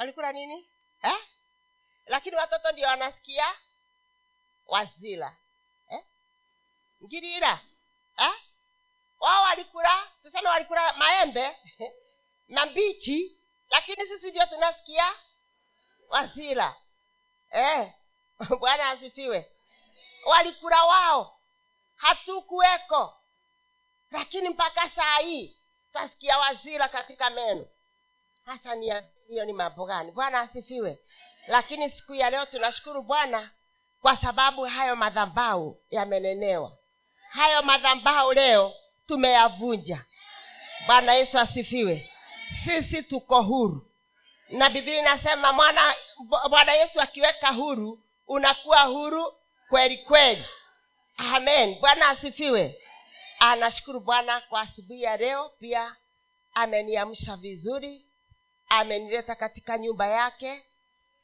walikula nini eh? lakini watoto ndio wanasikia wazila eh? ngirira eh? wao walikula tuseme walikula maembe mabichi lakini sisi ndio tunasikia wazila eh? bwana asifiwe walikula wao hatukuweko lakini mpaka saa hii twasikia wazira katika meno hasa ni hiyo ni mambo gani? Bwana asifiwe. Lakini siku ya leo tunashukuru bwana kwa sababu hayo madhambau yamenenewa. Hayo madhambau leo tumeyavunja. Bwana yesu asifiwe. Sisi tuko huru. Na biblia inasema mwana bwana yesu akiweka huru unakuwa huru kweli kweli. Amen. Bwana asifiwe. Anashukuru bwana kwa asubuhi ya leo. Pia ameniamsha vizuri amenileta katika nyumba yake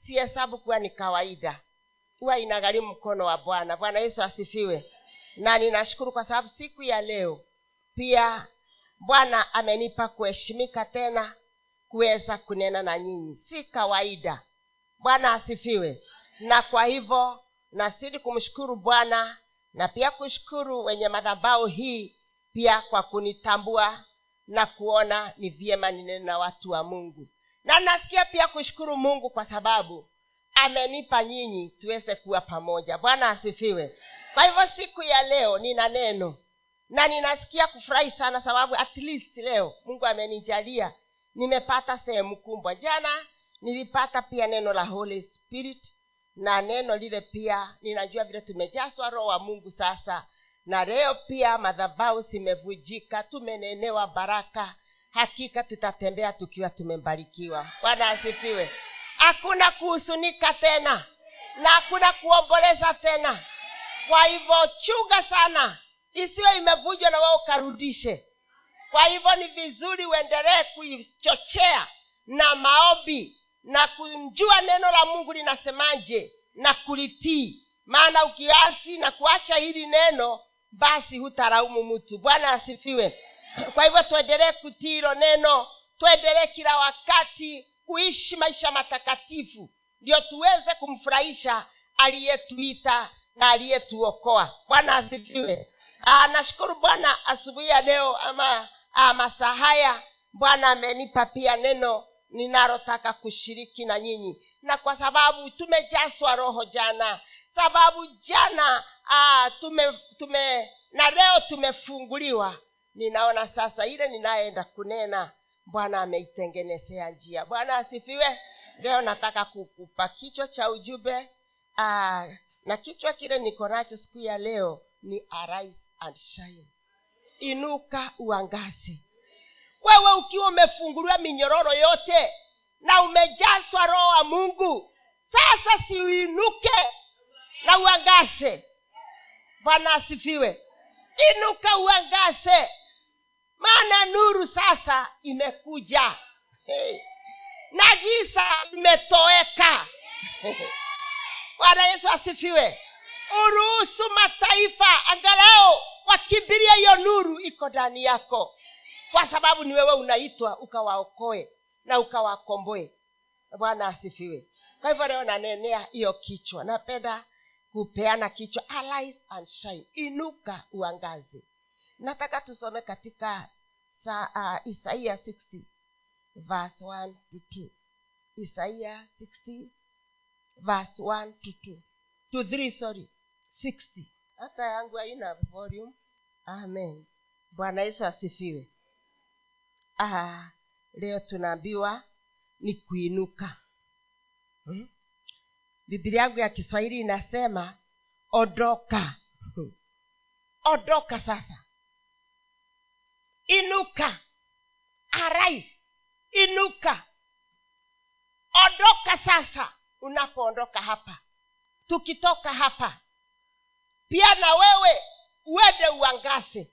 si hesabu kuwa ni kawaida. Huwa inagharimu mkono wa bwana. Bwana yesu asifiwe. Na ninashukuru kwa sababu siku ya leo pia bwana amenipa kuheshimika tena kuweza kunena na nyinyi. Si kawaida. Bwana asifiwe. Na kwa hivyo nasidi kumshukuru bwana na pia kushukuru wenye madhabau hii pia kwa kunitambua na kuona ni vyema ninene na watu wa mungu na nasikia pia kushukuru mungu kwa sababu amenipa nyinyi tuweze kuwa pamoja. Bwana asifiwe. Kwa hivyo siku ya leo nina neno. Na ninasikia kufurahi sana sababu at least leo mungu amenijalia nimepata sehemu kumbwa jana nilipata pia neno la holy spirit na neno lile pia ninajua vile tumejaswa roho wa mungu sasa. Na leo pia madhabau zimevujika tumenenewa baraka hakika tutatembea tukiwa tumebarikiwa. Bwana asifiwe. Hakuna kuhusunika tena na hakuna kuomboleza tena. Kwa hivyo chunga sana isiwe imevunjwa na wao ukarudishe. Kwa hivyo ni vizuri uendelee kuichochea na maombi na kumjua neno la mungu linasemaje na kulitii. Maana ukiasi na kuacha hili neno basi hutaraumu mtu. Bwana asifiwe kwa hivyo tuendelee kutii hilo neno tuendelee kila wakati kuishi maisha matakatifu ndio tuweze kumfurahisha aliyetuita na aliyetuokoa. Bwana asifiwe. Aa, nashukuru bwana asubuhi ya leo ama masaa haya bwana amenipa pia neno ninalotaka kushiriki na nyinyi. Na kwa sababu tumejaswa roho jana sababu jana aa, tume tume na leo tumefunguliwa ninaona sasa ile ninayeenda kunena bwana ameitengenezea njia. Bwana asifiwe. Leo nataka kukupa kichwa cha ujumbe. Aa, na kichwa kile niko nacho siku ya leo ni and shine. Inuka uangaze. Wewe ukiwa umefunguliwa minyororo yote na umejazwa roho wa mungu sasa siuinuke na uangaze. Bwana asifiwe. Inuka uangaze maana nuru sasa imekuja. Na giza limetoweka bwana yesu asifiwe. Uruhusu mataifa angalau wakimbilia hiyo nuru iko ndani yako. Kwa sababu ni wewe unaitwa ukawaokoe na ukawakomboe. Bwana asifiwe. Kwa hivyo leo nanenea hiyo kichwa. Napenda kupeana kichwa. Arise and shine. Inuka uangaze nataka tusome katika uh, isaia 60 verse 1 to 2 isaia 60 verse 1 to 2 to 3 sorry 60 hata yangu haina volume. Amen. Bwana yesu asifiwe. Ah, leo tunaambiwa ni kuinuka. Hmm? biblia yangu ya kiswahili inasema ondoka. Odoka sasa inuka. Arise. Inuka. Ondoka sasa unapoondoka hapa. Tukitoka hapa pia na wewe uende uangase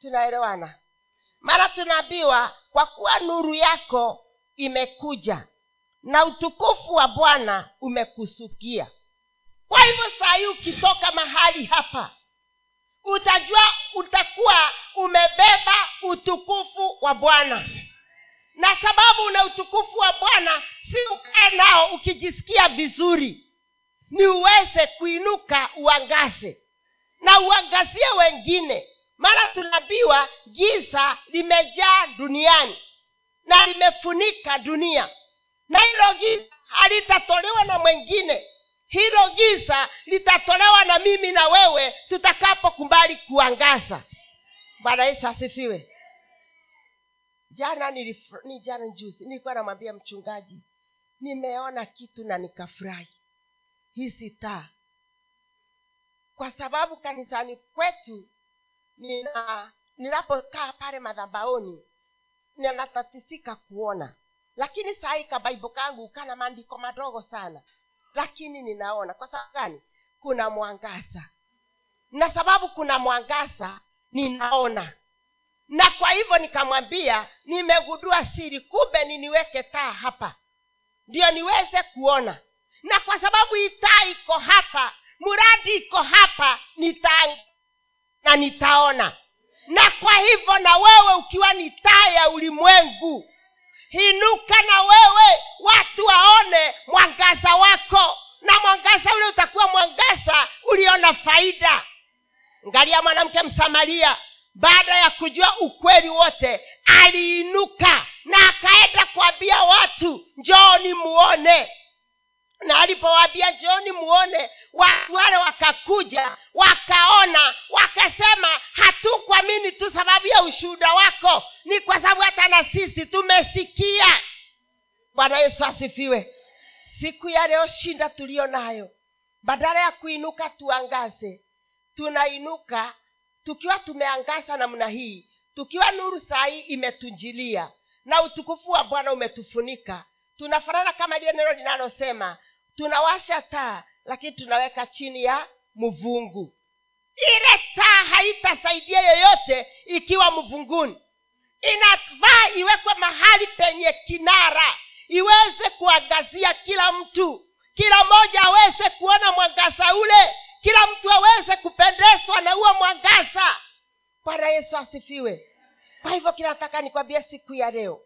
tunaelewana? Mara tunaambiwa kwa kuwa nuru yako imekuja na utukufu wa bwana umekusukia. Kwa hivyo saa hii ukitoka mahali hapa utajua utakuwa umebeba utukufu wa bwana. Na sababu una utukufu wa bwana si ukae nao ukijisikia vizuri. Ni uweze kuinuka uangaze. Na uangazie wengine. Maana tunaambiwa giza limejaa duniani na limefunika dunia. Na hilo giza halitatolewa na mwengine hilo giza litatolewa na mimi na wewe tutakapokubali kuangaza. Bwana yesu asifiwe. Jana nilif- ni jana juzi nilikuwa namwambia mchungaji nimeona kitu na nikafurahi. Hizi taa. Kwa sababu kanisani kwetu nina ninapokaa pale madhabaoni ninatatisika kuona. Lakini saa hii kabaibo kangu kana maandiko madogo sana lakini ninaona kwa sababu gani? Kuna mwangaza. Na sababu kuna mwangaza ninaona. Na kwa hivyo nikamwambia nimegundua siri kumbe niniweke taa hapa. Ndio niweze kuona. Na kwa sababu hii taa iko hapa mradi iko hapa nita na nitaona. Na kwa hivyo na wewe ukiwa ni taa ya ulimwengu inuka na wewe watu waone mwangaza wako. Na mwangaza ule utakuwa mwangaza uliona faida. Ngalia mwanamke msamaria baada ya kujua ukweli wote aliinuka na akaenda kuambia watu njooni muone na alipowaambia jioni muone watu wale wakakuja wakaona wakasema hatukwamini tu sababu ya ushuhuda wako ni kwa sababu hata na sisi tumesikia. Bwana yesu asifiwe. Siku ya leo shinda tuliyo nayo. Badala ya kuinuka tuangaze. Tunainuka tukiwa tumeangaza namna hii. Tukiwa nuru saa hii imetunjilia na utukufu wa bwana umetufunika. Tunafanana kama lile neno linalosema tunawasha taa lakini tunaweka chini ya mvungu. Ile taa haitasaidia yoyote ikiwa mvunguni. Inafaa iwekwe mahali penye kinara iweze kuangazia kila mtu. Kila mmoja aweze kuona mwangaza ule kila mtu aweze kupendezwa na huo mwangaza. Bwana yesu asifiwe. Kwa hivyo kinataka nikwambie siku ya leo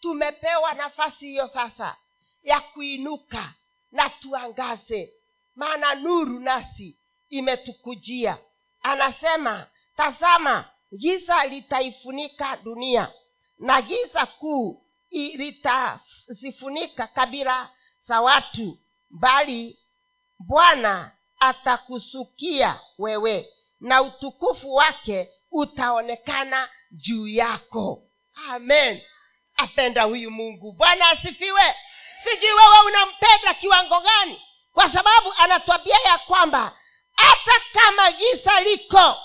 tumepewa nafasi hiyo sasa ya kuinuka na tuangaze. Maana nuru nasi imetukujia. Anasema tazama giza litaifunika dunia na giza kuu litazifunika kabila za watu bali bwana atakusukia wewe na utukufu wake utaonekana juu yako. Amen. Apenda huyu mungu. Bwana asifiwe sijui wewe unampenda kiwango gani. Kwa sababu anatwambia ya kwamba hata kama giza liko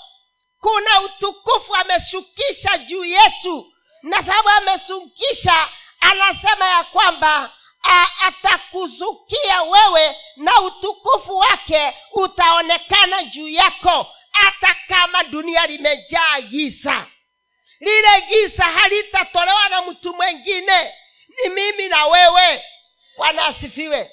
kuna utukufu ameshukisha juu yetu. Na sababu ameshukisha anasema ya kwamba atakuzukia wewe na utukufu wake utaonekana juu yako. Hata kama dunia limejaa giza. Lile giza halitatolewa na mtu mwengine. Ni mimi na wewe bwana asifiwe.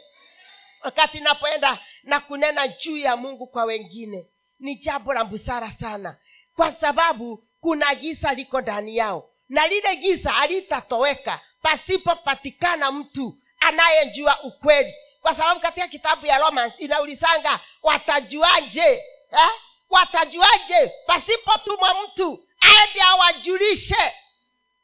Wakati napoenda na kunena juu ya mungu kwa wengine ni jambo la busara sana. Kwa sababu kuna giza liko ndani yao na lile giza halitatoweka pasipopatikana mtu anayejua ukweli. Kwa sababu katika kitabu ya romans inaulizanga watajuaje eh? watajuaje pasipotumwa mtu aende awajulishe?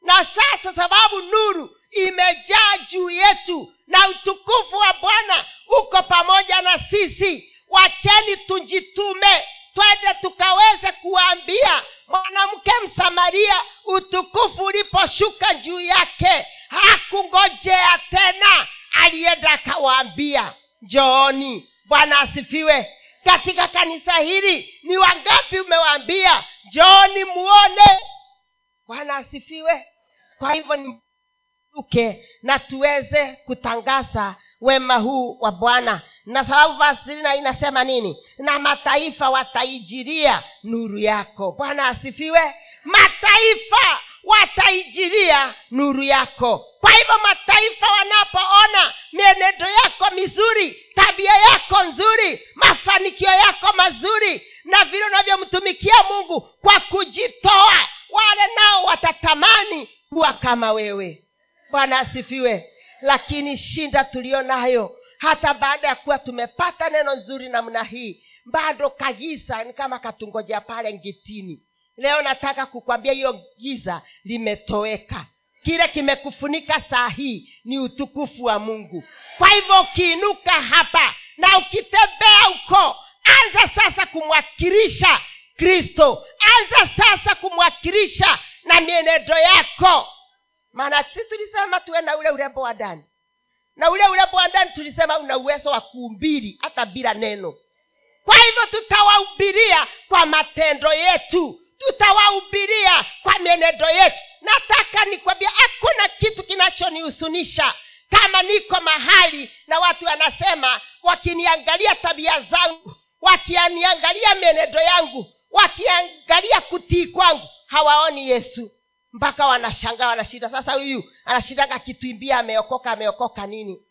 Na sasa sababu nuru imejaa juu yetu na utukufu wa bwana uko pamoja na sisi. Wacheni tujitume twende tukaweze kuwaambia mwanamke msamaria utukufu uliposhuka juu yake hakungojea tena alienda akawaambia. Njooni. Bwana asifiwe. Katika kanisa hili ni wangapi umewaambia njooni muone bwana asifiwe. Kwa hivyo niuke na tuweze kutangaza wema huu wa bwana. Na sababu vasirina inasema nini? Na mataifa wataijiria nuru yako. Bwana asifiwe. Mataifa wataijiria nuru yako. Kwa hivyo mataifa wanapoona mienendo yako mizuri tabia yako nzuri mafanikio yako mazuri na vile unavyomtumikia mungu kwa kujitoa wale nao watatamani kuwa kama wewe bwana asifiwe. Lakini shinda tuliyo nayo hata baada ya kuwa tumepata neno nzuri namna hii bado kagiza ni kama katungojea pale ngitini. Leo nataka kukwambia hiyo giza limetoweka. Kile kimekufunika saa hii ni utukufu wa mungu. Kwa hivyo ukiinuka hapa na ukitembea huko anza sasa kumwakilisha kristo. Anza sasa kumwakilisha na mienendo yako maana si tulisema tuwe na ule urembo wa ndani. Na ule urembo wa ndani tulisema una uwezo wa kuumbiri hata bila neno. Kwa hivyo tutawaumbiria kwa matendo yetu. Tutawaumbiria kwa mienendo yetu. Nataka nikwambia hakuna kitu kinachonihusunisha kama niko mahali na watu wanasema wakiniangalia tabia zangu wakianiangalia mienendo yangu wakiangalia kutii kwangu hawaoni yesu mpaka wanashangaa wanashinda. Sasa huyu anashindaga akituimbia ameokoka ameokoka nini?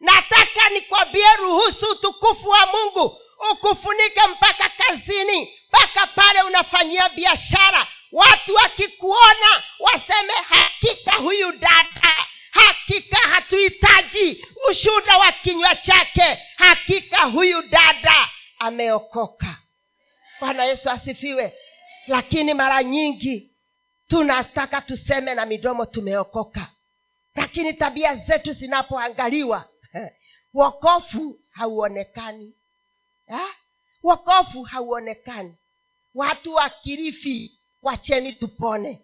Nataka nikwambie ruhusu utukufu wa mungu ukufunike mpaka kazini mpaka pale unafanyia biashara. Watu wakikuona waseme hakika huyu dada hakika hatuhitaji ushuda wa kinywa chake hakika huyu dada ameokoka. Bwana yesu asifiwe. Lakini mara nyingi tunataka tuseme na midomo tumeokoka. Lakini tabia zetu zinapoangaliwa wokofu hauonekani. Ha? wokofu hauonekani. Watu wa kirifi wacheni tupone.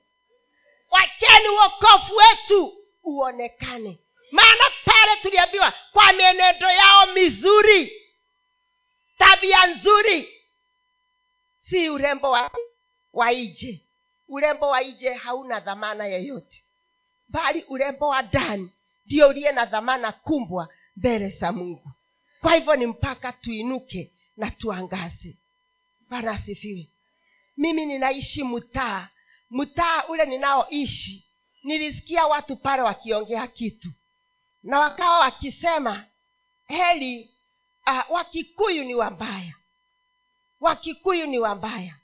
Wacheni wokofu wetu uonekane. Maana pale tuliambiwa kwa mienendo yao mizuri tabia nzuri si urembo wa, wa urembo wa ije hauna dhamana yoyote. Bali urembo wa ndani ndio uliye na dhamana kumbwa mbele za mungu. Kwa hivyo ni mpaka tuinuke na tuangaze. Bwana asifiwe. Mimi ninaishi mtaa. Mtaa ule ninaoishi nilisikia watu pale wakiongea kitu. Na wakawa wakisema heli uh, wakikuyu ni wambaya wakikuyu ni wambaya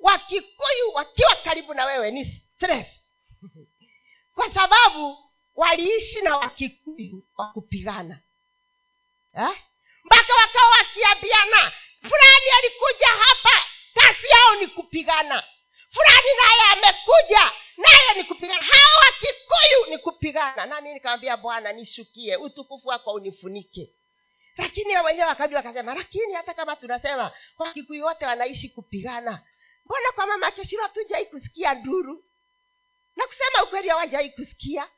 wakikuyu wakiwa karibu na wewe ni stress. Kwa sababu waliishi na wakikuyu wa kupigana. Eh? mpaka wakawa wakiambiana fulani alikuja hapa kazi yao ni kupigana. Fulani naye amekuja naye ni kupigana. Hawa wakikuyu ni kupigana. Nami nikamwambia bwana nishukie utukufu wako unifunike lakini wenyewe wakabili wakasema lakini hata kama tunasema wakikuyu wote wanaishi kupigana mbona kwa mama keshiro hatujai kusikia nduru? Na kusema ukweli hawajai kusikia.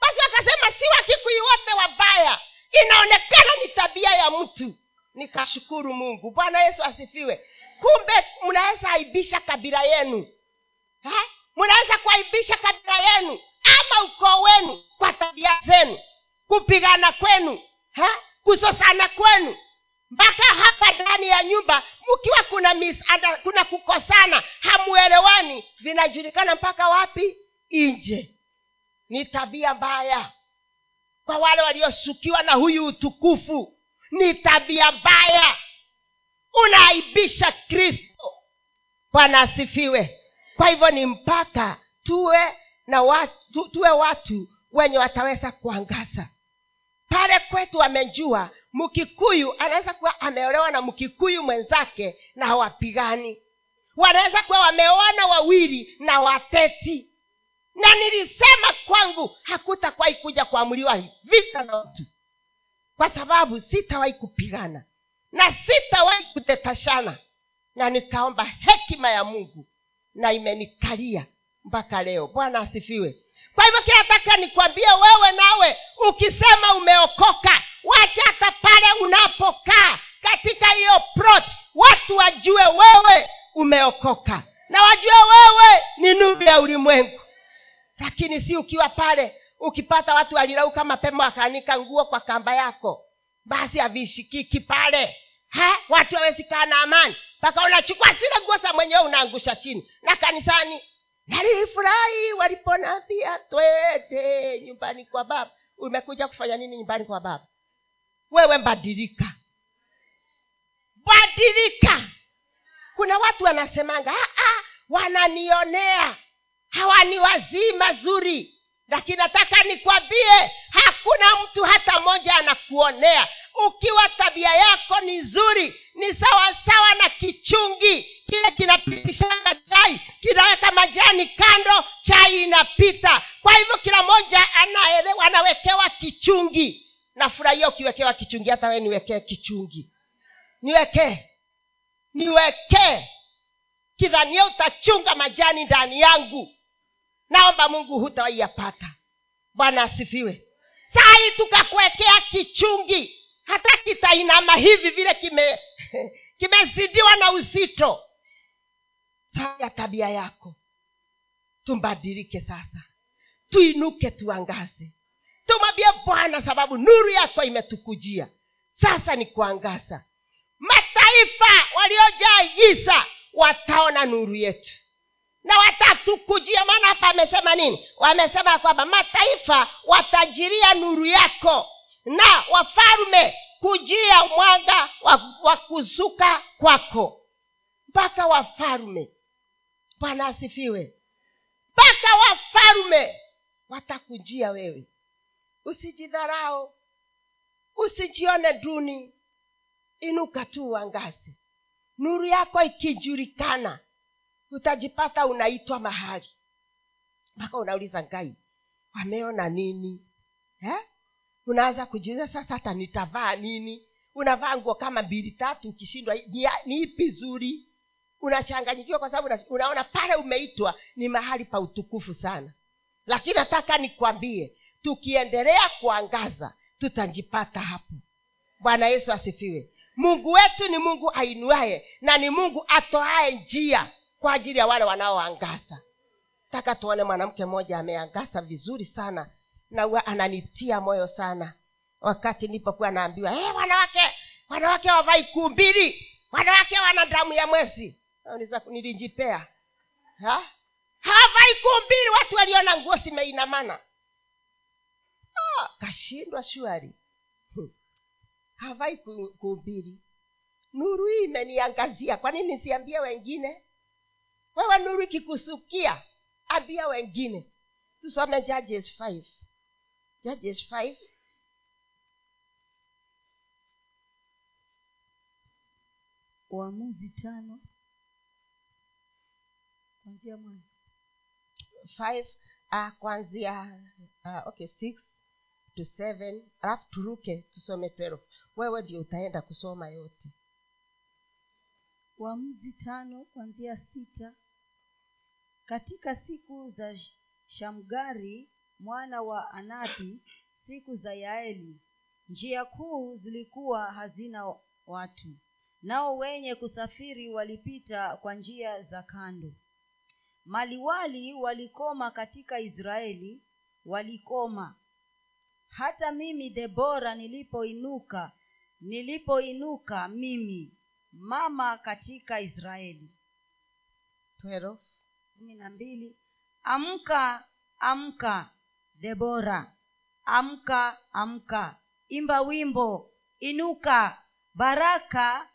Basi wakasema si wakikuyu wote wabaya. Inaonekana ni tabia ya mtu. Nikashukuru mungu. Bwana yesu asifiwe. Kumbe mnaweza aibisha kabila yenu. Mnaweza kuaibisha kabila yenu ama ukoo wenu kwa tabia zenu. Kupigana kwenu. Ha? kusosana kwenu mpaka hapa ndani ya nyumba mkiwa kuna misada, kuna kukosana hamuelewani vinajulikana mpaka wapi? Nje. Ni tabia mbaya. Kwa wale walioshukiwa na huyu utukufu ni tabia mbaya. Unaaibisha kristo. Bwana asifiwe. Kwa hivyo ni mpaka tuwe na watu, tuwe watu wenye wataweza kuangaza pale kwetu amejua mkikuyu anaweza kuwa ameolewa na mkikuyu mwenzake na hawapigani. Wanaweza kuwa wameoana wawili na wateti. Na nilisema kwangu hakutakwai kuja kuamuliwa vita na watu. Kwa sababu sitawahi kupigana na sitawahi kutetashana. Na nikaomba hekima ya mungu na imenikalia mpaka leo. Bwana asifiwe kwa hivyo kinataka nikwambie wewe nawe ukisema umeokoka wacha hata pale unapokaa katika hiyo plot watu wajue wewe umeokoka. Na wajue wewe ni nuru ya ulimwengu. Lakini si ukiwa pale ukipata watu walirauka mapema wakaanika nguo kwa kamba yako basi havishikiki pale. Ha? watu hawezi kaa na amani. Mpaka unachukua zile nguo za mwenyewe unaangusha chini. Na kanisani nalifurahi waliponambia twende nyumbani kwa baba. Umekuja kufanya nini nyumbani kwa baba? Wewe badilika badilika kuna watu wanasemanga ah, ah, wananionea. Hawani wazii mazuri. Lakini nataka nikwambie hakuna mtu hata mmoja anakuonea ukiwa tabia yako ni nzuri ni sawasawa na kichungi. Kile kinapitishanga chai kinaweka majani kando chai inapita. Kwa hivyo kila mmoja anaelewa anawekewa kichungi. Nafurahia ukiwekewa kichungi hata wee niwekee kichungi. Niwekee niwekee. Kidhania utachunga majani ndani yangu. Naomba mungu hutawaiyapata bwana asifiwe. Sai tukakuwekea kichungi hata kitainama hivi vile kime kimezidiwa na uzito. Ya tabia yako. Tumbadilike sasa. Tuinuke tuangaze. Tumwambie bwana sababu nuru yako imetukujia. Sasa ni kuangaza. Mataifa waliojaa giza wataona nuru yetu. Na watatukujia maana hapa amesema nini? Wamesema kwamba mataifa watajiria nuru yako na wafalme kujia mwanga wa, kuzuka kwako. Mpaka wafalme bwana asifiwe. Mpaka wafalme watakujia wewe. Usijidharau usijione duni. Inuka tu uangaze. Nuru yako ikijulikana utajipata unaitwa mahali. Mpaka unauliza ngai wameona nini? Eh? Unaanza kujiuliza sasa hata nitavaa nini? Unavaa nguo kama mbili tatu ukishindwa ni, ipi zuri? Unachanganyikiwa kwa sababu unaona pale umeitwa ni mahali pa utukufu sana. Lakini nataka nikwambie tukiendelea kuangaza tutajipata hapo. Bwana yesu asifiwe. Mungu wetu ni mungu ainuaye na ni mungu atoaye njia kwa ajili ya wale wanaoangaza. Taka tuone mwanamke mmoja ameangaza vizuri sana na huwa ananitia moyo sana. Wakati nilipokuwa naambiwa hey, wanawake wanawake wavai kumbili wanawake wana damu ya mwezi. Nilijipea? Ha? hawavai kumbili watu waliona nguo zimeinamana. Ah, kashindwa shwari. Havai kuu nuru hii imeniangazia. Kwa nini siambie wengine? Wewe nuru ikikusukia ambia wengine. Tusome judges 5 judges 5 uamuzi tano. Kwanzia mwanzo. 5 uh, kwanzia uh, okay 6 to 7 alafu turuke tusome 12 wewe ndio utaenda kusoma yote. Uamuzi tano kwanzia sita. Katika siku za shamgari mwana wa anathi siku za yaeli. Njia kuu zilikuwa hazina watu nao wenye kusafiri walipita kwa njia za kando. Maliwali walikoma katika israeli walikoma. Hata mimi debora nilipoinuka nilipoinuka mimi mama katika israeli. Kumi na mbili. Amka amka debora amka amka imba wimbo inuka baraka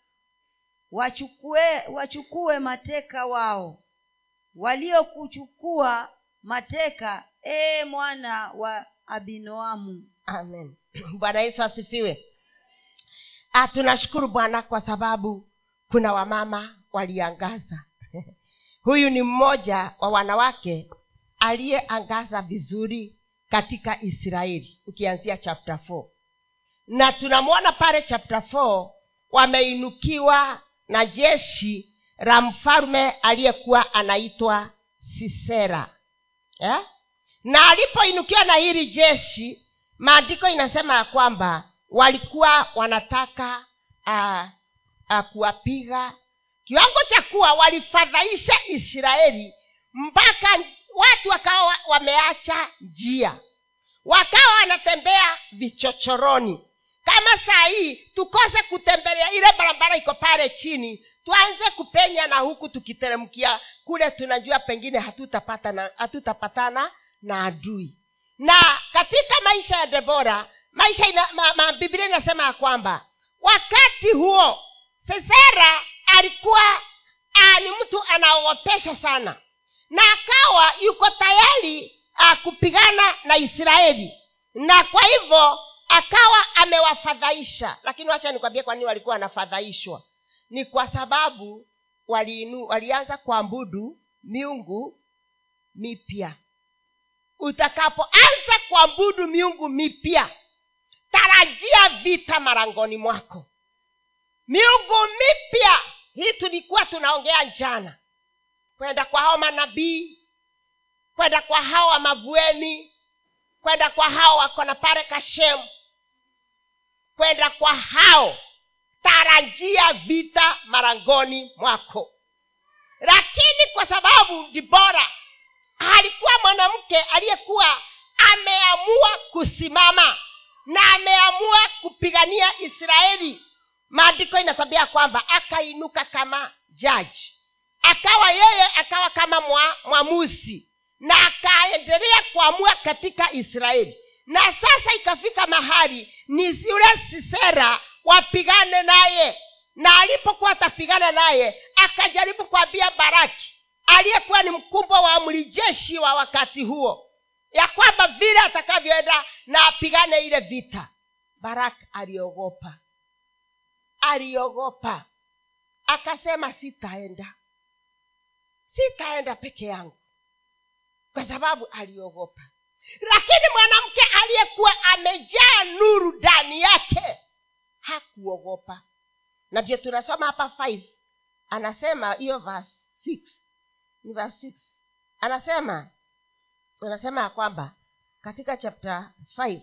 wachukue wachukue mateka wao waliokuchukua mateka ee mwana wa abinoamu. Amen. Bwana yesu asifiwe. Ah, tunashukuru bwana kwa sababu kuna wamama waliangaza. Huyu ni mmoja wa wanawake aliyeangaza vizuri katika israeli ukianzia chapta 4 na tunamwona pale chapta 4 wameinukiwa na jeshi la mfalme aliyekuwa anaitwa sisera yeah? na alipoinukiwa na hili jeshi maandiko inasema ya kwamba walikuwa wanataka uh, kuwapiga kiwango cha kuwa walifadhaisha israeli mpaka watu wakawa wameacha njia. Wakawa wanatembea vichochoroni. Kama saa hii tukose kutembelea ile barabara iko pale chini tuanze kupenya na huku tukiteremkia kule tunajua pengine hatutapatana hatutapatana na adui. Na katika maisha ya debora maisha ina, ma, ma, biblia inasema ya kwamba wakati huo sesera alikuwa ni mtu anaogopesha sana na akawa yuko tayari uh, kupigana na israeli. Na kwa hivyo akawa amewafadhaisha. Lakini wacha nikwambie kwa nini walikuwa wanafadhaishwa. Ni kwa sababu waliinu, walianza kuabudu miungu mipya. Utakapoanza kuabudu miungu mipya tarajia vita marangoni mwako. Miungu mipya hii tulikuwa tunaongea jana kwenda kwa hao manabii. Kwenda kwa hao wamavueni. Kwenda kwa hao wako na pare kashemu kwenda kwa hao tarajia vita marangoni mwako. Lakini kwa sababu dibora alikuwa mwanamke aliyekuwa ameamua kusimama na ameamua kupigania israeli. Maandiko inatwambia kwamba akainuka kama jaji akawa yeye akawa kama mwa, mwamuzi. Na akaendelea kuamua katika israeli. Na sasa ikafika mahali ni yule sisera wapigane naye. Na alipokuwa atapigana naye akajaribu kuambia baraki aliyekuwa ni mkubwa wa mlijeshi wa wakati huo ya kwamba vile atakavyoenda na apigane ile vita. Barak aliogopa. Aliogopa. Akasema sitaenda sitaenda peke yangu kwa sababu aliogopa. Lakini mwanamke aliyekuwa amejaa nuru ndani yake hakuogopa. Na ndio tunasoma hapa five. Anasema hiyo verse ni anasema anasema ya kwamba katika chapter five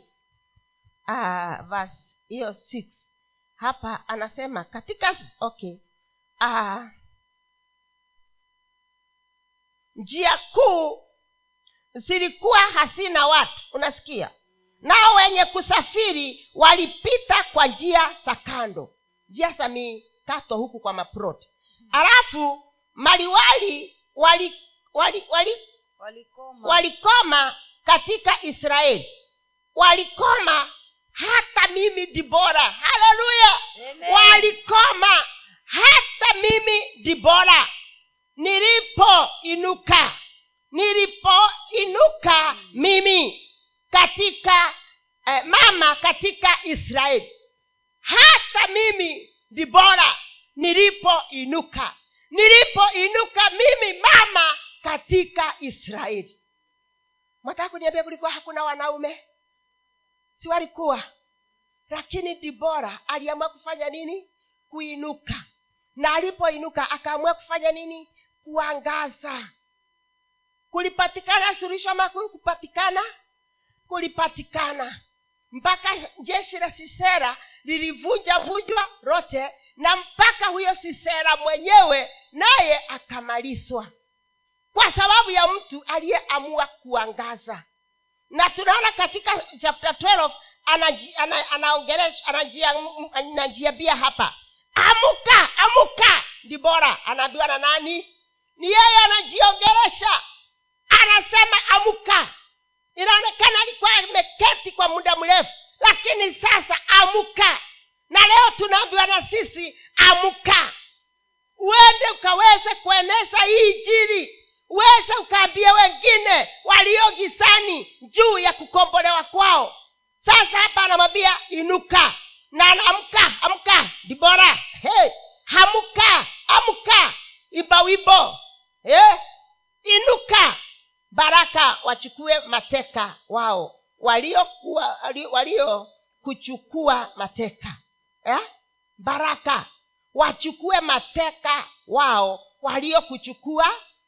uh, verse hiyo six. Hapa anasema katika okay uh, njia kuu zilikuwa hazina watu unasikia? Nao wenye kusafiri walipita kwa njia za kando. Njia za mikato huku kwa maproti alafu maliwali wali wali wali walikoma. walikoma katika israeli. Walikoma hata mimi dibora. Haleluya! Walikoma hata mimi dibora nilipoinuka. Nilipoinuka mimi katika eh, mama katika israeli. Hata mimi dibora nilipoinuka. Nilipoinuka mimi mama katika israeli. Mwataka kuniambia kulikuwa hakuna wanaume? Si walikuwa lakini dibora aliamua kufanya nini? Kuinuka. Na alipoinuka akaamua kufanya nini kuangaza. Kulipatikana surisho makuu kupatikana kulipatikana. Mpaka jeshi la sisera lilivunja vunjwa lote na mpaka huyo sisera mwenyewe naye akamalizwa. Kwa sababu ya mtu aliyeamua kuangaza. Na tunaona katika chapter 12 anaji- ana- anaongelesha- anajiambia hapa. Amuka amuka! Dibora anaambiwa na nani ni yeye anajiongelesha. Anasema amuka inaonekana alikuwa ameketi kwa muda mrefu. Lakini sasa amuka na leo tunaambiwa na sisi amuka uende ukaweze kueneza hii injili. Uweze ukaambia wengine walio gizani juu ya kukombolewa kwao. Sasa hapa anamwambia inuka. Na amka amka dibora hey, hamuka amka. Iba wibo eh? inuka. Baraka wachukue mateka wao. Waliokuwa walio, kuchukua mateka. Eh? baraka. Wachukue mateka wao. Waliokuchukua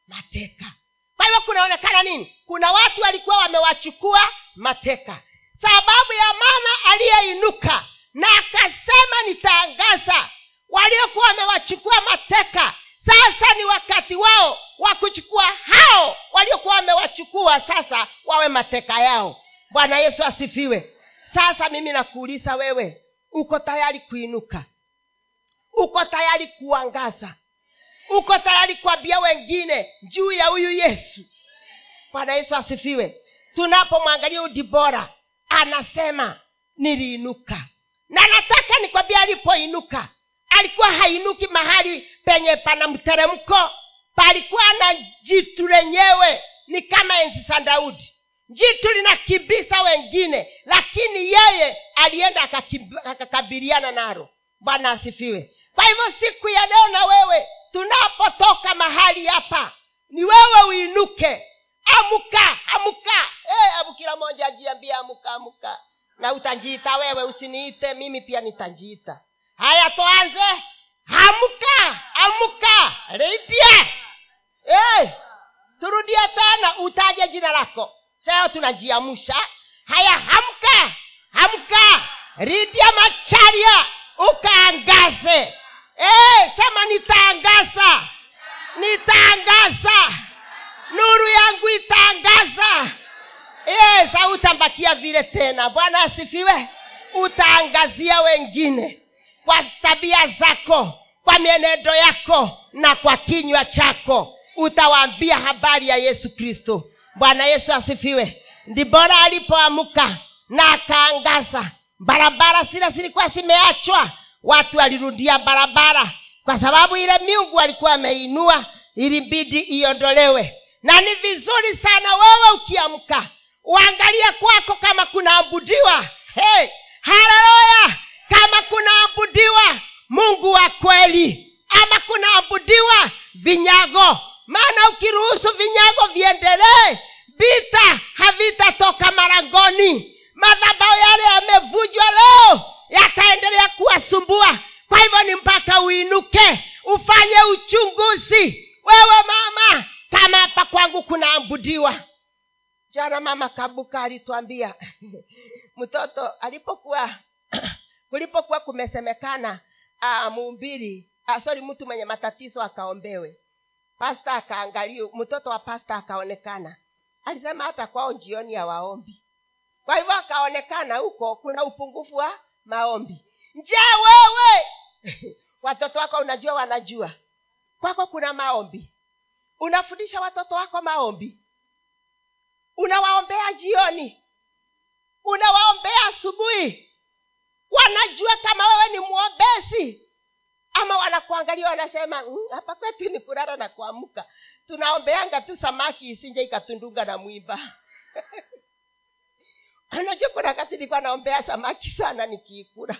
mateka. Kwa hivyo kunaonekana nini? Kuna watu walikuwa wamewachukua mateka. Sababu ya mama aliyeinuka na akasema nitaangaza. Waliokuwa wamewachukua mateka sasa ni wakati wao wa kuchukua hao waliokuwa wamewachukua sasa wawe mateka yao. Bwana yesu asifiwe. Sasa mimi nakuuliza wewe uko tayari kuinuka? Uko tayari kuangaza? Uko tayari kuambia wengine juu ya huyu yesu? Bwana yesu asifiwe. Tunapomwangalia udibora dibora anasema niliinuka. Na nataka nikwambia alipoinuka alikuwa hainuki mahali penye pana mteremko. Palikuwa na jitu lenyewe ni kama enzi za daudi. Jitu linakimbisa wengine lakini yeye alienda akakabiliana nalo. Bwana asifiwe. Kwa hivyo siku ya leo na wewe tunapotoka mahali hapa ni wewe uinuke. Amuka amuka. Hey, amu kila moja ajiambia amuka amuka. Na utajiita wewe usiniite mimi pia nitajiita haya twanze amuka amka. Reidie. Hey, turudie tena utaje jina lako. Seo tunajiamusha haya hamka hamka ridia macharia ukaangaze. Hey, sema nitaangaza. Nitaangaza. Nuru yangu itaangaza. Hey, sautambakia vile tena. Bwana asifiwe. Utaangazia wengine kwa tabia zako kwa mienendo yako na kwa kinywa chako. Utawaambia habari ya yesu kristo. Bwana yesu asifiwe. Ndibora alipoamka na akaangaza. Barabara zile zilikuwa zimeachwa. Watu walirudia barabara. Kwa sababu ile miungu alikuwa ameinua ilibidi iondolewe. Na ni vizuri sana wewe ukiamka uangalie kwako kama kunaabudiwa. Hey, haleluya kunaabudiwa mungu wa kweli ama kunaabudiwa vinyago. Maana ukiruhusu vinyago viendelee vita havitatoka marangoni. Madhabao yale yamevujwa leo yataendelea kuwasumbua. Kwa hivyo ni mpaka uinuke ufanye uchunguzi. Wewe mama kama hapa kwangu kunaabudiwa jana mama kabuka alituambia mtoto alipokuwa kulipokuwa kumesemekana muumbili uh, sorry mtu mwenye matatizo akaombewe. Pasta akaangalia mtoto wa pasta akaonekana. Alisema hata kwao jioni ya waombi kwa hivyo akaonekana huko kuna upungufu wa maombi. Nje wewe! Watoto wako unajua wanajua. Kwako kuna maombi. Unafundisha watoto wako maombi. Unawaombea jioni. Unawaombea asubuhi wanajua kama wewe ni mwombezi ama wanakuangalia wanasema "Mm, hapa kwetu ni kulala na kuamka. Tunaombeanga tu samaki isinje ikatundunga na mwimba unajua kuna kati nilikuwa naombea samaki sana nikiikula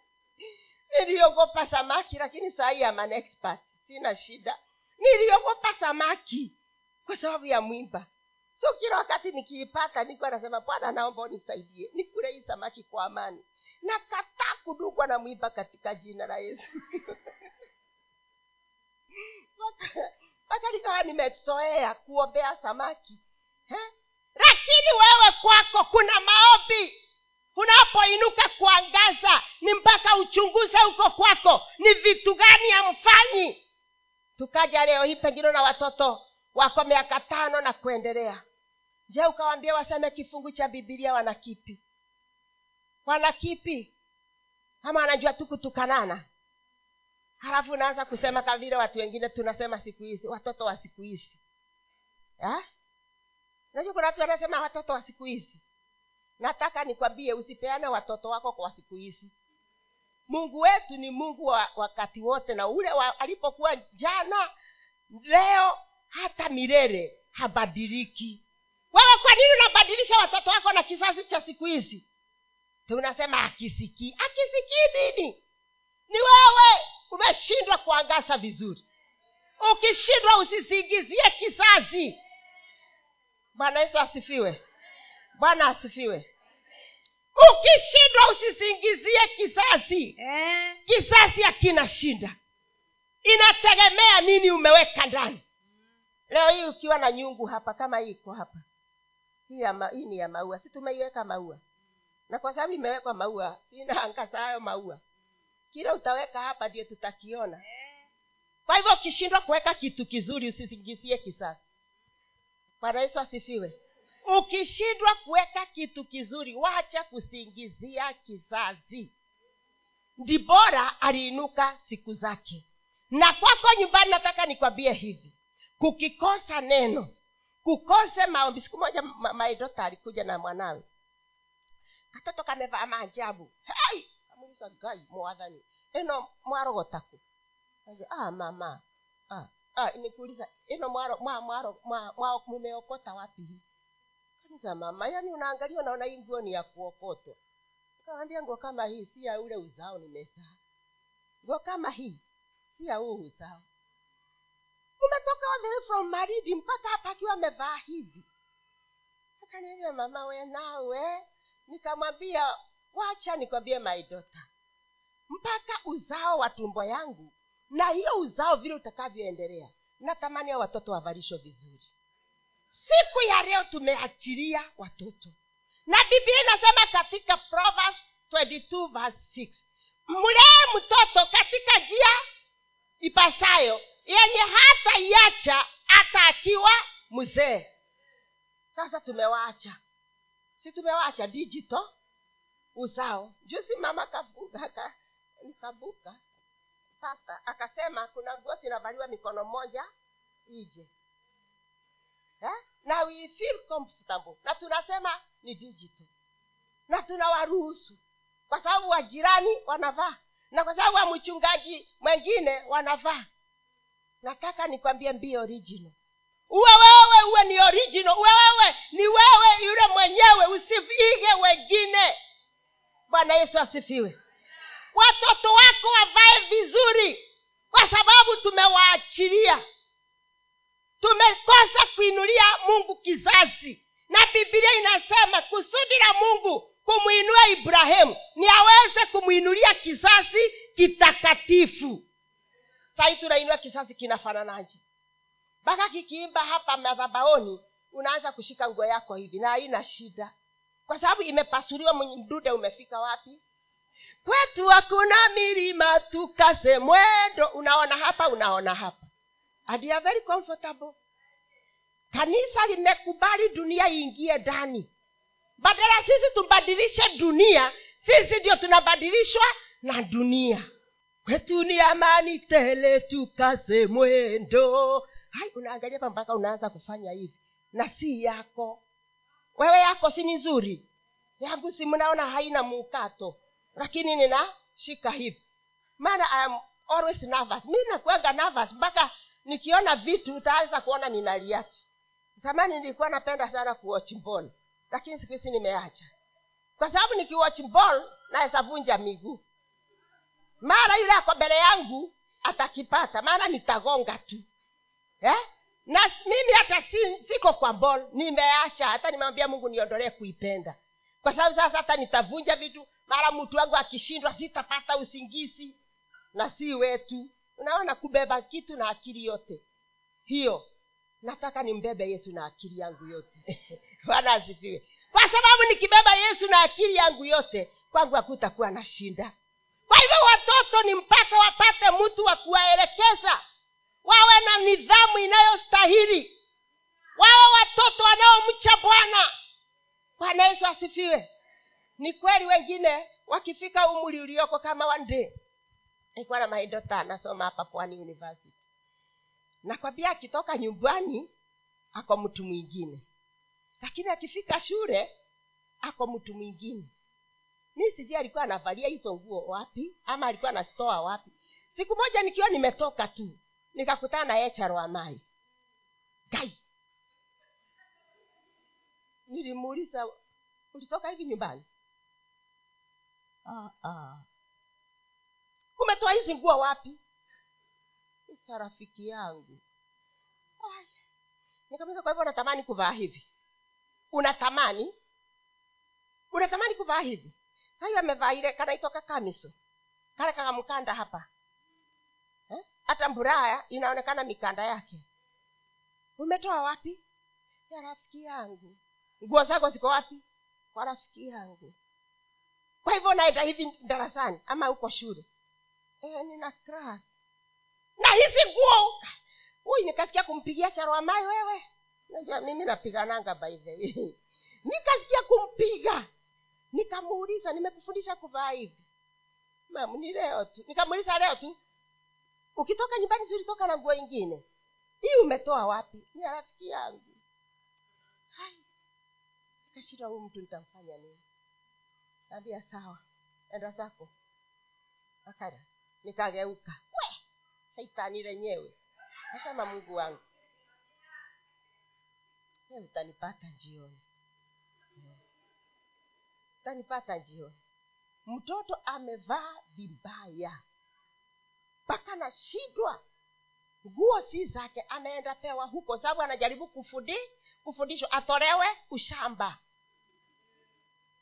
niliogopa samaki lakini saa hii am an sina shida. Niliogopa samaki kwa sababu ya mwimba so kila wakati nikiipata nilikuwa nasema bwana naomba unisaidie. Nikule hii samaki kwa amani nakataa kudugwa na mwiba katika jina la yesu. Mpaka nikawa nimezoea kuombea samaki. Lakini wewe kwako kuna maombi. Unapoinuka kuangaza ni mpaka uchunguze huko kwako ni vitu gani hamfanyi. Tukaja leo hii pengine na watoto wako miaka tano na kuendelea. Je ukawambia waseme kifungu cha bibilia wana kipi wana kipi? Ama wanajua tu kutukanana. Halafu unaanza kusema kama vile watu wengine tunasema siku hizi watoto wa siku hizi. Unajua kuna watu wanasema watoto wa siku hizi. Nataka nikwambie usipeane watoto wako kwa siku hizi. Mungu wetu ni mungu wa wakati wote na ule wa, alipokuwa jana leo hata milele habadiliki. Wewe kwa nini unabadilisha watoto wako na kizazi cha siku hizi tunasema akisikii akisikii nini? Ni wewe umeshindwa kuangasa vizuri. Ukishindwa usisingizie kizazi. Bwana yesu asifiwe. Bwana asifiwe. Ukishindwa usisingizie kizazi. Eh, kizazi akina shinda. Inategemea nini umeweka ndani. Leo hii ukiwa na nyungu hapa kama hii iko hapa. Hii, ya ma, hii ni ya maua. Si tumeiweka maua na kwa sababu imewekwa maua inaangaza hayo maua. Kila utaweka hapa ndio tutakiona. Kwa hivyo ukishindwa kuweka kitu kizuri usisingizie kizazi bwana yesu asifiwe. Ukishindwa kuweka kitu kizuri wacha kusingizia kizazi. Ndibora aliinuka siku zake. Na kwako nyumbani nataka nikwambie hivi. Kukikosa neno kukose maombi. Siku moja ma- maidota alikuja na mwanawe katoto kamevaa maajabu. Kamuuliza gai mwathani ino mwarogotaku ah mama. Ah, ah, nikuuliza ino mumeokota wapi Sasa mama yani unaangalia unaona hii nguo ni ya kuokotwa. Kawambia nguo kama hii si ya ule uzao nimezaa nguo kama hii si ya huu uzao. Umetoka from maridi mpaka hapa akiwa amevaa hivi. Akaniambia mama we nawe nikamwambia wacha nikwambie maidota mpaka uzao wa tumbo yangu na hiyo uzao vile utakavyoendelea natamani hao watoto wavalishwe vizuri. Siku ya leo tumeachilia watoto. Na biblia inasema katika proverbs 22 verse 6 mlee mtoto katika njia ipasayo yenye hata iacha hata akiwa mzee. Sasa tumewaacha si tumewacha digital uzao juzi mama kabuka ka, nikabuka sasa akasema kuna nguo zinavaliwa mikono moja ije. Eh? na we feel comfortable. Na tunasema ni digital. Na tunawaruhusu. Kwa sababu wajirani wanavaa. Na kwa sababu wa mchungaji mwengine wanavaa. Nataka nikwambie mbi original uwe wewe uwe ni original. Uwe wewe ni wewe yule mwenyewe. Usiige wengine. Bwana yesu asifiwe. Watoto wako wavae vizuri kwa sababu tumewaachilia. Tumekosa kuinulia mungu kizazi. Na bibilia inasema kusudi la mungu kumwinua ibrahimu ni aweze kumwinulia kizazi kitakatifu. Sahii tunainua kizazi kinafananaje mpaka kikiimba hapa madhabaoni unaanza kushika nguo yako hivi na haina shida. Kwa sababu imepasuliwa mdude umefika wapi? Kwetu hakuna milima tukase mwendo. Unaona hapa unaona hapa. And you are very comfortable. Kanisa limekubali dunia iingie ndani. Badala sisi tubadilishe dunia sisi ndio tunabadilishwa na dunia. Kwetu ni amani tele tukase mwendo hai unaangalia hapa mpaka unaanza kufanya hivi. Na si yako. Wewe yako si ni nzuri yangu si mnaona haina mukato lakini ninashika hivi. Maana I am always nervous. Mi nakuaga nervous mpaka nikiona vitu utaanza kuona ninaliati zamani nilikuwa napenda sana kuwatch ball lakini siku hizi nimeacha. Kwa sababu nikiwatch ball naweza vunja miguu. Mara yule ako mbele yangu atakipata. Maana nitagonga tu eh? na mimi hata si, siko kwa bol nimeacha. Hata nimeambia mungu niondolee kuipenda. Kwa sababu sasa hata nitavunja vitu mara mtu wangu akishindwa sitapata usingizi na si wetu. Unaona kubeba kitu na akili yote. Hiyo nataka nimbebe yesu na akili yangu yote. Bwana asifiwe. Kwa sababu nikibeba yesu na akili yangu yote kwangu hakutakuwa na shinda kwa hivyo watoto ni mpaka wapate mtu wa kuwaelekeza wawe na nidhamu inayostahili. Wawe watoto wanaomcha bwana. Bwana yesu asifiwe. Ni kweli wengine wakifika umri ulioko kama wande nilikuwa na maindota anasoma hapa pwani university. Nakwambia akitoka nyumbani ako mtu mwingine. Lakini akifika shule ako mtu mwingine. Mi sijui alikuwa anavalia hizo nguo wapi ama alikuwa anazitoa wapi. Siku moja nikiwa nimetoka tu nikakutana na echaro amai gai nilimuuliza ulitoka hivi nyumbani? Ah, ah. umetoa hizi nguo wapi? Sa rafiki yangu. Nikamuza kwa hivyo unatamani kuvaa hivi? Unatamani? Unatamani kuvaa hivi? Sahiyo amevaa ile kanaitoka kamiso kale kakamkanda hapa? Hata mburaya inaonekana mikanda yake. Umetoa wapi? Ya rafiki yangu. Nguo zako ziko wapi? Kwa rafiki yangu. Kwa hivyo naenda hivi darasani ama uko shule? E, nina class. Na hizi nguo huyu nikasikia kumpigia charoamai wewe. Najua mimi napigananga by nikasikia kumpiga. Nikamuuliza nimekufundisha kuvaa hivi. Mam ni leo tu. Nikamuuliza leo tu ukitoka nyumbani si ulitoka na nguo ingine hii umetoa wapi? Ni ya rafiki yangu. Hai. Huyu mtu nitamfanya nini? Naambia sawa enda zako. Akara nikageuka. We shaitani lenyewe. Nasema mungu wangu. Utanipata njioni. Utanipata njioni. Mtoto amevaa vibaya mpaka nashindwa. Nguo si zake ameenda pewa huko sababu anajaribu kufundi kufundishwa atolewe ushamba.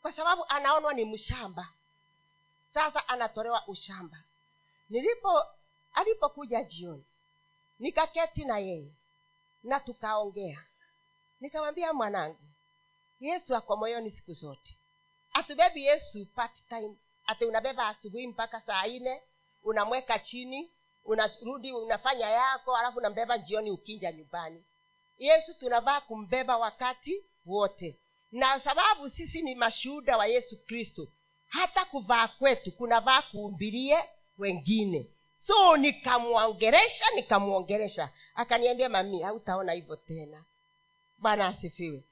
Kwa sababu anaonwa ni mshamba. Sasa anatolewa ushamba. Nilipo alipokuja jioni nikaketi na yeye na tukaongea. Nikamwambia mwanangu yesu ako moyoni siku zote. Atubebi yesu part time. Ati unabeba asubuhi mpaka saa nne unamweka chini unarudi unafanya yako alafu unambeba jioni ukinja nyumbani. Yesu tunavaa kumbeba wakati wote. Na sababu sisi ni mashuhuda wa yesu kristo hata kuvaa kwetu kunavaa kuumbilie wengine. So nikamwongeresha nikamwongeresha. Akaniambia mami hautaona hivyo tena. Bwana asifiwe.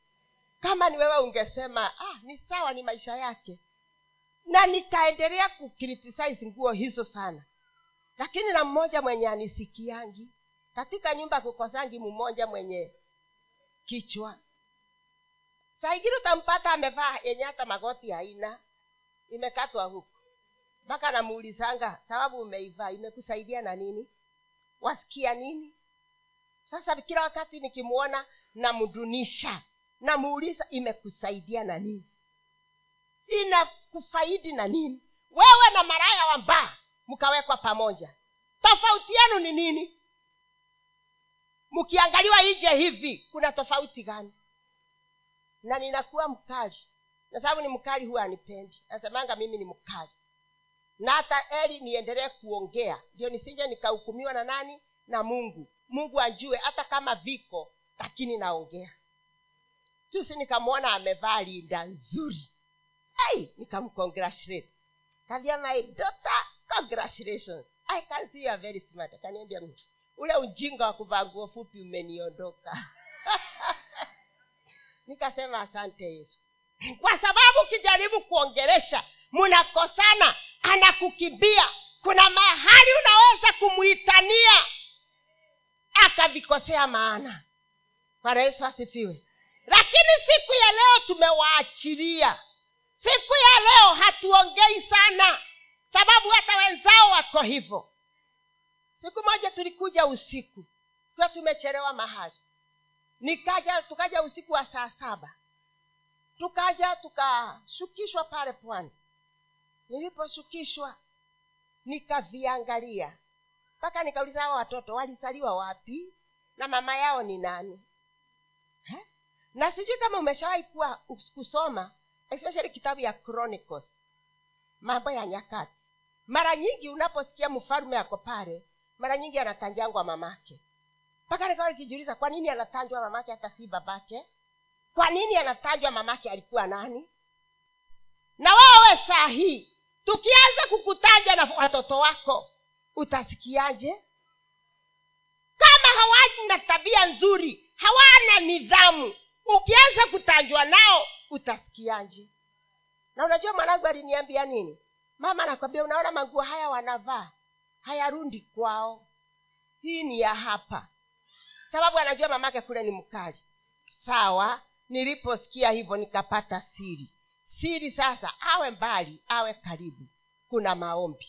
Kama ni wewe ungesema ah ni sawa ni maisha yake na nitaendelea kukritisize nguo hizo sana. Lakini na mmoja mwenye anisikiangi katika nyumba kukosangi mmoja mwenye kichwa. Saingine utampata amevaa yenye hata magoti haina imekatwa huku. Mpaka namuulizanga sababu umeivaa imekusaidia na nini? Wasikia nini? Sasa kila wakati nikimwona namdunisha namuuliza imekusaidia na nini inakufaidi na nini? Wewe na maraya wa mbaa mkawekwa pamoja. Tofauti yenu ni nini? Mkiangaliwa ije hivi kuna tofauti gani? Na ninakuwa mkali na sababu ni mkali huwa anipendi nasemanga mimi ni mkali. Na hata eli niendelee kuongea ndio nisije nikahukumiwa na nani? Na mungu. Mungu ajue hata kama viko lakini naongea. Tusi nikamwona amevaa linda nzuri hey, nikamcongratulate. Kaambia my daughter congratulations. I can see you are very smart. Akaniambia ule ujinga wa kuvaa nguo fupi umeniondoka. Nikasema asante yesu. Kwa sababu ukijaribu kuongeresha mnakosana anakukimbia. Kuna mahali unaweza kumwitania akavikosea maana. Bwana yesu asifiwe. Lakini siku ya leo tumewaachilia siku ya leo hatuongei sana sababu hata wenzao wako hivyo. Siku moja tulikuja usiku kiwa tumechelewa mahali. Nikaja tukaja usiku wa saa saba. Tukaja tukashukishwa pale pwani. Niliposhukishwa nikaviangalia. Mpaka nikauliza hawa watoto walizaliwa wapi? Na mama yao ni nani? He? na sijui kama umeshawahi kuwa kusoma especially kitabu ya chronicles. Mambo ya nyakati. Mara nyingi unaposikia mfalume ako pale mara nyingi anatanjangwa mamake. Mpaka nikawa nikijiuliza kwa nini anatanjwa mamake hata si babake? Kwa nini anatajwa mamake alikuwa nani? Na wewe saa hii tukianza kukutaja na watoto wako utasikiaje? Kama hawana tabia nzuri hawana nidhamu ukianza kutajwa nao utasikiaje? Na unajua mwanangu aliniambia nini? Mama anakwambia unaona manguo haya wanavaa hayarundi kwao. Hii ni ya hapa. Sababu anajua mamake kule ni mkali. Sawa niliposikia hivyo nikapata siri. Siri sasa awe mbali awe karibu. Kuna maombi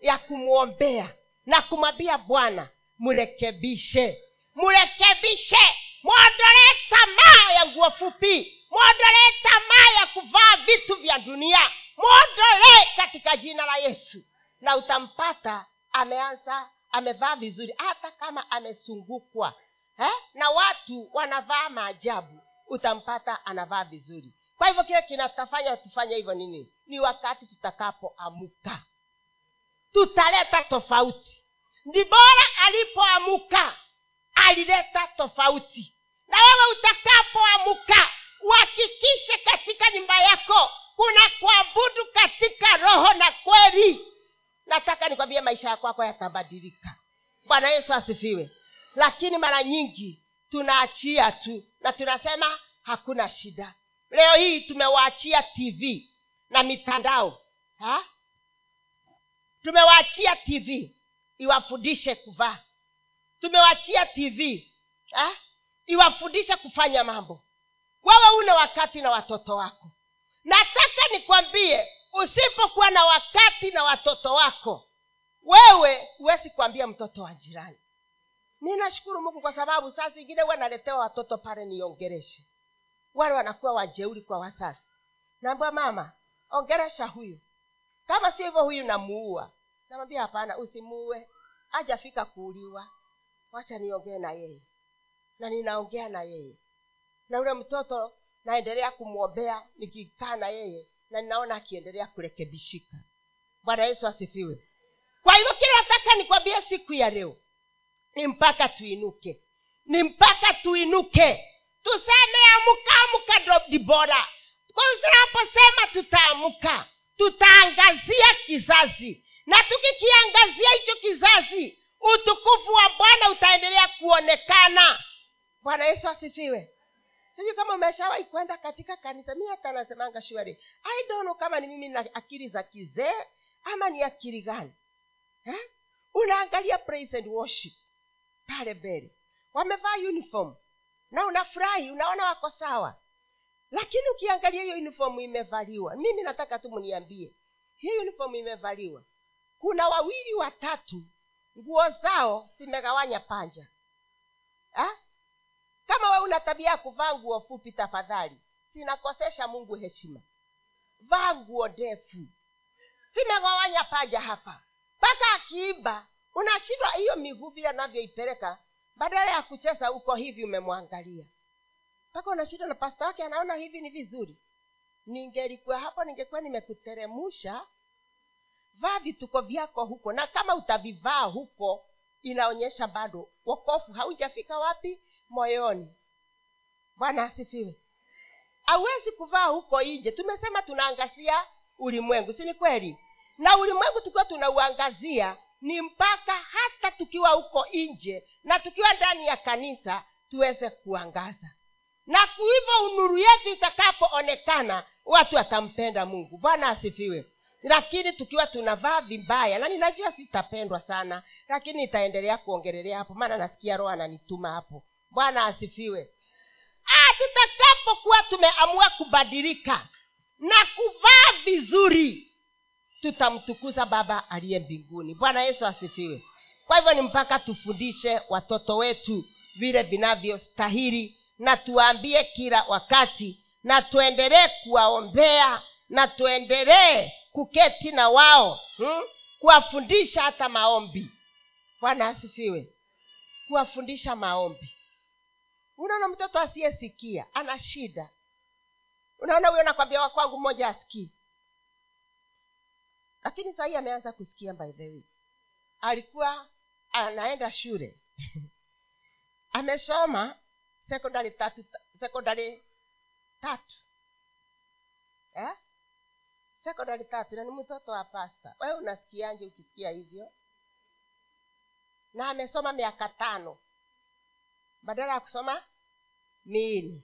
ya kumwombea na kumwambia bwana mrekebishe mrekebishe mwondolee tamaa ya nguo fupi mwodolee tamaa ya kuvaa vitu vya dunia. Mwodolee katika jina la yesu. Na utampata ameanza amevaa vizuri hata kama amesungukwa. Eh? na watu wanavaa maajabu utampata anavaa vizuri. Kwa hivyo kile kinatafanya tufanye hivyo nini? Ni wakati tutakapoamuka tutaleta tofauti. Ndi bora alipoamuka alileta tofauti. Na wewe utakapoamuka uhakikishe katika nyumba yako kuna kuabudu katika roho na kweli. Nataka nikwambie maisha ya kwako yatabadilika. Bwana yesu asifiwe. Lakini mara nyingi tunaachia tu na tunasema hakuna shida. Leo hii tumewaachia tv na mitandao tumewaachia tv iwafundishe kuvaa. Tumewaachia tv ha? iwafundishe kufanya mambo wewe ule wakati na watoto wako. Nataka nikwambie usipokuwa na wakati na watoto wako wewe huwezi kuambia mtoto wa jirani. Ninashukuru mungu kwa sababu saa zingine huwa naletewa watoto pale niongereshe. Wale wanakuwa wajeuri kwa wasasi naambia mama ongeresha huyu. Kama si hivyo huyu namuua. Namwambia hapana usimuue. Hajafika kuuliwa. Wacha niongee na yeye. Na ninaongea na yeye na yule mtoto naendelea kumwombea nikikaa na yeye na ninaona akiendelea kurekebishika. Bwana yesu asifiwe. Kwa hivyo kile nataka nikwambie siku ya leo ni mpaka tuinuke ni mpaka tuinuke. Tuseme amuka amuka dibora tunaposema tutaamuka tutaangazia kizazi. Na tukikiangazia hicho kizazi utukufu wa bwana utaendelea kuonekana. Bwana yesu asifiwe sijui kama umeshawahi kwenda katika kanisa mi hata nasemanga shwari. I kama ni mimi na akili za kizee ama ni akili gani. Eh? unaangalia praise and worship pale mbele. Wamevaa uniform na unafurahi unaona wako sawa. Lakini ukiangalia hiyo uniform imevaliwa. Mimi nataka tu mniambie hiyo uniform imevaliwa. Kuna wawili watatu nguo zao zimegawanya panja. Ha? Kama we una tabia ya kuvaa nguo fupi tafadhali. Sinakosesha mungu heshima. Vaa nguo ndefu. Zimegawanya paja hapa. Mpaka akiimba unashindwa hiyo miguu vile anavyoipeleka. Badala ya kucheza huko hivi umemwangalia. Mpaka unashindwa na pasta wake anaona hivi ni vizuri. Ningelikuwa hapo ningekuwa nimekuteremusha. Vaa vituko vyako huko. Na kama utavivaa huko inaonyesha bado wokofu haujafika wapi moyoni. Bwana asifiwe. Hawezi kuvaa huko nje. Tumesema tunaangazia ulimwengu si ni kweli? Na ulimwengu tukiwa tunauangazia ni mpaka hata tukiwa huko nje na tukiwa ndani ya kanisa tuweze kuangaza. Na hivyo unuru yetu itakapoonekana watu watampenda mungu. Bwana asifiwe. Lakini tukiwa tunavaa vibaya na ninajua sitapendwa sana lakini nitaendelea kuongelelea hapo maana nasikia roho ananituma hapo bwana asifiwe. Ah, tutakapokuwa tumeamua kubadilika na kuvaa vizuri tutamtukuza baba aliye mbinguni. Bwana yesu asifiwe. Kwa hivyo ni mpaka tufundishe watoto wetu vile vinavyostahili na tuwaambie kila wakati na tuendelee kuwaombea na tuendelee kuketi na wao hmm? kuwafundisha hata maombi. Bwana asifiwe. Kuwafundisha maombi unaona mtoto asiyesikia ana shida. Unaona huyo nakwambia wakwangu mmoja asikii. Lakini sahii ameanza kusikia by the way. Alikuwa anaenda shule. Amesoma sekondari tatu sekondari tatu. Eh? sekondari tatu na ni mtoto wa pasta. Wewe unasikianje ukisikia hivyo? Na amesoma miaka tano badala ya kusoma miili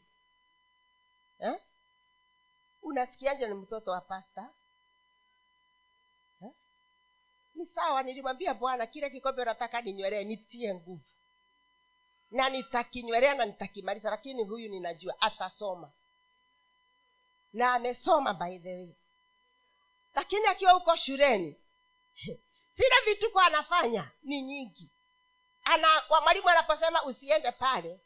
eh? unasikianje ni mtoto wa pasta? Eh? ni sawa nilimwambia bwana kile kikombe unataka ninywelee nitie nguvu. Na nitakinywelea na nitakimaliza lakini huyu ninajua atasoma. Na amesoma by the way. Lakini akiwa huko shuleni zile vituko anafanya ni nyingi ana mwalimu anaposema usiende pale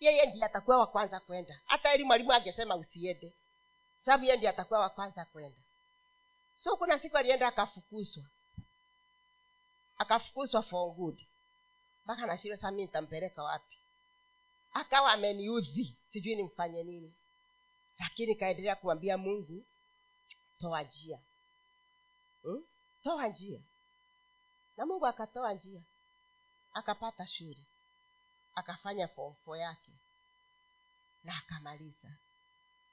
yeye ndiye atakuwa wa kwanza kwenda. Hata ili mwalimu angesema usiende sababu yeye ndiye atakuwa wa kwanza kwenda. So kuna siku alienda akafukuzwa. Akafukuzwa for good. Mpaka nashindwa saa mi nitampeleka wapi? Akawa ameniudhi sijui nimfanye nini. Lakini kaendelea kumwambia mungu toa njia. Hmm? toa njia. Na mungu akatoa njia akapata shule akafanya fomfo yake na akamaliza.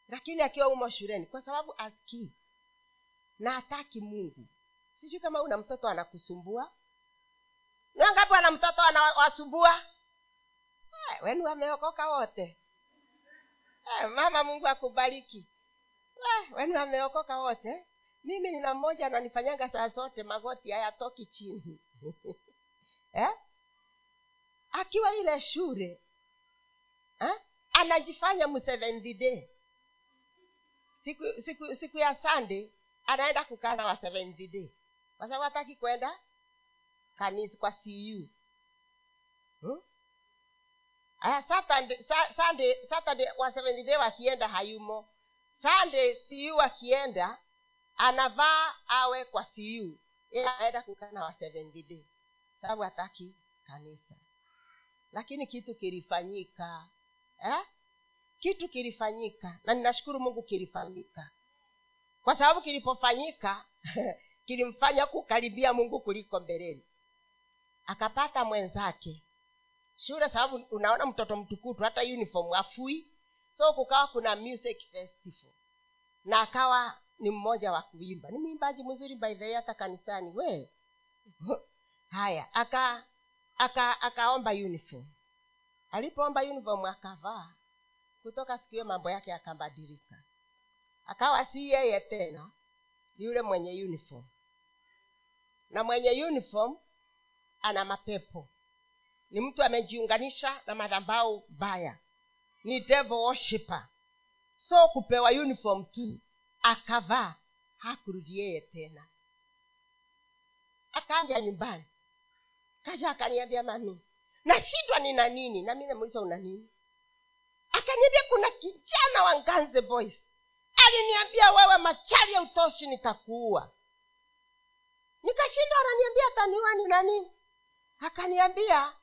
Lakini akiwa umo shuleni kwa sababu askii na hataki mungu. Sijui kama una mtoto anakusumbua. Nangapi ana mtoto anawasumbua? Eh, wenu wameokoka wote. Eh, mama mungu akubariki. Eh, wenu wameokoka wote. Mimi nina mmoja ananifanyanga saa zote magoti hayatoki chini. Eh? Akiwa ile shule eh? anajifanya mseventh day. Siku siku siku ya sunday anaenda kukaa na wa seventh day. Kwa sababu hataki kwenda kanisa kwa cu hmm? wakienda hayumo. Sunday cu wakienda anavaa awe kwa cu yeye anaenda kukaa na wa seventh sababu hataki kanisa lakini kitu kilifanyika eh? kitu kilifanyika na ninashukuru mungu kilifanyika. Kwa sababu kilipofanyika kilimfanya kukaribia mungu kuliko mbeleni. Akapata mwenzake. Shule sababu unaona mtoto mtukutu hata uniform afui so kukawa kuna music festival. Na akawa ni mmoja wa kuimba. Ni mwimbaji mzuri by the way hata kanisani. We! Haya aka aka akaomba uniform. Alipoomba uniform akavaa. Kutoka siku hiyo mambo yake akabadilika akawa si yeye tena yule mwenye uniform. Na mwenye uniform ana mapepo. Ni mtu amejiunganisha na madhambau baya ni devil worshiper so kupewa uniform tu akavaa. Hakurudi yeye tena. Akaja nyumbani kaja akaniambia mami nashindwa nina nini? Nami namuuliza una nini? Akaniambia kuna kijana wa Nganze boys. Aliniambia wewe machari ya utoshi nitakuua. Nikashindwa ananiambia ataniua nina nini? Akaniambia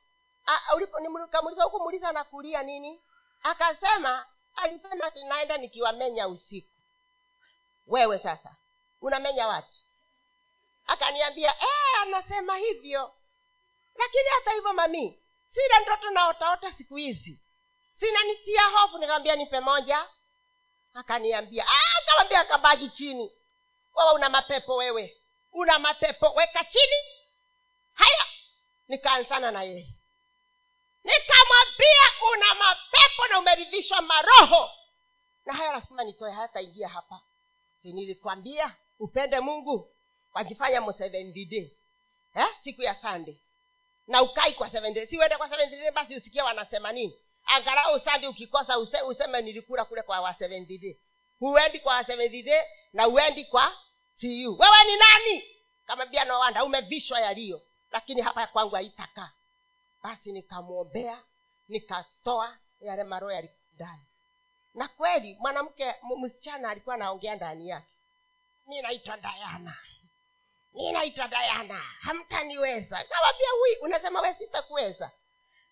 kamuliza huku muuliza nakulia nini? Akasema alisema tinaenda nikiwamenya usiku. Wewe sasa unamenya watu akaniambia ee, anasema hivyo lakini hata hivyo mami sina ndoto naotaota siku hizi. Sinanitia hofu nikamwambia nipe moja. Akaniambia "Ah," akamwambia kabagi chini. Wewe una mapepo wewe. Una mapepo. Weka chini. Haya nikaansana na yeye. Nikamwambia una mapepo na umeridhishwa maroho. Na haya lazima nitoe hayataingia hapa. Sinilikwambia upende mungu? Wajifanya mo seventh eh? siku ya sunday na ukai kwa si uende kwa basi usikie wanasema nini? Angalau sandi ukikosa use, useme nilikula kule kwa wa huendi kwa wa seventh na uendi kwa cu wewe ni nani? Kama bia nawanda umevishwa yaliyo lakini hapa kwangu haitakaa basi nikamwombea nikatoa yale maroho yali na kweli mwanamke msichana alikuwa anaongea ndani yake. Mi naitwa dayana mi dayana hamtaniweza. Kawambia wi unasema we sitakuweza.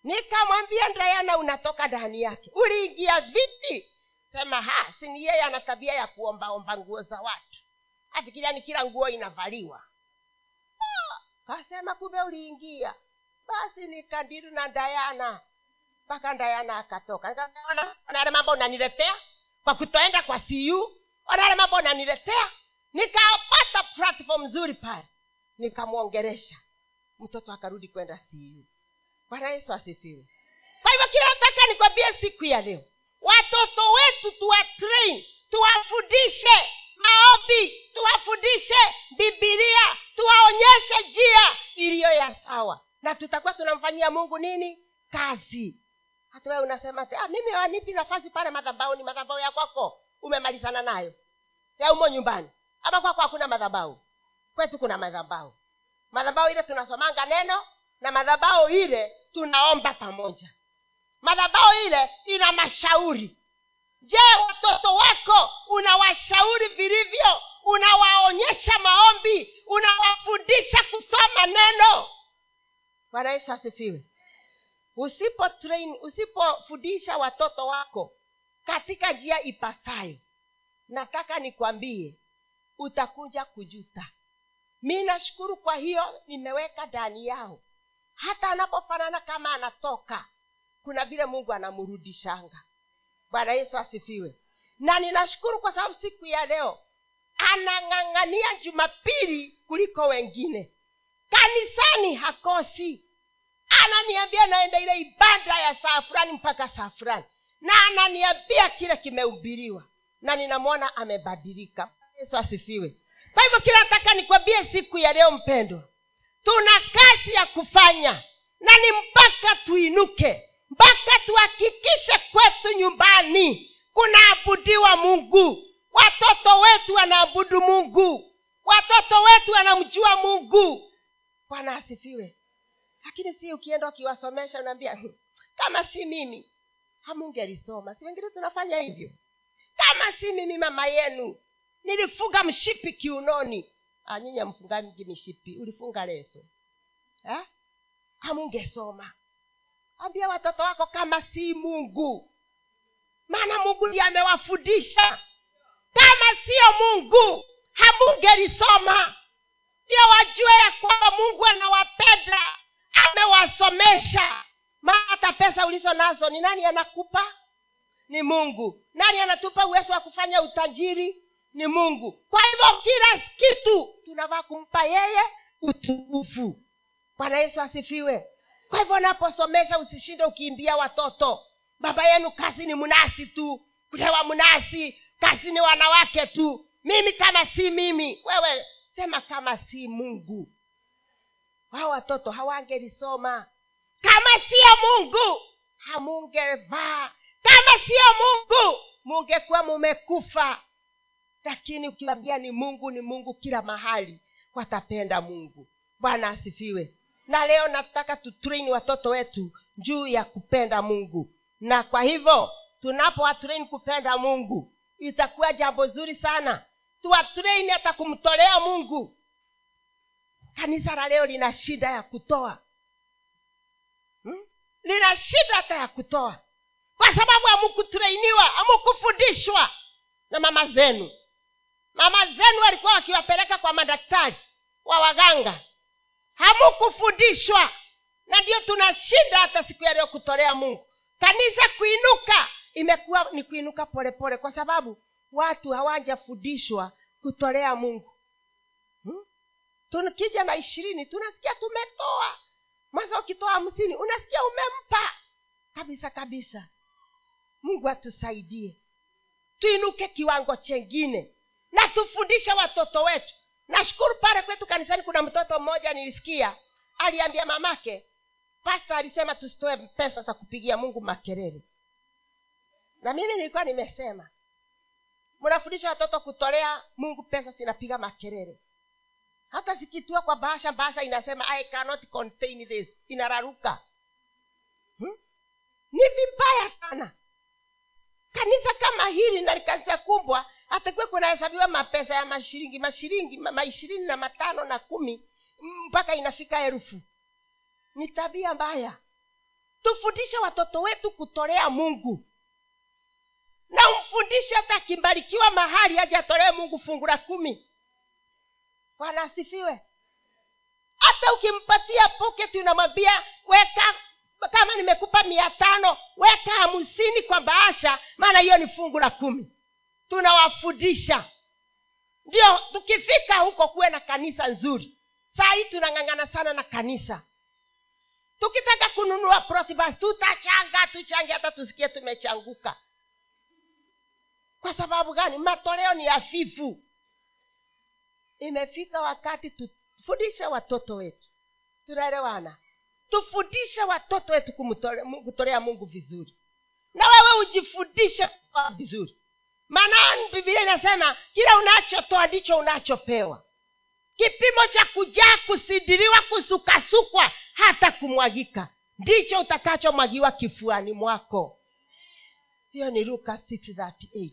Nikamwambia dayana unatoka ndani yake. Uliingia vipi? Sema ha sini yeye ana tabia ya kuombaomba nguo za watu. Afikiria ni kila nguo inavaliwa. Kasema kumbe uliingia. Basi nikandiru na dayana mpaka dayana akatoka. Nikamwambia, "Ona- ona yale mambo unaniletea kwa kutoenda kwa siu ona yale mambo unaniletea nikapata platform nzuri pale. Nikamwongeresha. Mtoto akarudi kwenda siu bwana yesu asifiwe. Kwa hivyo kila nataka nikwambie siku ya leo watoto wetu tuwatrain tuwafundishe maombi tuwafundishe bibilia tuwaonyeshe njia iliyo ya sawa. Na tutakuwa tunamfanyia mungu nini? Kazi. Hata wewe unasema ah, mimi wanipi nafasi pale madhabauni madhabau ya kwako. Umemalizana nayo. Ya umo nyumbani ama kwako hakuna madhabau kwetu kuna madhabau madhabau ile tunasomanga neno na madhabau ile tunaomba pamoja. Madhabau ile ina mashauri. Je watoto wako unawashauri vilivyo? Unawaonyesha maombi? Unawafundisha kusoma neno? Bwana yesu asifiwe. Usipo train usipofundisha watoto wako katika njia ipasayo nataka nikwambie utakuja kujuta. Mi nashukuru kwa hiyo nimeweka ndani yao. Hata anapofanana kama anatoka kuna vile mungu anamrudishanga bwana yesu asifiwe. Na ninashukuru kwa sababu siku ya leo anang'ang'ania jumapili kuliko wengine. Kanisani hakosi. Ananiambia naenda ile ibada ya saa fulani mpaka saa fulani. Na ananiambia kile kimehubiriwa. Na ninamwona amebadilika yesu asifiwe. Kwa hivyo kila nataka nikwambie siku ya leo mpendwa tuna kazi ya kufanya na ni mpaka tuinuke mpaka tuhakikishe kwetu nyumbani kunaabudiwa mungu. Watoto wetu wanaabudu mungu. Watoto wetu wanamjua mungu. Bwana asifiwe. Lakini si ukienda ukiwasomesha unaambia "Hmm, kama si mimi hamungelisoma. Si wengine tunafanya hivyo. Kama si mimi mama yenu nilifunga mshipi kiunoni. Ah, nyinyi amfungangi mishipi. Ulifunga leso. Eh? hamungesoma. Ambia watoto wako kama si mungu. Maana mungu ndiye amewafundisha. Kama siyo mungu hamungelisoma. Ndio wajue ya kwamba mungu anawapenda. Amewasomesha. Maana hata pesa ulizo nazo ni nani anakupa? Ni mungu. Nani anatupa uwezo wa kufanya utajiri ni mungu. Kwa hivyo kila kitu tunavaa kumpa yeye utukufu. Bwana yesu asifiwe. Kwa hivyo unaposomesha usishinde ukiimbia watoto. Baba yenu kazi ni mnasi tu. Kulewa mnasi. Kazi ni wanawake tu. Mimi kama si mimi. Wewe sema kama si mungu. Hao watoto hawangelisoma. Kama siyo mungu hamungevaa. Kama siyo mungu mungekuwa mumekufa lakini ukiwambia ni mungu ni mungu kila mahali watapenda mungu. Bwana asifiwe. Na leo nataka tutrain watoto wetu juu ya kupenda mungu. Na kwa hivyo tunapowatrain kupenda mungu itakuwa jambo zuri sana. Tuwatrain hata kumtolea mungu. Kanisa la leo lina shida ya kutoa. Hmm? lina shida hata ya kutoa. Kwa sababu hamukutreiniwa hamukufundishwa na mama zenu mama zenu walikuwa wakiwapeleka kwa madaktari wa waganga. Hamukufundishwa. Na ndiyo tunashinda hata siku ya kutolea mungu. Kanisa kuinuka imekuwa ni kuinuka polepole kwa sababu watu hawajafundishwa kutolea mungu. Hmm? tukija na ishirini tunasikia tumetoa. Mwanza ukitoa hamsini unasikia umempa. Kabisa kabisa. Mungu atusaidie. Tuinuke kiwango chengine na tufundishe watoto wetu. Nashukuru pale kwetu kanisani kuna mtoto mmoja nilisikia. Aliambia mamake pasta alisema tusitoe pesa za kupigia mungu makelele. Na mimi nilikuwa nimesema mnafundisha watoto kutolea mungu pesa zinapiga makelele. Hata zikitua kwa bahasha bahasha inasema i cannot contain this. Inararuka. Hmm? ni vibaya sana. Kanisa kama hili na kanisa kubwa hatakuwa kunahesabiwa mapesa ya mashiringi mashiringi ma- maishirini na matano na kumi mpaka inafika elfu ni tabia mbaya. Tufundishe watoto wetu kutolea mungu. Na umfundishe hata akimbarikiwa mahali aje atolee mungu fungu la kumi. Bwana asifiwe. Hata ukimpatia poketi unamwambia weka kama nimekupa mia tano weka hamsini kwa bahasha maana hiyo ni fungu la kumi tunawafundisha. Ndio tukifika huko kuwe na kanisa nzuri. Saa hii tunang'ang'ana sana na kanisa. Tukitaka kununua basi tutachanga tuchange hata tusikie tumechanguka. Kwa sababu gani? Matoleo ni hafifu. Imefika wakati tufundishe watoto wetu. Tunaelewana? Tufundishe watoto wetu kutolea mungu vizuri. Na wewe ujifundishe vizuri maana bibilia inasema kila unachotoa ndicho unachopewa. Kipimo cha kujaa kusidiriwa kusukasukwa hata kumwagika. Ndicho utakachomwagiwa kifuani mwako. Hiyo ni luka 638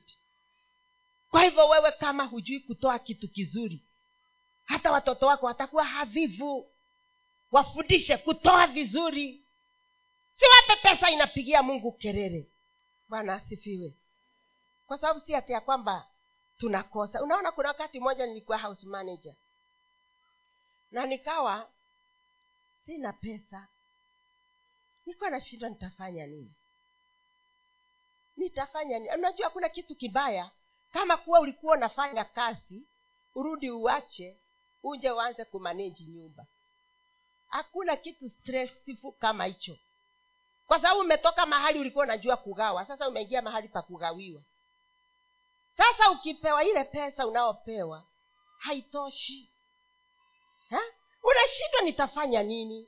kwa hivyo wewe kama hujui kutoa kitu kizuri hata watoto wako watakuwa havivu. Wafundishe kutoa vizuri. Siwape pesa inapigia mungu kelele. Bwana asifiwe kwa sababu si hati ya kwamba tunakosa. Unaona kuna wakati mmoja nilikuwa house manager. Na nikawa sina pesa. Nilikuwa nashindwa nitafanya nini? Nitafanya nini? Unajua kuna kitu kibaya. Kama kuwa ulikuwa unafanya kazi urudi uache uje uanze kumaneji nyumba. Hakuna kitu stressifu kama hicho. Kwa sababu umetoka mahali ulikuwa unajua kugawa. Sasa umeingia mahali pa kugawiwa sasa ukipewa ile pesa unaopewa haitoshi. Ha? unashindwa nitafanya nini?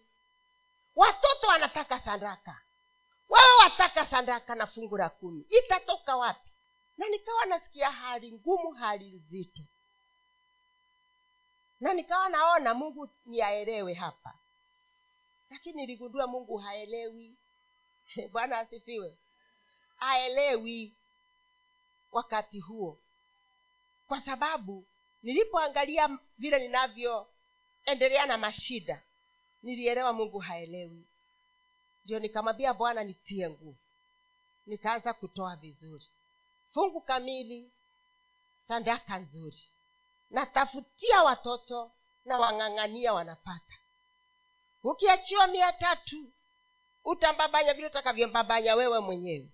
Watoto wanataka sadaka. Wewe wataka sadaka na fungu la kumi. Itatoka wapi? Na nikawa nasikia hali ngumu hali nzito. Na nikawa naona mungu niaelewe hapa. Lakini niligundua mungu haelewi. Bwana asifiwe. Haelewi wakati huo. Kwa sababu nilipoangalia vile ninavyoendelea na mashida nilielewa mungu haelewi. Ndio nikamwambia bwana nitie nguvu. Nikaanza kutoa vizuri. Fungu kamili sadaka nzuri. Natafutia watoto na wang'ang'ania wanapata. Ukiachiwa mia tatu utambabanya vile utakavyobabanya wewe mwenyewe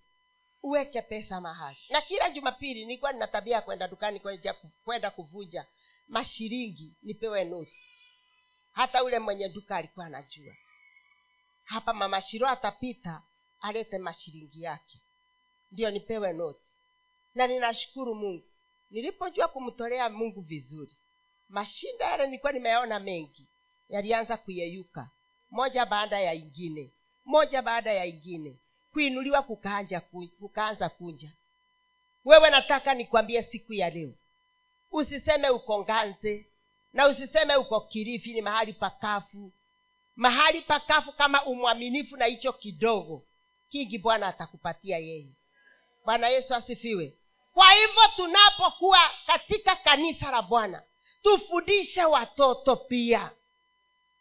uweke pesa mahali. Na kila jumapili nilikuwa nina tabia ya kwenda dukani kwenda kuvuja mashiringi nipewe noti. Hata ule mwenye duka alikuwa anajua. Hapa mama shiro atapita alete mashiringi yake. Ndio nipewe noti. Na ninashukuru mungu. Nilipojua kumtolea mungu vizuri mashinda yale nilikuwa nimeona mengi yalianza kuyeyuka. Moja baada ya ingine moja baada ya ingine kuinuliwa kukaanja kukaanza kunja. Wewe nataka nikwambie siku ya leo usiseme uko nganze na usiseme uko kirifi ni mahali pakafu. Mahali pakafu kama umwaminifu na hicho kidogo kingi bwana atakupatia yeye. Bwana yesu asifiwe. Kwa hivyo tunapokuwa katika kanisa la bwana tufundishe watoto pia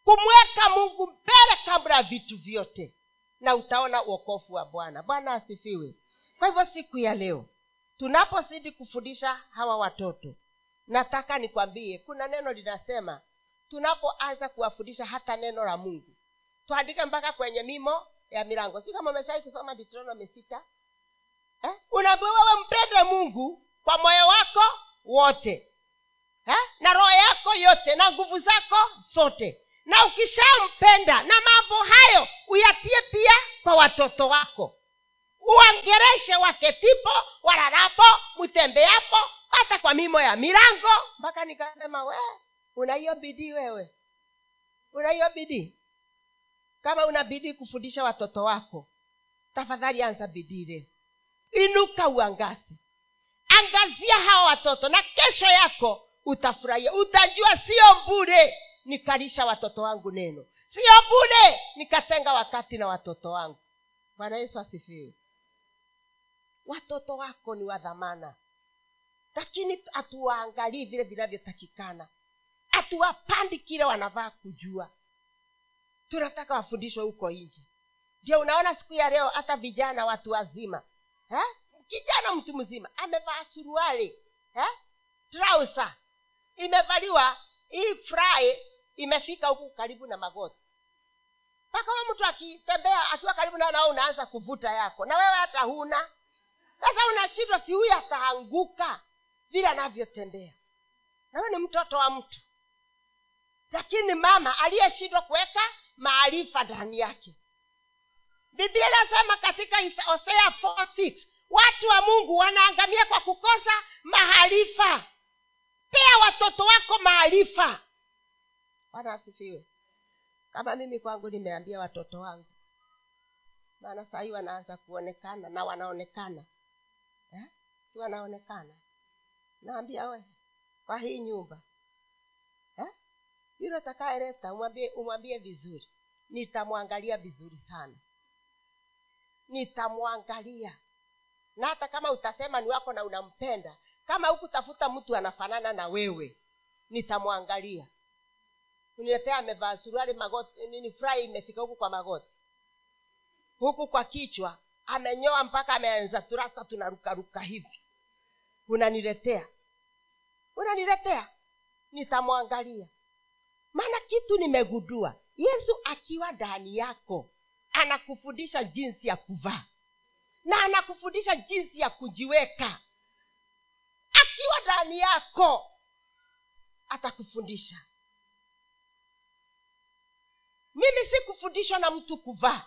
kumweka mungu mbele kabla ya vitu vyote na utaona uokofu wa bwana. Bwana asifiwe. Kwa hivyo siku ya leo tunapozidi kufundisha hawa watoto nataka nikwambie kuna neno linasema tunapoanza kuwafundisha hata neno la mungu tuandike mpaka kwenye mimo ya milango. Si kama umeshai kusoma deuteronomy sita? Eh? unaambiwa wewe mpende mungu kwa moyo wako wote eh? na roho yako yote na nguvu zako zote na ukishampenda na mambo hayo uyatie pia kwa watoto wako. Uangereshe waketipo wararapo mtembeapo hata kwa mimo ya milango mpaka nikasema we una bidii wewe. Una hiyo bidii kama una bidii kufundisha watoto wako tafadhali anza bidii leo. Inuka uangazi angazia hawa watoto na kesho yako utafurahia. Utajua sio bure nikalisha watoto wangu neno. Sio bule nikatenga wakati na watoto wangu. Bwana yesu asifiwe. Watoto wako ni wa dhamana. Lakini hatuwaangalii vile vinavyotakikana. Hatuwapandi kile wanavaa kujua. Tunataka wafundishwe huko nje. Ndio unaona siku ya leo hata vijana watu wazima ha? kijana mtu mzima amevaa suruali eh? trausa imevaliwa hii fry imefika huku karibu na magoti. Mpaka huyo mtu akitembea akiwa karibu nao nao unaanza kuvuta yako. Na wewe hata huna. Sasa unashindwa si huyu ataanguka vile anavyotembea. Na wewe ni mtoto wa mtu. Lakini mama aliyeshindwa kuweka maarifa ndani yake. Biblia inasema katika hosea 4:6 watu wa mungu wanaangamia kwa kukosa maarifa. Pea watoto wako maarifa bwana asifiwe. Kama mimi kwangu nimeambia watoto wangu maana sahii wanaanza kuonekana na wanaonekana eh? si wanaonekana? Naambia we kwa hii nyumba eh? yule atakayeleta umwambie umwambie vizuri. Nitamwangalia vizuri sana. Nitamwangalia. Na hata kama utasema ni wako na unampenda kama hukutafuta mtu anafanana na wewe nitamwangalia uniletea amevaa suruali magoti nini furahi imefika huku kwa magoti. Huku kwa kichwa amenyoa mpaka ameanza turasa tunarukaruka hivi. Unaniletea? Unaniletea? Nitamwangalia. Maana kitu nimegundua yesu akiwa ndani yako anakufundisha jinsi ya kuvaa. Na anakufundisha jinsi ya kujiweka. Akiwa ndani yako atakufundisha mimi sikufundishwa na mtu kuvaa.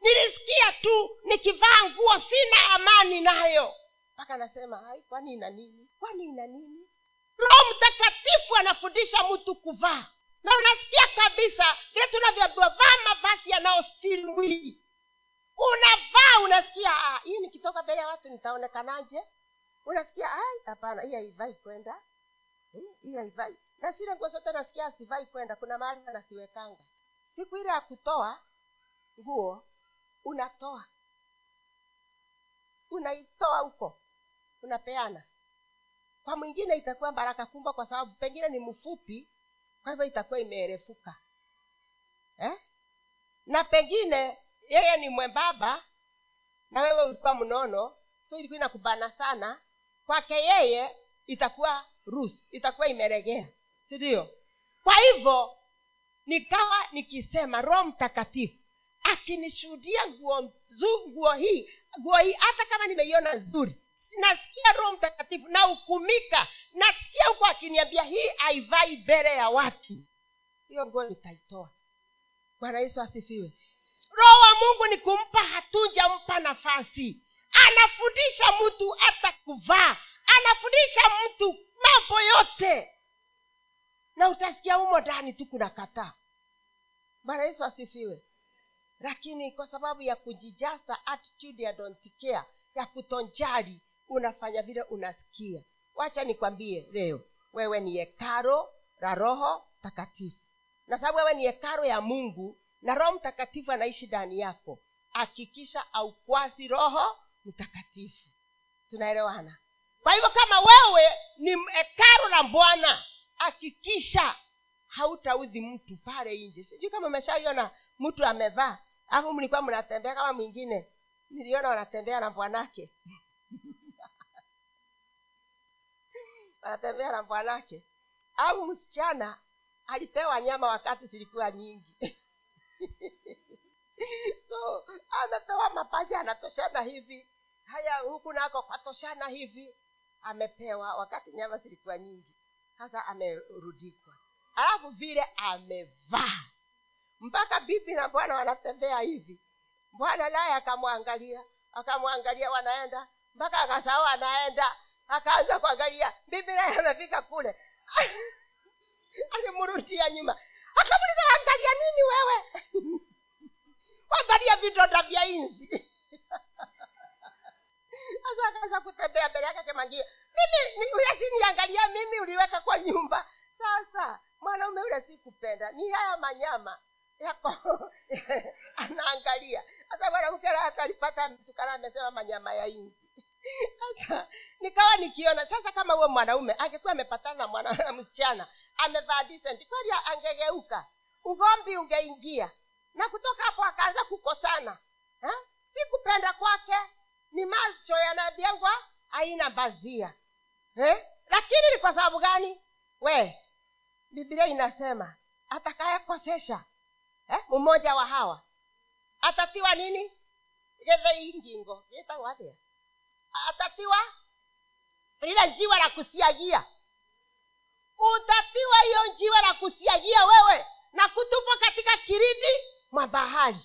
Nilisikia tu nikivaa nguo sina amani nayo. Mpaka anasema hai kwani ina nini? Kwani ina nini? Roho mtakatifu anafundisha mtu kuvaa. Na unasikia kabisa vile tunavyoambiwa vaa mavazi yanayostiri mwili. Unavaa unasikia ah, hii nikitoka mbele ya watu nitaonekanaje? Unasikia ai hapana hii haivai kwenda. Hmm, hii haivai. Na zile nguo zote nasikia asivai kwenda. Kuna mahali anasiwekanga siku ile ya kutoa nguo unatoa. Unaitoa huko unapeana. Kwa mwingine itakuwa baraka kubwa kwa sababu pengine ni mfupi kwa hivyo itakuwa imeerefuka eh? na pengine yeye ni mwembamba na wewe ulikuwa mnono so ilikuwa inakubana sana. Kwake yeye itakuwa rus itakuwa imeregea si ndio? Kwa hivyo nikawa nikisema roho mtakatifu akinishuhudia nguo nguo hii nguo hii hata kama nimeiona nzuri nasikia roho mtakatifu na hukumika nasikia huko akiniambia hii haivai mbele ya watu. Hiyo nguo nitaitoa. Bwana yesu asifiwe. Roho wa mungu ni kumpa hatujampa nafasi. Anafundisha mtu hata kuvaa. Anafundisha mtu mambo yote. Na utasikia humo ndani tu kuna kataa bwana yesu asifiwe. Lakini kwa sababu ya kujijaza attitude ya don't care ya kutonjali unafanya vile unasikia. Wacha nikwambie leo wewe ni hekaro la roho takatifu na sababu wewe ni hekaro ya mungu na roho mtakatifu anaishi ndani yako hakikisha aukwasi roho mtakatifu. Tunaelewana? Kwa hivyo kama wewe ni hekaro la bwana hakikisha hautaudhi mtu pale nje. Sijui kama umeshaiona mtu amevaa alafu mlikuwa mnatembea kama mwingine. Niliona wanatembea na bwanake wanatembea na bwanake au msichana alipewa nyama wakati zilikuwa nyingi. So amepewa mapaja anatoshana hivi. Haya huku nako kwatoshana hivi. Amepewa wakati nyama zilikuwa nyingi. Sasa amerudikwa alafu vile amevaa. Mpaka bibi na bwana wanatembea hivi. Bwana naye akamwangalia akamwangalia wanaenda mpaka akasahau anaenda. Akaanza kuangalia bibi naye amefika kule. Alimrudia nyuma. Akamuliza angalia nini wewe? Wangalia vidonda vya inzi. Sasa akaanza kutembea mbele yake kemangia mimi ni- uyasiniangalia mimi uliweka kwa nyumba. Sasa mwanaume ule sikupenda ni haya manyama yako anaangalia. Sasa mwanamke naye hata alipata mtukana amesema manyama ya inzi. Nikawa nikiona sasa kama huwe mwanaume angekuwa amepatana na msichana amevaa decent kweli angegeuka. Ugombi ungeingia. Na kutoka hapo akaanza kukosana. Ha? si kupenda kwake. Ni macho yanabengwa haina bazia eh? lakini ni kwa sababu gani? We biblia inasema atakayekosesha eh? mmoja wa hawa atatiwa nini? Gethe ngingo gitagwathia atatiwa lile njiwa la kusiagia. Utatiwa hiyo njiwa la kusiagia wewe na kutupwa katika kiridi mwa bahari.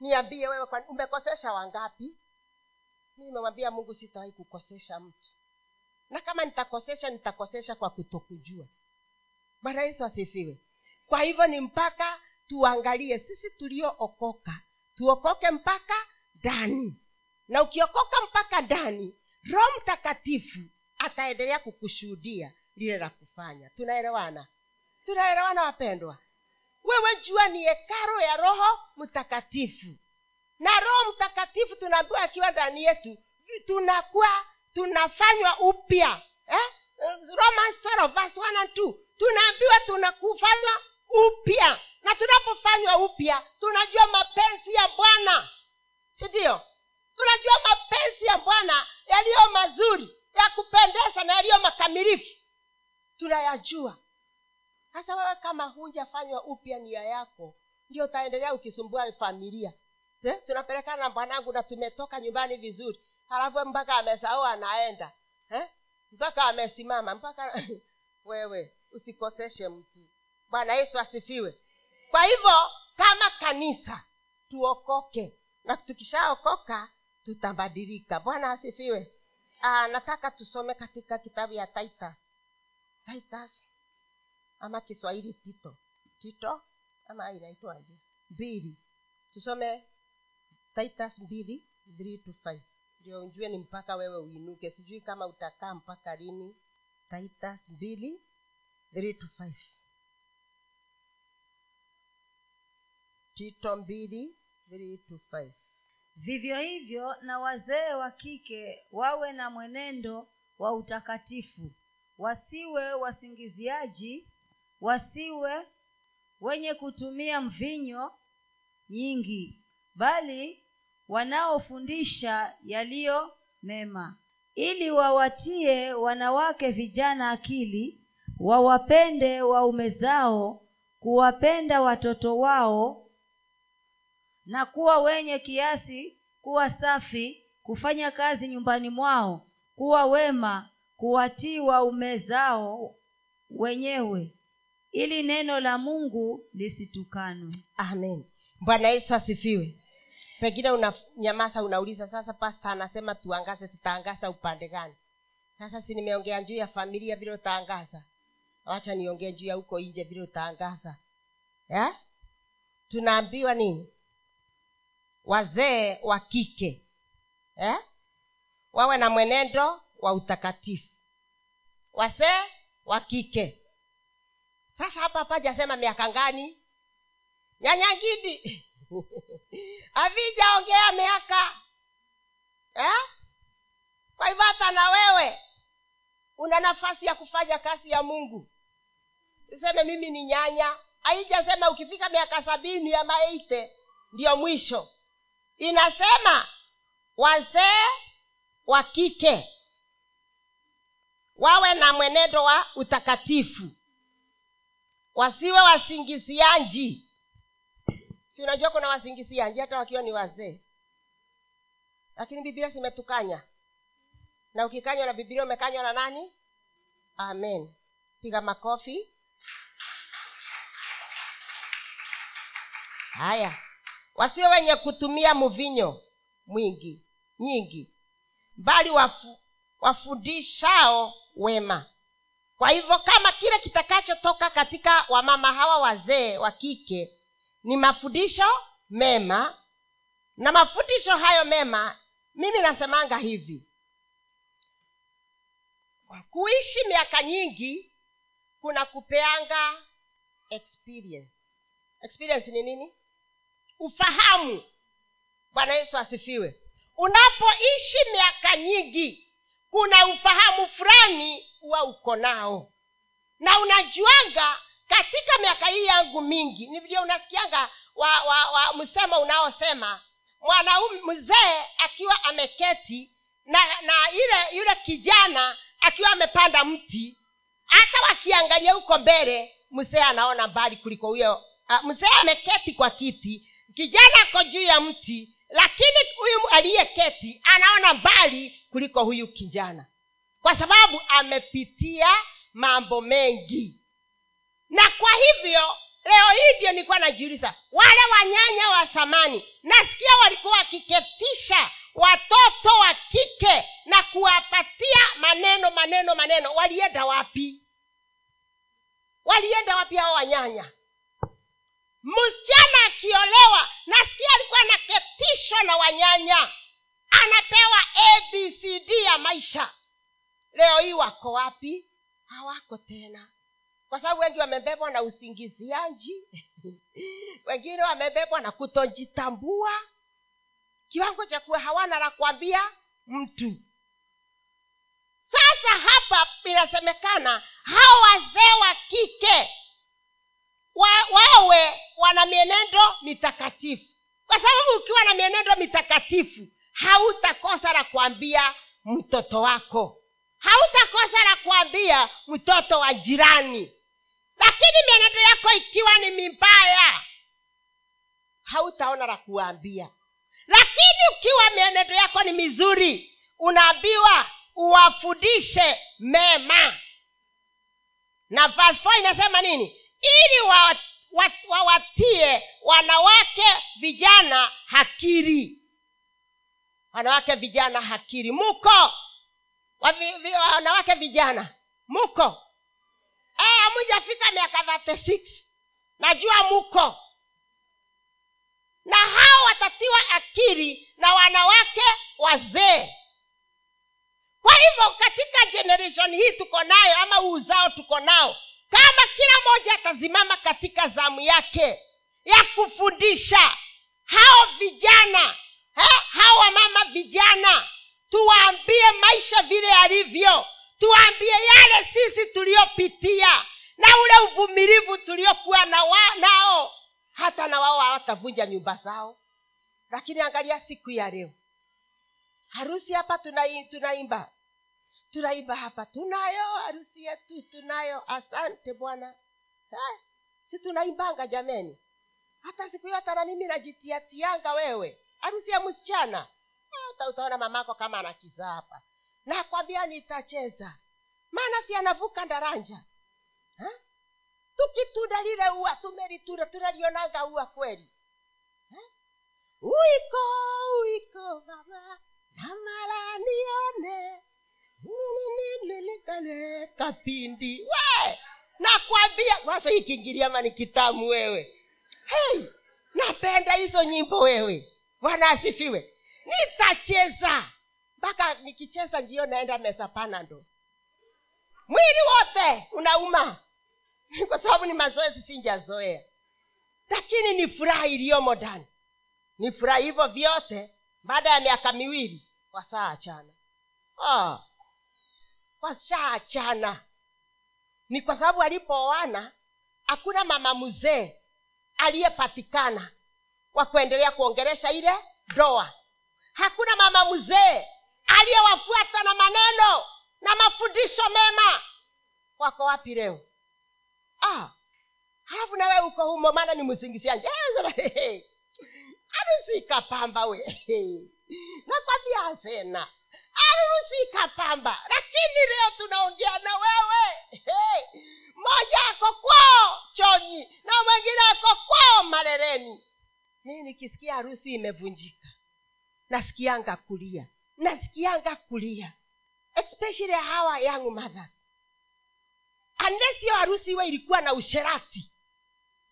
Niambie wewe umekosesha wangapi? Mi nimemwambia mungu sitawahi kukosesha mtu. Na kama nitakosesha nitakosesha kwa kutokujua bwana yesu asifiwe. Kwa hivyo ni mpaka tuangalie sisi tuliookoka tuokoke mpaka ndani. Na ukiokoka mpaka ndani roho mtakatifu ataendelea kukushuhudia lile la kufanya. Tunaelewana? Tunaelewana wapendwa? Wewe jua ni hekaro ya roho mtakatifu. Na roho mtakatifu tunaambiwa akiwa ndani yetu tunakuwa tunafanywa upya eh? romans 12 verse 1 and 2 tunaambiwa tunakufanywa upya. Na tunapofanywa upya tunajua mapenzi ya bwana. Sindio tunajua mapenzi ya bwana yaliyo mazuri ya kupendeza na yaliyo makamilifu. Tunayajua. Sasa wewe kama hunjafanywa upya nia yako ndio utaendelea ukisumbua familia. Eh? tunapelekana na bwanangu na tumetoka nyumbani vizuri. Halafu mpaka amesahau anaenda. Eh? mpaka amesimama mpaka wewe usikoseshe mtu. Bwana yesu asifiwe. Kwa hivyo kama kanisa tuokoke. Na tukishaokoka tutabadilika. Bwana asifiwe. Aa, nataka tusome katika kitabu ya titus titus ama kiswahili tito. Tito ama inaitwaje? Mbili. Tusome titus mbili three to five. Ndio ujue ni mpaka wewe uinuke. Sijui kama utakaa mpaka lini. Titus mbili to five. Tito mbili to five. Vivyo hivyo na wazee wa kike wawe na mwenendo wa utakatifu wasiwe wasingiziaji wasiwe wenye kutumia mvinyo nyingi bali wanaofundisha yaliyo mema. Ili wawatie wanawake vijana akili wawapende waume zao kuwapenda watoto wao na kuwa wenye kiasi kuwa safi kufanya kazi nyumbani mwao kuwa wema kuwatii waume zao wenyewe. Ili neno la mungu lisitukanwe amen. Bwana yesu asifiwe. Pengine unanyamaza unauliza sasa pasta anasema tuangaze tutaangaza upande gani? Sasa si nimeongea juu ya familia vile utaangaza wacha niongee juu ya huko nje vile utaangaza. Tunaambiwa nini? Wazee wa kike wawe na mwenendo wa utakatifu. Wazee wa kike. Sasa hapa hapajasema miaka ngani? Nyanyangidi havijaongea miaka eh? kwa hivyo hata na wewe una nafasi ya kufanya kazi ya mungu siseme mimi ni nyanya. Haijasema ukifika miaka sabini ama eite ndiyo mwisho. Inasema wazee wa kike wawe na mwenendo wa utakatifu. Wasiwe wasingizianji si unajua kuna wasingizianji hata wakiwa ni wazee. Lakini bibilia zimetukanya. Na ukikanywa na bibilia umekanywa na nani? Amen. Piga makofi haya. Wasio wenye kutumia mvinyo mwingi nyingi bali wafu, wafundishao wema. Kwa hivyo kama kile kitakachotoka katika wamama hawa wazee wa kike ni mafundisho mema na mafundisho hayo mema mimi nasemanga hivi. Kuishi miaka nyingi kuna kupeanga experience. Experience ni nini ufahamu. Bwana yesu asifiwe. Unapoishi miaka nyingi kuna ufahamu fulani huwa uko nao. Na unajuanga katika miaka hii yangu mingi ni vile unasikianga wa, wa, wa msemo unaosema mzee akiwa ameketi na na ile yule kijana akiwa amepanda mti hata wakiangalia huko mbele mzee anaona mbali kuliko huyo uh, mzee ameketi kwa kiti kijana ako juu ya mti lakini huyu aliyeketi anaona mbali kuliko huyu kijana. Kwa sababu amepitia mambo mengi. Na kwa hivyo leo hii ndio nilikuwa najiuliza wale wanyanya wa samani nasikia walikuwa wakiketisha watoto wa kike na kuwapatia maneno maneno maneno. Walienda wapi? Walienda wapi hao wanyanya msichana akiolewa nasikia alikuwa anakepishwa na wanyanya. Anapewa abcd ya maisha. Leo hii wako wapi? Hawako tena. Kwa sababu wengi wamebebwa na usingiziaji. Wengine wamebebwa na kutojitambua. Kiwango cha kuwa hawana la kuambia mtu. Sasa hapa inasemekana hao wazee wa kike wa, wawe wana mienendo mitakatifu. Kwa sababu ukiwa na mienendo mitakatifu hautakosa la kuambia mtoto wako. Hautakosa la kuambia mtoto wa jirani. Lakini mienendo yako ikiwa ni mibaya hautaona la kuambia. Lakini ukiwa mienendo yako ni mizuri unaambiwa uwafundishe mema. Na verse inasema nini ili wawatie wa, wa, wanawake vijana hakiri. Wanawake vijana hakiri. Muko. Wanawake vijana. Muko. Hamujafika e, miaka 36 najua muko. Na hao watatiwa akili na wanawake wazee. Kwa hivyo katika generation hii tuko nayo ama uuzao tuko nao kama kila mmoja atazimama katika zamu yake ya kufundisha hao vijana ha, hawa wamama vijana tuwaambie maisha vile yalivyo tuwaambie yale sisi tuliyopitia na ule uvumilivu tuliokuwa na wa, nao. Hata na wao hawatavunja nyumba zao. Lakini angalia siku ya leo. Harusi hapa tunaimba tunaimba tunaimba hapa tunayo harusi yetu tunayo asante bwana. Eh, si tunaimbanga jameni? Hata siku hiyo hata na mimi najitiatianga wewe harusi ya msichana. Hata utaona mamako kama anakiza hapa. Nakwambia nitacheza. Maana si anavuka daranja Ha? tukitunda lile ua tumelitunda tunalionanga ua kweli. Uiko uiko mama namala nione. ninilikane kapindi. We nakwambia. Sasa hii ni kitamu wewe. Hey, napenda hizo nyimbo wewe. Bwana asifiwe. Nitacheza. Mpaka nikicheza njio naenda meza panado mwili wote unauma. Kwa sababu ni mazoezi sinjazoea. Lakini ni furaha iliyomo ndani. Ni furaha hivyo vyote baada ya miaka miwili washaachana oh, washaachana ni kwa sababu alipooana hakuna mama mzee aliyepatikana wa kuendelea kuongeresha ile ndoa. Hakuna mama mzee aliyewafuata na maneno na mafundisho mema. Wako wapi leo? Ah, halafu nawe uko humo maana ni msingisianja harusi ikapamba we. Nakwambia asena harusi ikapamba. Lakini leo tunaongea na wewe. Hey, ako kwao chonyi na mwengine ako kwao marereni. Mi nikisikia harusi imevunjika nasikianga kulia nasikianga kulia. Especially hawa yangu mothers. Unless harusi iwe ilikuwa na usherati.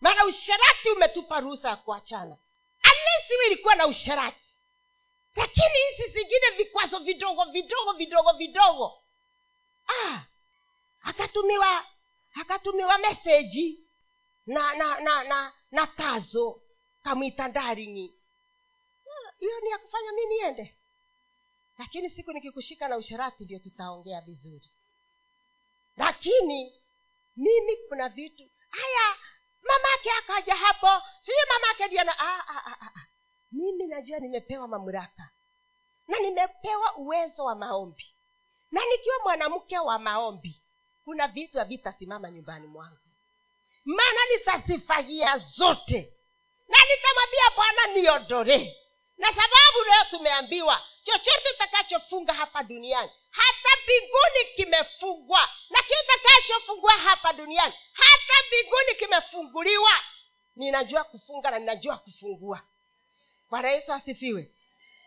Maana usherati umetupa ruhusa ya kuachana. Unless ilikuwa na usherati lakini hizi zingine vikwazo vidogo vidogo vidogo vidogo. Ah, akatumiwa akatumiwa meseji na na na na na kazo kamwita ndaringi Ah, hiyo ni ya kufanya mi niende. Lakini siku nikikushika na usharati ndio tutaongea vizuri. Lakini mimi kuna vitu haya mamake akaja hapo sijui mamake ndio na ah, ah, ah, ah. Mimi najua nimepewa mamlaka. Na nimepewa uwezo wa maombi. Na nikiwa mwanamke wa maombi kuna vitu havitasimama nyumbani mwangu. Maana nitazifagia zote. Na nitamwambia bwana niondolee. Na sababu leo tumeambiwa chochote utakachofunga hapa duniani hata mbinguni kimefungwa. Na kio utakachofungua hapa duniani hata mbinguni kimefunguliwa. Ninajua kufunga na ninajua kufungua bwana yesu asifiwe.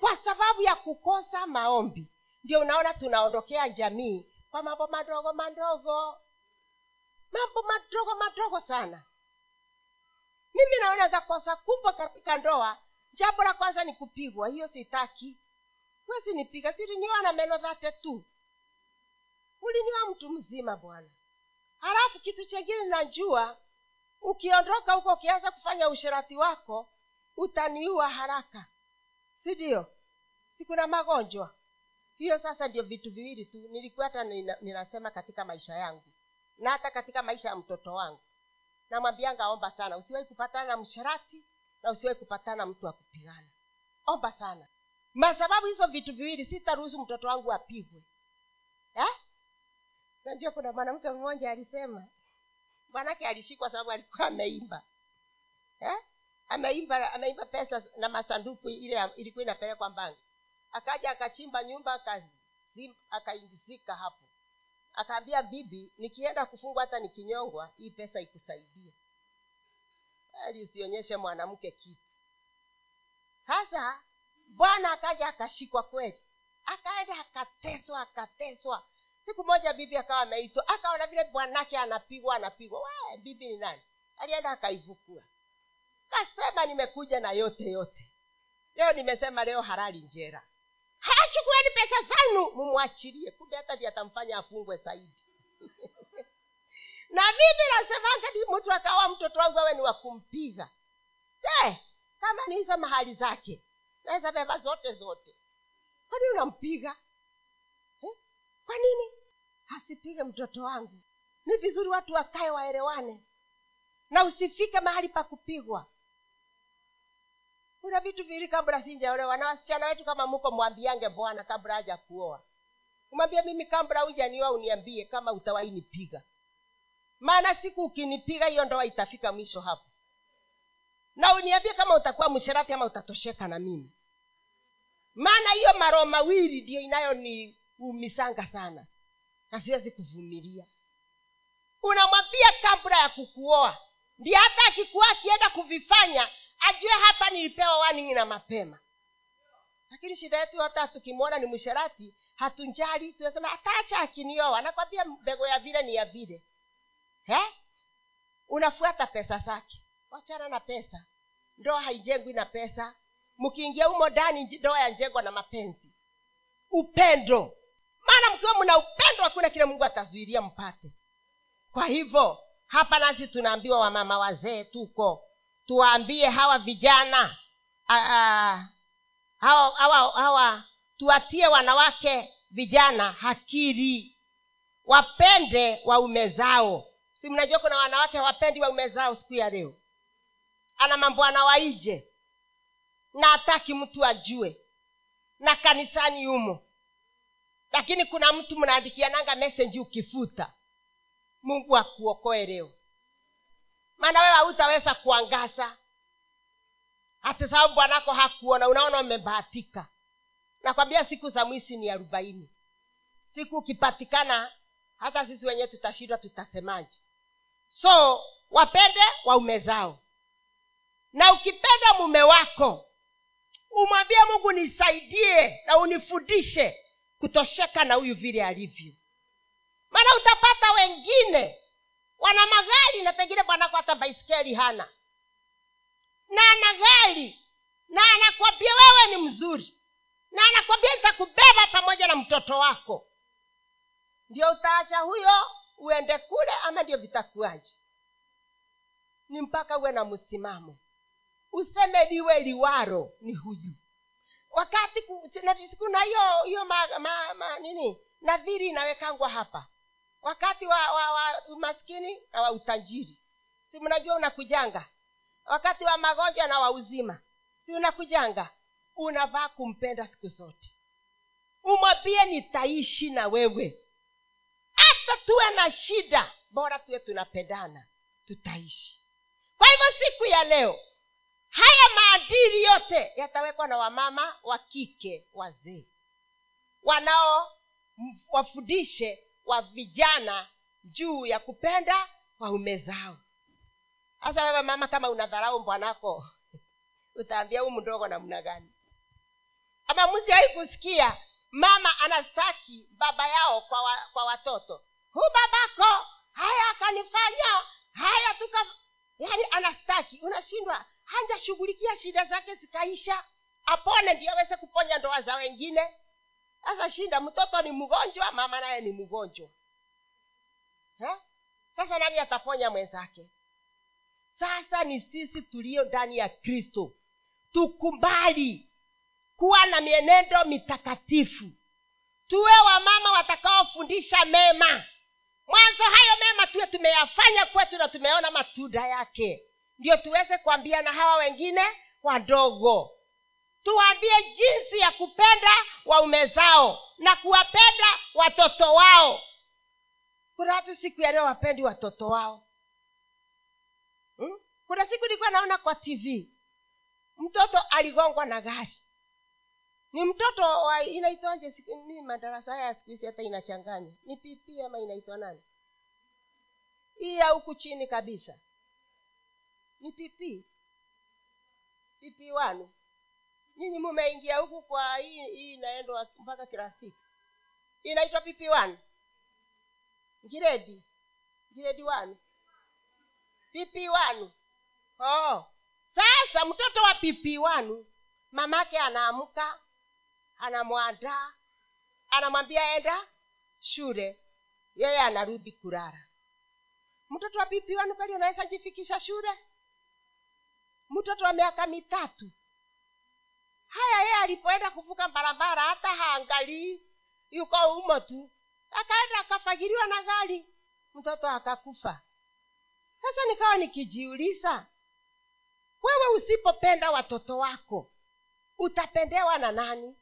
Kwa sababu ya kukosa maombi ndio unaona tunaondokea jamii kwa mambo madogo madogo. Mambo madogo madogo sana. Mimi naonaga kosa kubwa katika ndoa. Jambo la kwanza ni kupigwa. Hiyo sitaki. Wezi nipiga. Siliniwa na meno dhate tu. Uliniwa mtu mzima bwana. Halafu kitu chengine najua ukiondoka huko ukianza kufanya usherati wako utaniua haraka. Si ndio? Sikuna magonjwa. Hiyo sasa ndio vitu viwili tu nilikuwa hata nina, ninasema katika maisha yangu. Na hata katika maisha ya mtoto wangu. Namwambianga omba sana. Usiwahi kupatana na msharati na usiwahi kupatana na mtu wa omba sana. Masababu hizo vitu viwili sitaruhusu mtoto wangu apigwe. Eh? najua kuna mwanamke mmoja alisema. Mwanake alishikwa sababu alikuwa ameimba. Eh? Ameimba ameiba pesa na masanduku ile ilikuwa inapelekwa mbangi akaja akachimba nyumba akaingizika hapo. Akaambia bibi nikienda kufungwa hata nikinyongwa hii pesa ikusaidie. Ali usionyeshe mwanamke kitu. Sasa bwana akaja akashikwa kweli. Akaenda akateswa akateswa. Siku moja bibi akawa ameitwa. Akaona vile bwanake anapigwa anapigwa. Bibi ni nani? Alienda akaivukua nimekuja na yote yote. Leo nimesema leo harali njera. Haya chukueni pesa zenu. Mumwachilie kumbe hata vyatamfanya atamfanya afungwe zaidi. Na mimi nasemanga mtu akawa mtoto wangu awe ni wa kumpiga. Eh, kama ni hizo mahali zake naweza beba zote zote. Kwa nini unampiga? Eh? kwa nini? Asipige mtoto wangu. Ni vizuri watu wakae waelewane. Na usifike mahali pa kupigwa kuna vitu vili kabla sijaolewa. Na wasichana wetu kama muko mwambiange bwana kabla haja kuoa umwambie mimi kabla ujaniwa uniambie kama utawainipiga maana siku ukinipiga hiyo ndoa itafika mwisho hapo. Na uniambie kama utakuwa msherati ama utatosheka na mimi. Maana hiyo maroo mawili ndiyo inayoniumisanga sana. Na siwezi kuvumilia. Unamwambia kabla ya kukuoa. Ndio hata akikuwa akienda kuvifanya ajue hapa nilipewa warning na mapema. Lakini shida yetu hata tukimwona ni msherati hatunjali tunasema ataacha akinioa. Nakwambia mbego ya vile ni ya vile. Unafuata pesa zake. Wachana na pesa. Ndoa haijengwi na pesa. Mkiingia humo ndani ndoa yajengwa na mapenzi. Upendo. Maana mkiwa mna upendo hakuna kile mungu atazuilia mpate. Kwa hivyo hapa nasi tunaambiwa wamama wazee tuko tuwaambie hawa vijana hawa, hawa, hawa tuwatie wanawake vijana hakiri. Wapende waume zao. Si mnajua kuna wanawake hawapendi waume zao siku ya leo? Ana mambo anawaije? Na hataki mtu ajue. Na kanisani yumo lakini kuna mtu mnaandikiananga meseji ukifuta. Mungu akuokoe leo maana wewe hautaweza kuangaza. Hata sababu bwanako hakuona unaona umebahatika. Nakwambia siku za mwisi ni arobaini. Siku ukipatikana hata sisi wenyewe tutashindwa tutasemaje? So wapende waume zao. Na ukipenda mume wako umwambie mungu nisaidie na unifundishe kutosheka na huyu vile alivyo. Maana utapata wengine wana magari na pengine bwanako hata baiskeli hana. Na ana gari na anakwambia wewe ni mzuri. Na anakwambia nitakubeba pamoja na mtoto wako. Ndio utaacha huyo uende kule ama ndio vitakuaji ni mpaka uwe na msimamo. Useme liwe liwaro ni huyu. Wakati ku- na- kuna hiyo hiyo ma, ma, ma, nini? Nadhiri inawekangwa hapa wakati wa, wa, wa umaskini na wa utajiri. Si mnajua unakujanga. Wakati wa magonjwa na wa uzima. Si unakujanga. Unavaa kumpenda siku zote. Umwambie nitaishi na wewe. Hata tuwe na shida bora tuwe tunapendana. Tutaishi. Kwa hivyo siku ya leo haya maadili yote yatawekwa na wamama wa kike wazee. Wanao wafundishe wa vijana juu ya kupenda waume zao. Hasa wewe mama kama unadharau mbwanako utaambia huu mdogo namna gani? Ama msiwahi kusikia mama anastaki baba yao kwa, wa, kwa watoto. Huu babako haya akanifanya haya tuka yaani anastaki. Unashindwa hajashughulikia shida zake zikaisha. Apone ndio aweze kuponya ndoa za wengine sasa shida mtoto ni mgonjwa mama naye ni mgonjwa. Ha? sasa nani ataponya mwenzake? Sasa ni sisi tulio ndani ya kristo. Tukubali kuwa na mienendo mitakatifu. Tuwe wamama watakaofundisha mema. Mwanzo hayo mema tuwe tumeyafanya kwetu na tumeona matunda yake. Ndio tuweze kuambia na hawa wengine wadogo tuwaambie jinsi ya kupenda waume zao na kuwapenda watoto wao. Kuna watu siku ya leo wapendi watoto wao. Hmm? kuna siku nilikuwa naona kwa tv mtoto aligongwa na gari. Ni mtoto wa inaitwaje ni madarasa haya ya siku hizi hata inachanganya. Ni pipi ama inaitwa nani? Hii ya huku chini kabisa. Ni pipi pipi wanu nyinyi mumeingia huku kwa hii hii inaendwa mpaka kila siku. Inaitwa pipi wanu ngiredi ngiredi wanu pipi wanu oh. sasa mtoto wa pipi wanu mamake anaamka anamwandaa anamwambia enda shule. Yeye anarudi kulala. Mtoto wa pipi wanu kweli anaweza jifikisha shule? Mtoto wa miaka mitatu haya yeye alipoenda kuvuka barabara hata haangalii. Yuko umo tu. Akaenda akafagiliwa na gari. Mtoto akakufa. Sasa nikawa nikijiuliza wewe usipopenda watoto wako utapendewa na nani?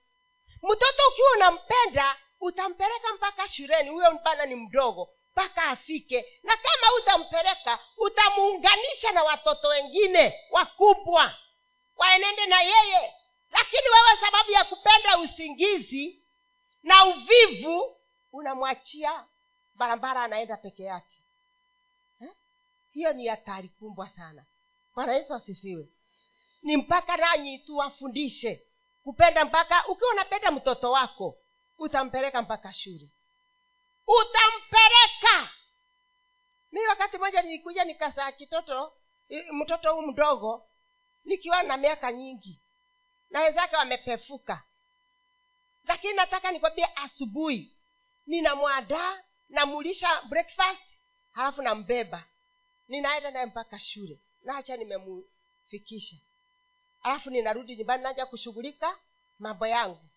Mtoto ukiwa unampenda utampeleka mpaka shuleni. Huyo bana ni mdogo mpaka afike. Na kama utampeleka utamuunganisha na watoto wengine wakubwa waenende na yeye lakini wewe sababu ya kupenda usingizi na uvivu unamwachia barabara anaenda peke yake. Eh? hiyo ni hatari kubwa sana. Bwana yesu asifiwe. Ni mpaka nanyi tuwafundishe kupenda mpaka ukiwa unapenda mtoto wako utampeleka mpaka shule. Utampeleka. Mi wakati moja nilikuja nikasaa kitoto mtoto huu mdogo nikiwa na miaka nyingi na wenzake wamepefuka. Lakini nataka nikwambie asubuhi ninamwadaa namulisha breakfast halafu nambeba. Ninaenda naye mpaka shule. Nacha nimemufikisha alafu ninarudi nyumbani naja kushughulika mambo yangu.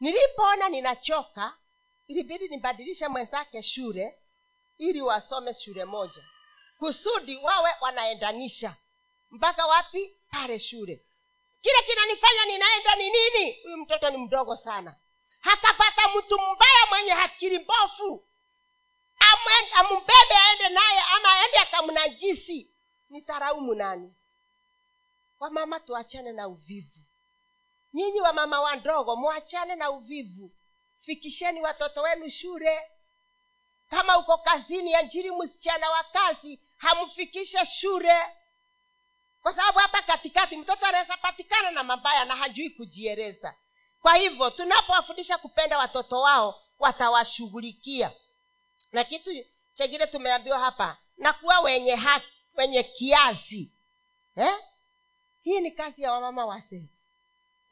Nilipoona ninachoka ilibidi nibadilishe mwenzake shule ili wasome shule moja. Kusudi wawe wanaendanisha. Mpaka wapi? Pale shule kile kinanifanya ninaenda ni nini? Huyu mtoto ni mdogo sana. Hakapata mtu mbaya mwenye hakiri mbofu ambebe aende naye ama aende akamnajisi. Nitaraumu nani? Wamama tuachane na uvivu. Nyinyi wamama wandogo mwachane na uvivu. Fikisheni watoto wenu shule. Kama uko kazini ajiri msichana wa kazi hamfikishe shule kwa sababu hapa katikati mtoto anaweza patikana na mabaya na hajui kujieleza kwa hivyo tunapowafundisha kupenda watoto wao watawashughulikia. Na kitu chengine tumeambiwa hapa na kuwa wenye haki wenye kiasi. Eh? hii ni kazi ya wamama wazee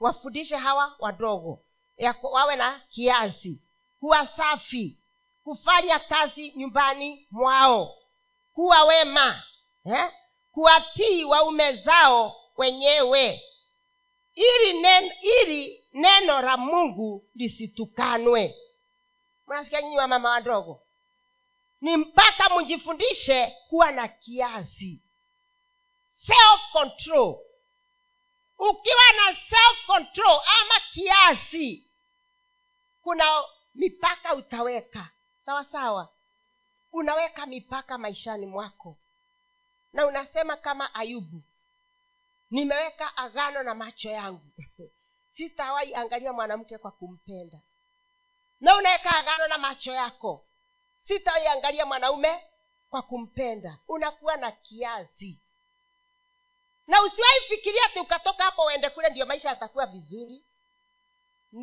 wafundishe hawa wadogo ya wawe na kiasi kuwa safi kufanya kazi nyumbani mwao kuwa wema. Eh? Kuwatii waume zao wenyewe ili neno, ili neno la mungu lisitukanwe. Mnasikia nyinyi wa mama wadogo? Ni mpaka mjifundishe kuwa na kiasi. Self control ukiwa na self control ama kiasi kuna mipaka utaweka. Sawa sawa. Unaweka mipaka maishani mwako na unasema kama ayubu nimeweka agano na macho yangu. Sitawahi angalia mwanamke kwa kumpenda. Na unaweka agano na macho yako. Sitawahi angalia mwanaume kwa kumpenda. Unakuwa na kiasi. Na usiwahi ati ukatoka hapo uende kule ndio maisha yatakuwa vizuri.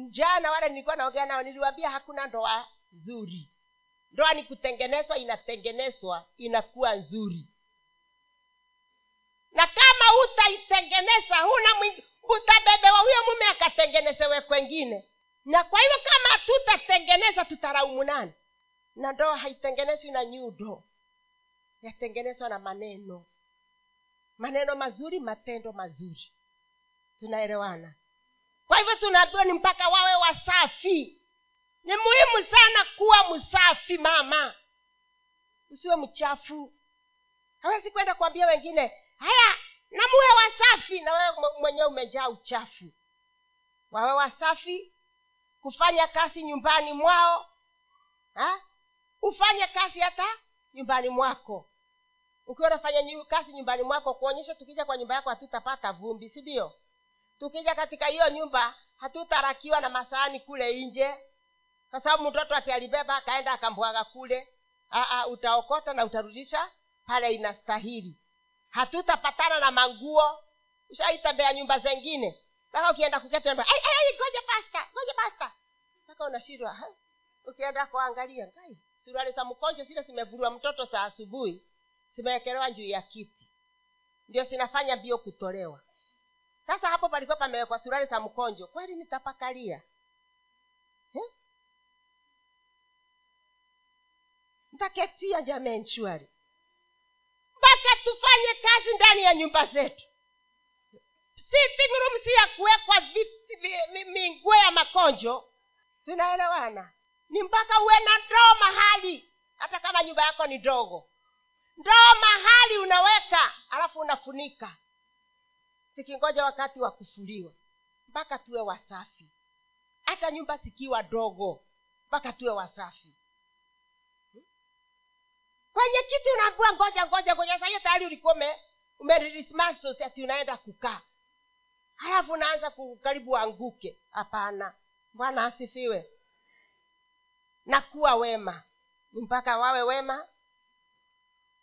Jana wale nilikuwa naongea nao niliwambia hakuna ndoa nzuri. Ndoa ni kutengenezwa inatengenezwa inakuwa nzuri na kama utaitengeneza huna utabebewa huyo mume akatengenezewe kwengine. Na kwa hivyo kama tutatengeneza tutaraumu nani? Na ndoa haitengenezwi na nyudo yatengenezwa na maneno. Maneno mazuri matendo mazuri. Tunaelewana? Kwa hivyo tunaambiwa ni mpaka wawe wasafi. Ni muhimu sana kuwa msafi mama. Usiwe mchafu. Hawezi kwenda kuambia wengine haya na muwe wasafi na wewe mwenyewe umejaa uchafu. Wawe wasafi kufanya kazi nyumbani mwao ha? ufanye kazi hata nyumbani mwako. Ukiwa unafanya kazi nyumbani mwako kuonyesha tukija kwa nyumba yako hatutapata vumbi si ndio? Tukija katika hiyo nyumba hatutarakiwa na masahani kule nje kwa sababu mtoto ati alibeba akaenda akambwaga kule. Utaokota na utarudisha pale inastahili hatutapatana na manguo. Ushaitambea nyumba zengine. Mpaka ukienda kuketa goja pasta goja pasta. Mpaka unashindwa ukienda kuangalia ngai suruali za mkonjo zile zimevurwa mtoto za asubuhi. Zimewekelewa juu ya kiti. Ndio zinafanya mbio kutolewa. Sasa hapo palikuwa pamewekwa suruali za mkonjo. Kweli nitapakalia? Ntaketia jameni shwari mpaka tufanye kazi ndani ya nyumba zetu. Sitting si ya kuwekwa minguo ya makonjo. Tunaelewana? Ni mpaka uwe na ndoo mahali. Hata kama nyumba yako ni ndogo. Ndoo mahali unaweka alafu unafunika. Sikingoja wakati wa kufuliwa. Mpaka tuwe wasafi. Hata nyumba zikiwa ndogo mpaka tuwe wasafi kwenye kiti unaambiwa ngoja ngoja ngoja. Sahiyo tayari ulikuwa ume unaenda kukaa. Halafu unaanza kukaribu anguke hapana. Bwana asifiwe. Na kuwa wema. Mpaka wawe wema.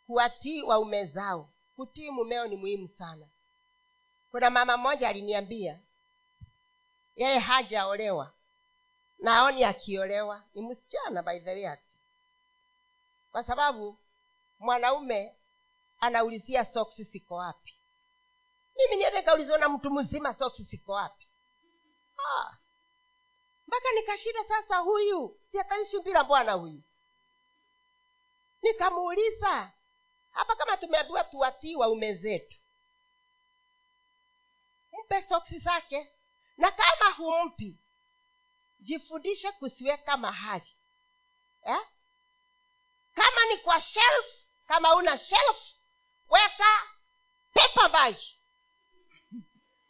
Kuwatii waume zao. Kutii mumeo ni muhimu sana. Kuna mama mmoja aliniambia yeye hajaolewa. Naoni aoni akiolewa. Ni msichana by the way kwa sababu mwanaume anaulizia soksi siko wapi. Mimi niende kauliziwa na mtu mzima soksi siko wapi. Ah. mpaka nikashinda sasa huyu. Si mpira bwana huyu. Nikamuuliza hapa kama tumeambiwa tuwatii waume zetu mpe soksi zake na kama humpi jifundishe kusiweka mahali. Eh? Kama ni kwa shelf kama una shelf weka pepa bag.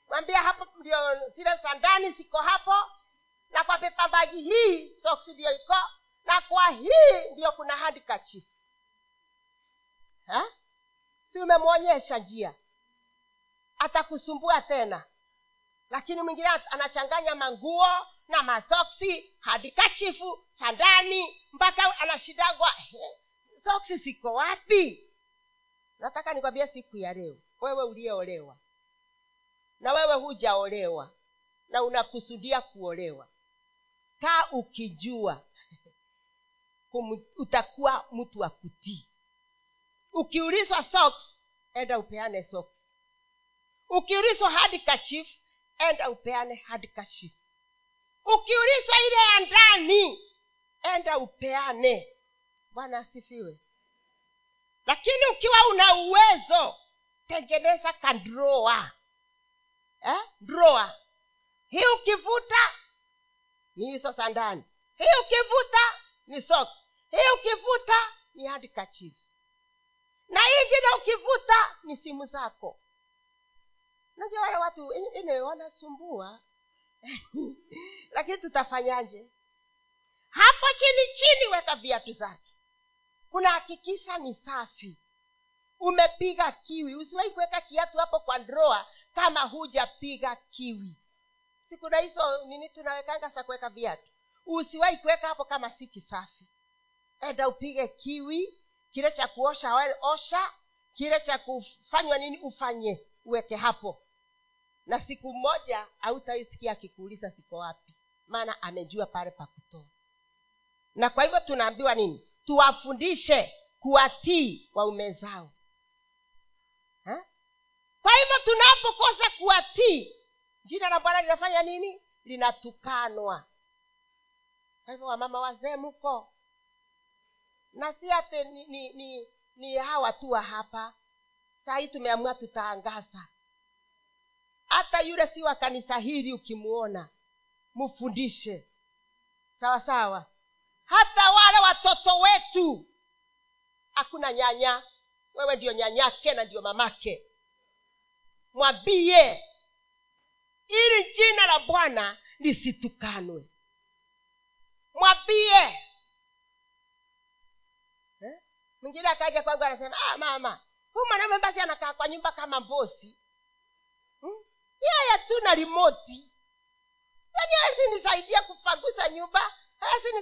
Mwambia hapo ndio zile za ndani ziko hapo na kwa paper bag hii soksi ndio iko na kwa hii ndio kuna handkachi Ha? si umemwonyesha njia atakusumbua tena. Lakini mwingine anachanganya manguo na masoksi hadikachifu sandani mpaka anashidagwa "Eh, soksi ziko wapi? Nataka nikwambia siku ya leo wewe uliyeolewa na wewe hujaolewa na unakusudia kuolewa kaa ukijua utakuwa mtu wa kutii. Ukiulizwa socks enda upeane socks ukiulizwa hadikachifu enda upeane handkerchief ukiulizwa ile ya ndani enda upeane. Bwana asifiwe. Lakini ukiwa una uwezo tengeneza kadroa eh? droa hii ukivuta ni hizo za ndani. Hii ukivuta ni soki hii ukivuta ni handkerchiefs. Na ingine ukivuta ni simu zako. Najua wale watu ine wanasumbua lakini tutafanyaje? Hapo chini chini weka viatu zake. Kuna hakikisha ni safi. Umepiga kiwi. Usiwahi kuweka kiatu hapo kwa droa kama hujapiga kiwi. Sikuna hizo nini tunawekanga za kuweka viatu? Usiwahi kuweka hapo kama si kisafi. Enda upige kiwi kile cha kuosha osha kile cha kufanywa nini ufanye uweke hapo na siku moja hautaisikia akikuuliza siko wapi. Maana amejua pale pa kutoa. Na kwa hivyo tunaambiwa nini? Tuwafundishe kuwatii waume zao. Ha? kwa hivyo tunapokosa kuwatii jina la bwana linafanya nini? Linatukanwa. Kwa hivyo wamama wazee mko na si ate ni, ni, ni, ni hawa tu wa hapa. Saa hii tumeamua tutaangaza hata yule si wa kanisa hili ukimuona mfundishe sawa sawa. Hata wale watoto wetu hakuna nyanya. Wewe ndio nyanyake na ndio mamake. Mwambie ili jina la bwana lisitukanwe. Mwambie. Eh? mwingine akaja kwangu anasema ah, mama huu mwanaume basi anakaa kwa nyumba kama mbosi? Yeye tu na rimoti yani hawezi kupagusa nyumba hawezi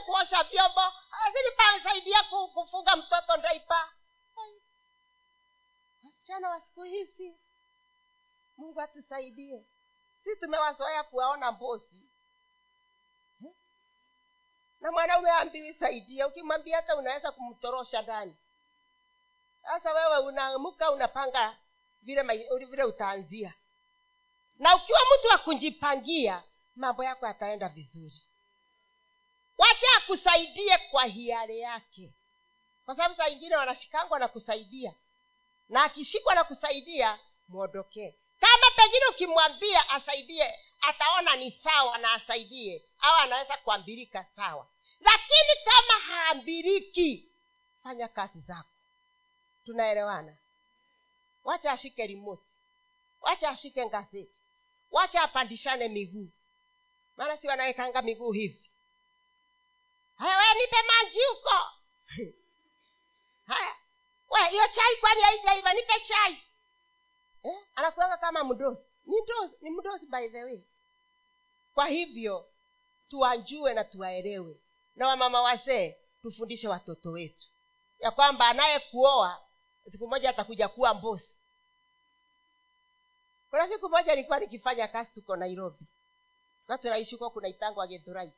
kuosha vyombo hawezi kufunga mtoto ndaipa wasichana wa siku hizi mungu atusaidie. Si tumewazoea kuwaona mbosi. Hmm? na mwanaume ambiwi saidia ukimwambia hata unaweza kumtorosha ndani. Sasa wewe unaamuka unapanga vile vile utaanzia na ukiwa mtu wa kujipangia mambo yako yataenda vizuri. Wacha akusaidie kwa hiari yake. Kwa sababu saa ingine wanashikangwa na kusaidia. Na akishikwa na kusaidia mwondokee. Kama pengine ukimwambia asaidie ataona ni sawa na asaidie au anaweza kuambirika sawa. Lakini kama haambiriki fanya kazi zako. Tunaelewana? Wacha ashike remote. Wacha ashike gazeti wacha apandishane miguu. Maana si wanawekanga miguu hivi. Haya nipe maji huko. Haya we hiyo chai kwani haijaiva? Nipe chai. Eh? anakuanga kama mdosi. Ni mdosi ni mdosi by the way. Kwa hivyo tuwajue na tuwaelewe. Na wamama wazee tufundishe watoto wetu. Ya kwamba anayekuoa siku moja atakuja kuwa mbosi kuna siku moja nilikuwa nikifanya kazi tuko nairobi. Ka tunaishi huko gedhurai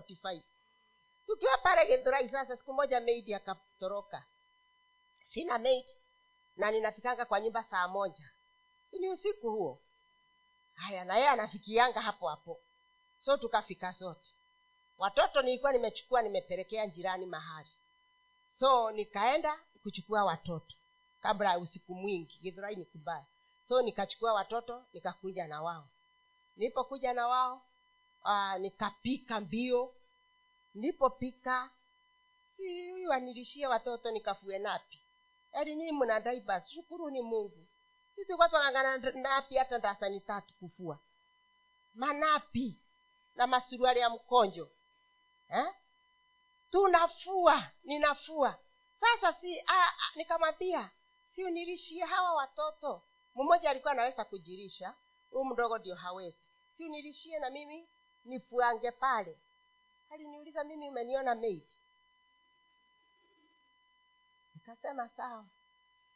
tukiwa pale gedhurai sasa siku moja maidi akatoroka. Sina maid na ninafikanga kwa nyumba saa moja. Ni usiku huo? Haya na yeye anafikianga hapo hapo. So tukafika sote. Watoto nilikuwa nimechukua nimepelekea jirani mahali. So nikaenda kuchukua watoto kabla ya usiku mwingi. Githurai ni kubaya so nikachukua watoto nikakuja na wao. Nilipokuja na wao uh, nikapika mbio. Nilipopika wanilishie watoto nikafue napi? Yaani nyii mna daibas shukuruni mungu. Sisi kwa twang'ang'ana napi hata ndasani tatu kufua? Manapi? Na masuruali ya mkonjo. Eh? tunafua ninafua. Sasa si a, a, nikamwambia si unilishie hawa watoto mmoja alikuwa anaweza kujirisha huu mdogo ndio hawezi. Si unilishie na mimi nifuange pale. Aliniuliza mimi umeniona maid? Nikasema sawa.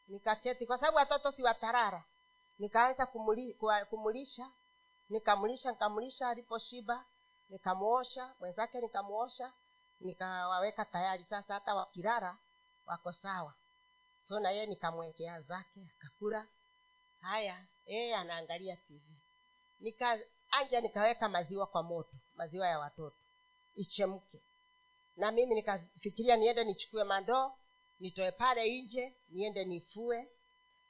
Nikaketi kwa sababu watoto si watarara. Nikaanza kumuli, kumulisha nikamlisha nikamlisha aliposhiba nikamuosha mwenzake nikamuosha nikawaweka tayari. Sasa hata wakirara wako sawa. So na yeye nikamwekea zake akakula haya yeye anaangalia tv nikaanja nikaweka maziwa kwa moto maziwa ya watoto. Ichemke. Na mimi nikafikiria niende nichukue mandoo nitoe pale nje niende nifue.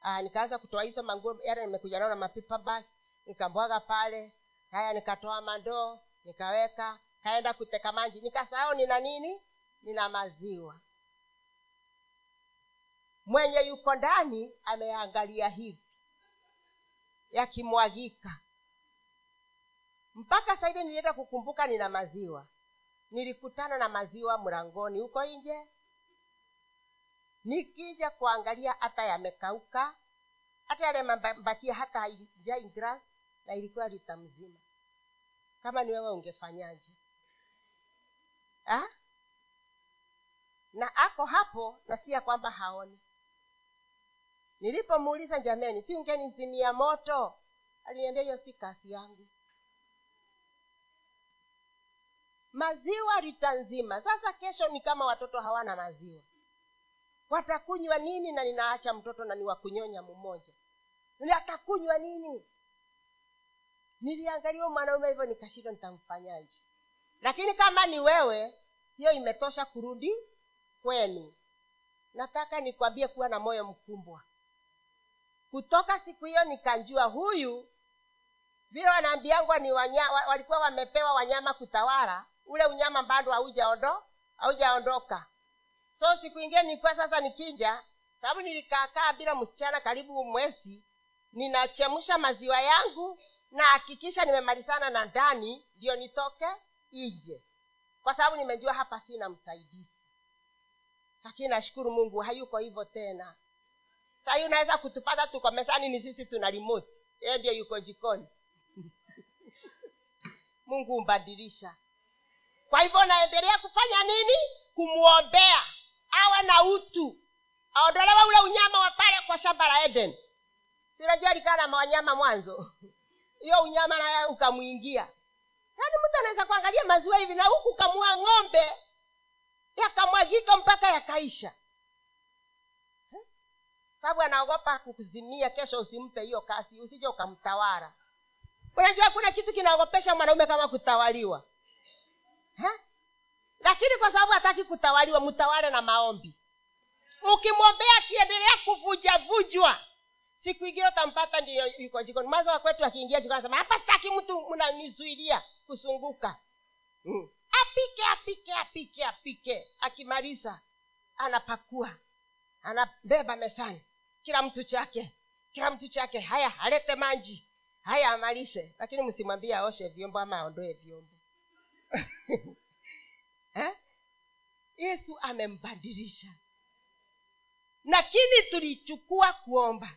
Aa, nikaanza kutoa hizo manguo yale nimekuja nao na mapipa basi nikambwaga pale. Haya nikatoa mandoo nikaweka kaenda kuteka maji. Nikasahau nina nini? Nina maziwa. Mwenye yuko ndani ameangalia hivi yakimwagika. Mpaka saidi nilienda kukumbuka nina maziwa. Nilikutana na maziwa mlangoni. Huko nje? Nikija kuangalia hata yamekauka. Hata yale mabakia hata haijai na ilikuwa lita mzima. Kama ni wewe ungefanyaje? Ha? na ako hapo nasia kwamba haoni nilipomuuliza jameni si ungenizimia moto? Aliniambia hiyo si kazi yangu. Maziwa lita nzima. Sasa kesho ni kama watoto hawana maziwa. Watakunywa nini na ninaacha mtoto na niwakunyonya mmoja? Atakunywa nini? Niliangalia mwanaume hivyo nikashindwa nitamfanyaje. Lakini kama ni wewe hiyo imetosha kurudi kwenu. Nataka nikwambie kuwa na moyo mkumbwa kutoka siku hiyo nikanjua huyu vile wanaambiangwa ni wanya, walikuwa wamepewa wanyama kutawala ule unyama bado haujaondo haujaondoka. So siku ingine nilikuwa sasa nikija sababu nilikaakaa bila msichana karibu mwezi ninachemsha maziwa yangu na hakikisha nimemalizana na ndani ndio nitoke nje. Kwa sababu nimejua hapa sina msaidizi. Lakini nashukuru mungu hayuko hivyo tena sahii unaweza kutupata tuko mesani ni sisi tuna remote. Yeye ndio yuko jikoni. Mungu humbadilisha kwa hivyo naendelea kufanya nini? Kumwombea awe na utu. Aondolewe ule unyama wa pale kwa shamba la eden. Sinajua likaa na wanyama mwanzo? Hiyo unyama naye ukamwingia. Yaani mtu anaweza kuangalia maziwa hivi na huku kamua ng'ombe yakamwagika mpaka yakaisha sababu anaogopa kukuzimia kesho usimpe hiyo kazi usije ukamtawara unajua kuna kitu kinaogopesha mwanaume kama kutawaliwa. Ha? lakini kwa sababu hataki kutawaliwa mtawale na maombi. Ukimwombea akiendelea kuvujavujwa siku ingine utampata ndio yuko jikoni. Mwanzo wa kwetu akiingia anasema hapa sitaki mtu mnanizuilia kusunguka. Hmm. apike apike apike apike. Akimaliza anapakua anabeba mesani kila mtu chake. Kila mtu chake. Haya alete manji haya amalize. Lakini msimwambie aoshe vyombo ama aondoe vyombo. Eh? yesu amembadilisha. Lakini tulichukua kuomba.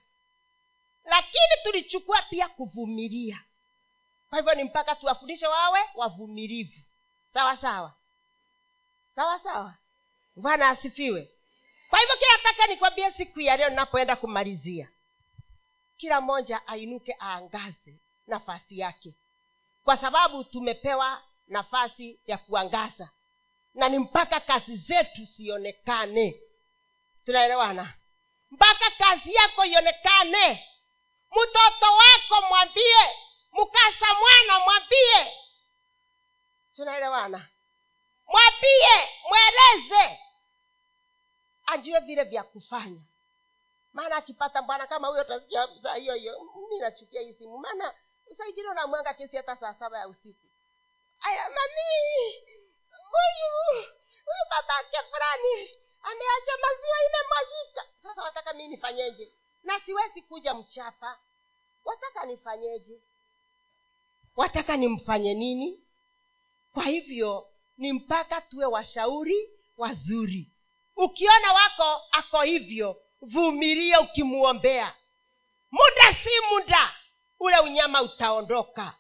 Lakini tulichukua pia kuvumilia. Kwa hivyo ni mpaka tuwafundishe wawe wavumilivu. Sawa sawa. Sawa sawa. Bwana asifiwe kwa hivyo kila nataka nikwambie siku ya leo ninapoenda kumalizia kila mmoja ainuke aangaze nafasi yake. Kwa sababu tumepewa nafasi ya kuangaza na ni mpaka kazi zetu sionekane tunaelewana? Mpaka kazi yako ionekane. Mtoto wako mwambie mkasa mwana mwambie. Tunaelewana? Mwambie mweleze ajue vile vya kufanya. Maana akipata bwana kama huyo utasikia saa hiyo hiyo mi nachukia hii simu. Maana saa ingine unamwanga kesi hata saa saba ya usiku. Aya mami huyu huyu babake fulani ameacha maziwa imemwagika. Sasa wataka mi nifanyeje? Na siwezi kuja mchapa. Wataka nifanyeje? Wataka nimfanye nini? Kwa hivyo ni mpaka tuwe washauri wazuri ukiona wako ako hivyo. Vumilia ukimwombea. Muda si muda ule unyama utaondoka.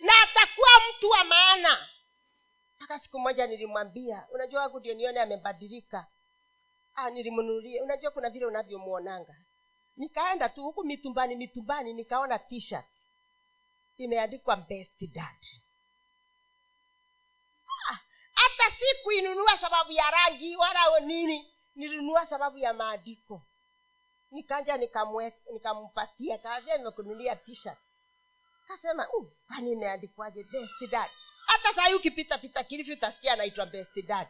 Na atakuwa mtu wa maana. Mpaka siku moja nilimwambia unajua wangu ndio nione amebadilika. Ah, nilimnunulia unajua kuna vile unavyomwonanga. Nikaenda tu huku mitumbani mitumbani nikaona t-shirt. Imeandikwa best dad hata si kuinunua sababu ya rangi wala nini nilinunua sababu ya maandiko. Nikaja nikampatia kaambia nimekunulia t-shirt. Kasema "Uh, kwani imeandikwaje best dad? Hata saa hii ukipita pita utasikia anaitwa best dad.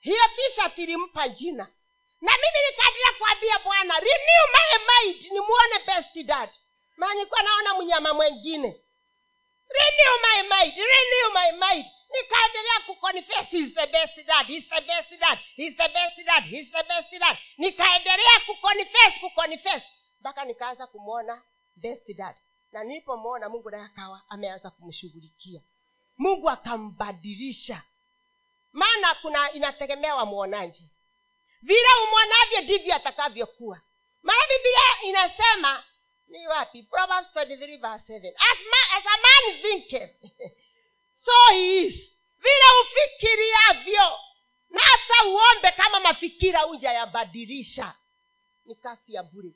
Hiyo t-shirt ilimpa jina. Na mimi nikaendelea kuambia bwana renew my mind nimuone best dad. Maana nilikuwa naona mnyama mwengine. Renew my mind renew my mind nikaendelea kuconfess he's the best dad he's the best dad he's the best dad he's the best dad. Nikaendelea kuconfess kuconfess mpaka nikaanza kumwona best dad. Na nilipomwona mungu naye akawa ameanza kumshughulikia. Mungu akambadilisha. Maana kuna inategemea wamwonaji vile umwonavyo ndivyo atakavyokuwa. Maana biblia inasema ni wapi? Proverbs 23 verse 7 as, ma, as a man thinketh so he is vile ufikiriavyo. Na hata uombe kama mafikira uja yabadilisha ni kasi ya bure.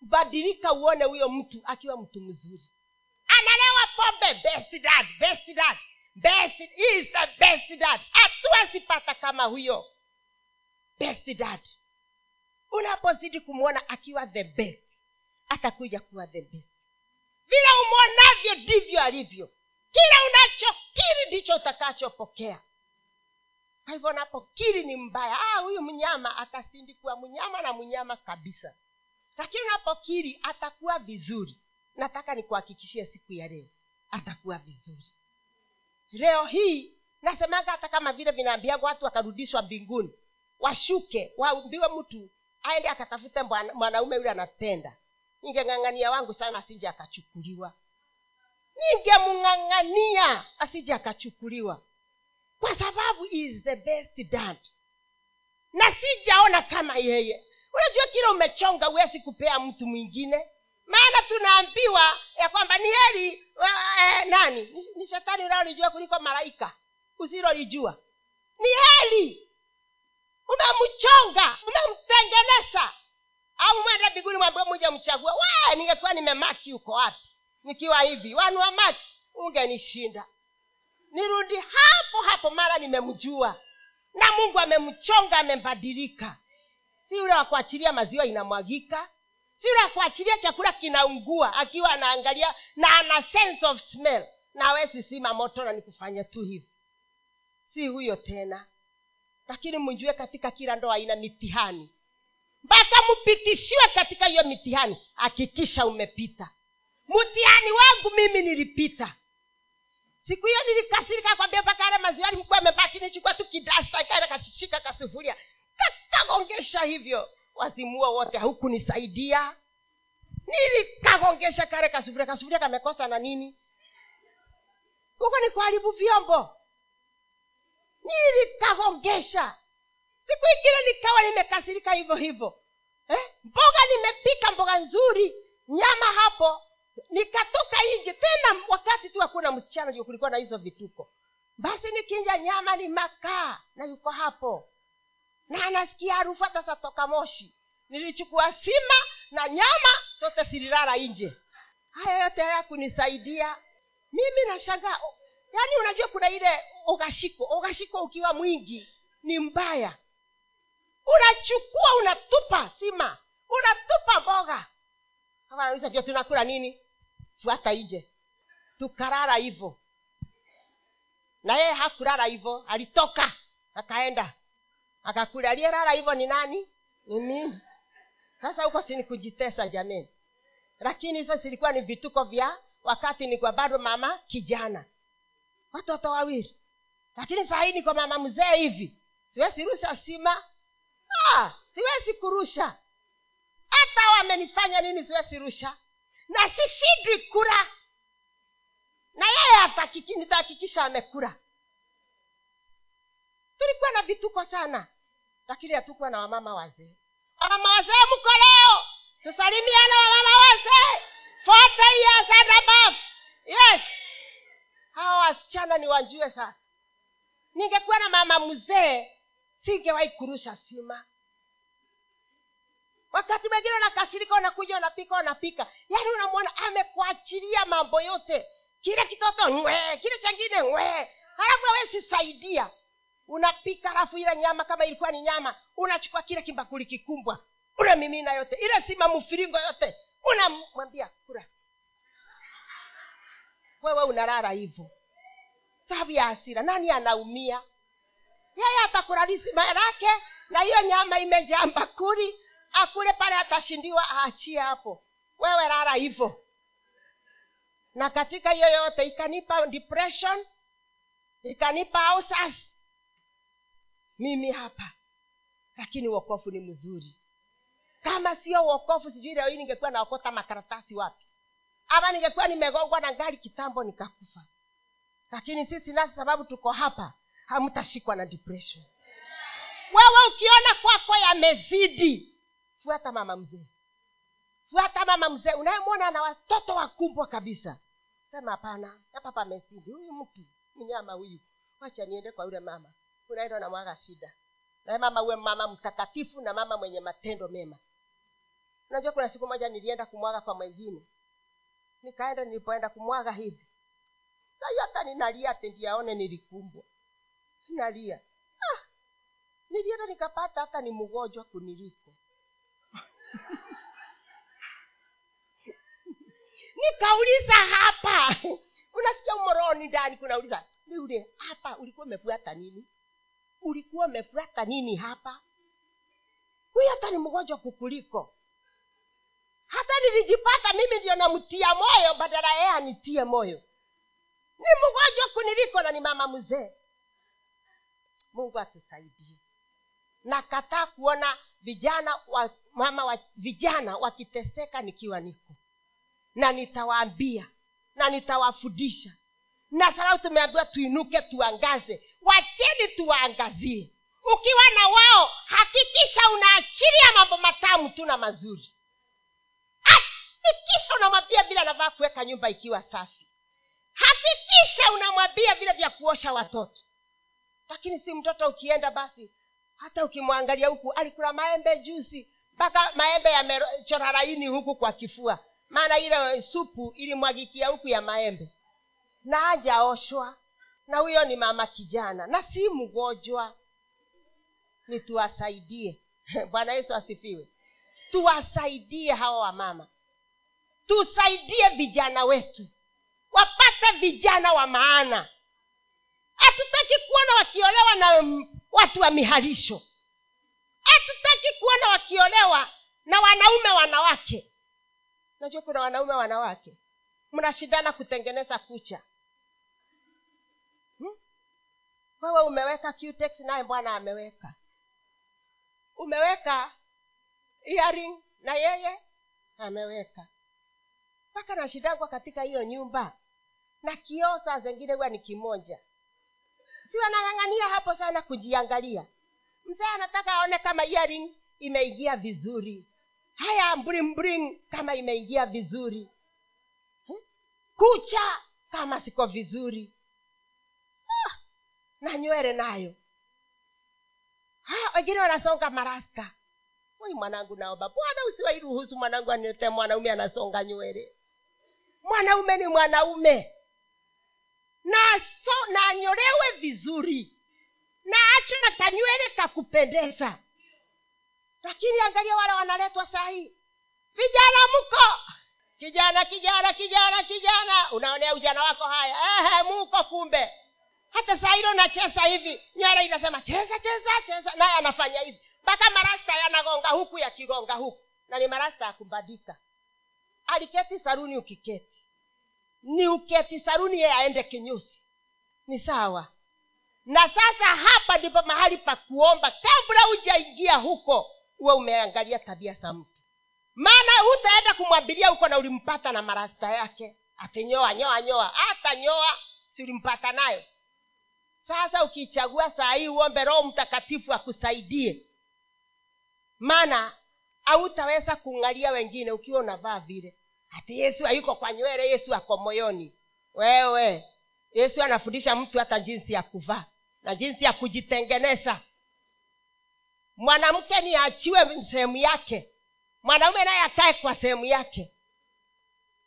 Badilika uone huyo mtu akiwa mtu mzuri. Analewa pombe best dad best dad best is the best dad. Hatuwezi kama huyo. Best dad. Unapozidi kumwona akiwa the best atakuja kuwa the best. Vile umwonavyo ndivyo alivyo kila unachokiri ndicho utakachopokea. Kwa hivyo unapokiri ni mbaya. Ah, huyu mnyama atasindikuwa mnyama na mnyama kabisa. Lakini unapokiri atakuwa vizuri. Nataka nikuhakikishie siku ya leo atakuwa vizuri. Leo hii nasemaga hata kama vile vinaambiaga watu wakarudishwa mbinguni washuke waambiwe mtu aende akatafute mwana- mwanaume yule anapenda. Ningeng'ang'ania wangu sana asinje akachukuliwa ningemng'ang'ania asije akachukuliwa. Kwa sababu is the best dad. Na sijaona kama yeye. Unajua kile umechonga huwezi kupea mtu mwingine. Maana tunaambiwa ya kwamba ni heri eh, nani? Ni, ni shetani unaolijua kuliko malaika usilolijua. Ni heri. Umemchonga umemtengeneza. Au mwende mbinguni mwambie muja mchagua we ningekuwa nimemaki uko wapi nikiwa hivi wanua maji ungenishinda. Nirudi hapo hapo mara nimemjua. Na mungu amemchonga amembadilika. Si yule wa kuachilia maziwa inamwagika. Si yule wa kuachilia chakula kinaungua akiwa anaangalia na ana sense of smell. Na awezi sima moto na nikufanya tu hivi. Si huyo tena. Lakini mjue katika kila ndoa ina mitihani. Mpaka mpitishiwe katika hiyo mitihani hakikisha umepita mtihani wangu mimi nilipita. Siku hiyo nilikasirika kwambia mpaka ale maziwani mkuwa amebaki nichukua tu kidasta kaenda kashika kasufuria. Kakagongesha hivyo. Wazimua wote haukunisaidia. Nilikagongesha kale kasufuria kasufuria kamekosa na nini? Huko ni kuharibu vyombo. Nilikagongesha siku ingine nikawa nimekasirika hivyo hivyo. Eh? mboga nimepika mboga nzuri nyama hapo nikatoka nje tena wakati tu hakuna msichana ndio kulikuwa na hizo vituko. Basi nikinja nyama ni makaa na yuko hapo. Na anasikia harufu hata satoka moshi. Nilichukua sima na nyama sote sililala nje. Haya yote hayakunisaidia. Mimi nashangaa yaani unajua kuna ile ugashiko ugashiko ukiwa mwingi ni mbaya. Unachukua unatupa sima unatupa mboga. Ndio tunakula nini fuata nje tukarara hivyo na yeye hakulala hivyo alitoka. Akaenda. Akakula. Aliyelala hivyo ni nani? Ni mimi. Sasa huko sini kujitesa jameni. Lakini hizo zilikuwa ni vituko vya wakati nikuwa bado mama kijana. Watoto wawili. Lakini saa hii niko mama mzee hivi. Siwezi rusha sima. Ah, siwezi kurusha. Hata wamenifanya nini siwezi rusha na sishindwi kura. Na yeye nitahakikisha amekura. Tulikuwa na vituko sana lakini hatukuwa na wamama wazee. Wamama wazee mko leo. Tusalimiane wamama wazee. Forty years and above yes. Hawa wasichana ni wajue sasa. Ningekuwa na mama mzee singewahi kurusha sima wakati mwingine unakasirika unakuja unapika unapika. Yaani unamwona amekuachilia mambo yote. Kile kitoto ngwee kile chengine ngwee halafu awesisaidia unapika halafu ile nyama kama ilikuwa ni nyama unachukua kile kimbakuli kikumbwa unamimina yote. Ile sima mfiringo yote. Unamwambia kura. Wewe unalala hivyo. Sababu ya hasira. Nani anaumia? Yeye atakula sima lake na hiyo nyama imejaa mbakuli akule pale atashindiwa aachie hapo. Wewe rara hivyo. Na katika hiyo yote ikanipa depression ikanipa ausas mimi hapa. Lakini uokofu ni mzuri. Kama sio uokofu sijui leo hii ningekuwa naokota makaratasi wapi. Ama ningekuwa nimegongwa na gari kitambo nikakufa. Lakini sisi nasi sababu tuko hapa hamtashikwa na depression. Wewe ukiona kwako yamezidi fuata mama mzee. Fuata mama mzee. Unayemwona na watoto wakumbwa kabisa. Sema hapana hapa pamesindi huyu mtu mnyama huyu. Wacha niende kwa yule mama. Unaenda unamwaga shida. Naye mama uwe mama mtakatifu na mama mwenye matendo mema. Unajua kuna siku moja nilienda kumwaga kwa mwengine nikaenda nilipoenda kumwaga hivi. Sai hata ninalia ate ndiaone nilikumbwa. Nalia ah, nilienda nikapata hata ni mgonjwa kuniliko nikauliza hapa. Unasikia umoroni ndani kunauliza yule hapa ulikuwa umefuata nini? Ulikuwa umefuata nini hapa? Huyu hata ni mgonjwa kukuliko. Hata nilijipata mimi ndio namtia moyo badala yeye anitie moyo. Ni mgonjwa kuniliko na ni mama mzee. Mungu atusaidie. Nakataa kuona vijana wa mama wa vijana wakiteseka nikiwa niko. Na nitawaambia na nitawafundisha. Na sababu tumeambiwa tuinuke tuangaze. Wacheni tuwaangazie. Ukiwa na wao hakikisha unaachilia mambo matamu tu na mazuri. Hakikisha unamwambia vile anavaa kuweka nyumba ikiwa safi. Hakikisha unamwambia vile vya kuosha watoto. Lakini si mtoto ukienda basi hata ukimwangalia huku alikula maembe juzi mpaka maembe yamechora laini huku kwa kifua. Maana ile supu ilimwagikia huku ya maembe. Na hajaoshwa. Na huyo ni mama kijana. Na si mgonjwa. Ni tuwasaidie bwana yesu asifiwe. Tuwasaidie hawa wamama tusaidie vijana wetu. Wapate vijana wa maana hatutaki kuona wakiolewa na mm, watu wa miharisho hatutaki kuona wakiolewa na wanaume wanawake. Najua kuna wanaume wanawake. Mnashindana kutengeneza kucha. Hmm? wewe umeweka Q-tex naye bwana ameweka. Umeweka earring na yeye ameweka. Mpaka nashindangwa katika hiyo nyumba. Na kioo saa zengine huwa ni kimoja si wanang'ang'ania hapo sana kujiangalia. Mzee anataka aone kama earring imeingia vizuri. Haya bring bring kama imeingia vizuri. Kucha kama siko vizuri. Ah, na nywele nayo. Wengine wanasonga marasta oi mwanangu naomba. Bwana usiwairuhusu mwanangu anete mwanaume anasonga nywele. Mwanaume ni mwanaume na so na anyolewe vizuri. Na acha na kanywele kakupendeza lakini angalia wale wanaletwa sahii vijana mko kijana kijana kijana kijana. Unaonea ujana wako haya. Ehe, muko kumbe. Hata saa hilo nacheza hivi. Nywele inasema cheza cheza cheza. Naye anafanya hivi. Mpaka marasta yanagonga huku yakigonga huku. Na ni marasta ya kumbadika. Aliketi saruni ukiketi ni uketi saruni yeye aende kinyusi. Ni sawa. Na sasa hapa ndipo mahali pa kuomba. Kabla hujaingia huko uwe umeangalia tabia za mtu. Maana hutaenda kumwambilia huko na ulimpata na marasta yake. Atinyoa nyoa nyoa. Hata nyoa si nayo. Sasa ukichagua saa hii uombe roho mtakatifu akusaidie. Maana hautaweza kung'alia wengine ukiwa unavaa vile hati yesu hayuko kwa nywele yesu ako moyoni. Wewe yesu anafundisha mtu hata jinsi ya kuvaa na jinsi ya kujitengeneza. Mwanamke ni achiwe sehemu yake mwanaume naye akae kwa sehemu yake.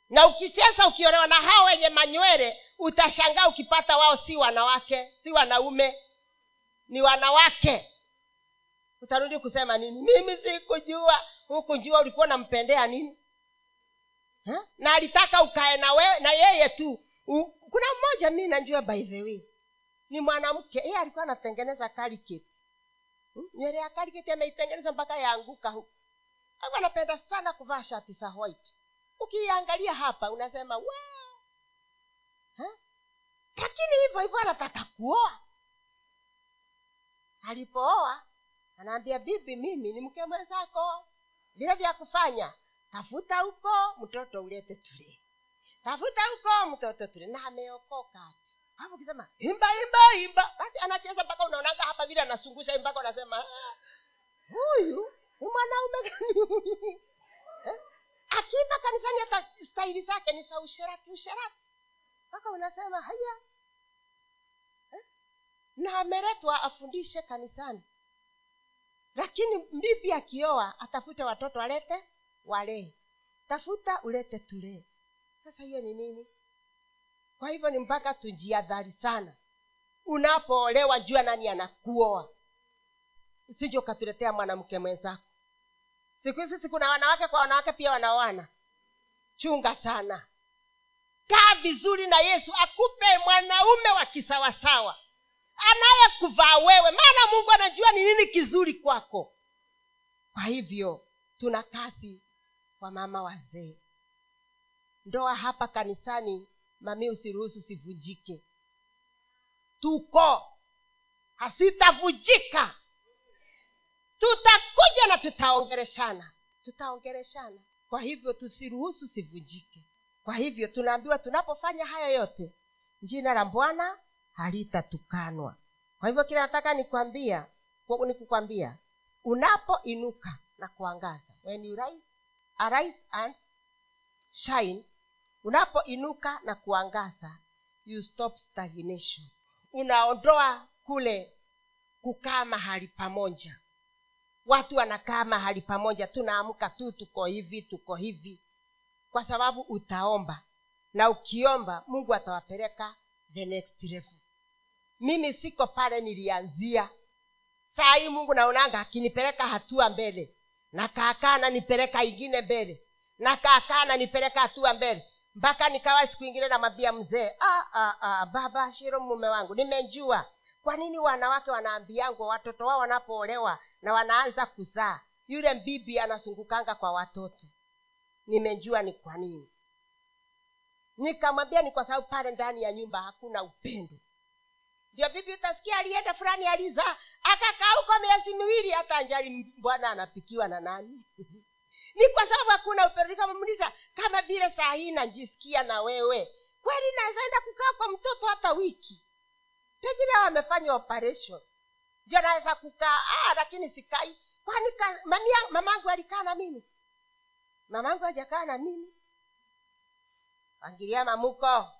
Na ukicheza ukiolewa na hao wenye manywele utashangaa ukipata wao si wanawake si wanaume ni wanawake. Utarudi kusema nini? Mimi sikujua. Hukujua ulikuwa unampendea nini ha? na alitaka ukae na, we, na yeye tu. U, kuna mmoja mi najua by the way. Ni mwanamke yeye alikuwa anatengeneza kariketi hmm? nywele ya kariketi ameitengeneza mpaka yaanguka huku alikuwa anapenda sana kuvaa shati za white. Ukiangalia hapa unasema ha? lakini hivyo hivyo anataka kuoa. Alipooa anaambia bibi mimi ni mke mwenzako. Vile vya kufanya tafuta huko mtoto ulete tule tafuta huko mtoto tule na ameokoka ati. Hapo ukisema imba imba imba. Basi anacheza mpaka unaonaga hapa vile anasungusha mpaka unasema "Ah, huyu ni mwanaume Eh? akiimba kanisani hata staili zake ni za usherati usherati. Mpaka unasema haya. Eh? na ameletwa afundishe kanisani. Lakini mbibi akioa atafute watoto alete walee tafuta ulete tulee sasa hiyo ni nini? Kwa hivyo ni mpaka tujiadhari sana. Unapoolewa jua nani anakuoa? Usije ukatuletea mwanamke mwenzako. Siku hizi si kuna wanawake kwa wanawake pia wanaoana? Chunga sana. Kaa vizuri na yesu akupe mwanaume wa kisawasawa. Anayekuvaa wewe maana mungu anajua ni nini kizuri kwako. Kwa hivyo tuna kazi kwa mama wazee. Ndoa hapa kanisani mami usiruhusu sivunjike tuko. Hasitavunjika tutakuja na tutaongereshana. Tutaongereshana. Kwa hivyo tusiruhusu sivunjike kwa hivyo tunaambiwa tunapofanya haya yote jina la bwana halitatukanwa kwa hivyo kile nataka nikwambia ni nikukwambia unapoinuka na kuangaza when you rise, arise and shine. Unapoinuka na kuangaza you stop stagnation. Unaondoa kule kukaa mahali pamoja. Watu wanakaa mahali pamoja tunaamka tu tuko hivi tuko hivi. Kwa sababu utaomba na ukiomba mungu atawapeleka the next level. Mimi siko pale nilianzia. Saa hii mungu naonanga akinipeleka hatua mbele na kaakaa nanipeleka ingine mbele. Na kaakaa nanipeleka hatua mbele. Mpaka nikawa siku ingine namwambia mzee ah, ah, ah, baba shiro mume wangu nimejua. Kwa nini wanawake wanaambiangwa watoto wao wanapoolewa na wanaanza kuzaa? Yule bibi anazungukanga kwa watoto. Nimejua ni kwa nini. Nikamwambia ni kwa sababu pale ndani ya nyumba hakuna upendo. Ndio bibi utasikia alienda fulani alizaa akakaa huko miezi miwili hata anjali bwana anapikiwa na nani. Ni kwa sababu hakuna upendo. Kama vile saa hii najisikia na wewe. Kweli nawezaenda kukaa kwa mtoto hata wiki? Pengine wamefanya operation. Ndio naweza kukaa. Ah, lakini sikai. Kwani mamangu alikaa na mimi? Mamangu hajakaa na mimi? Angilia mamuko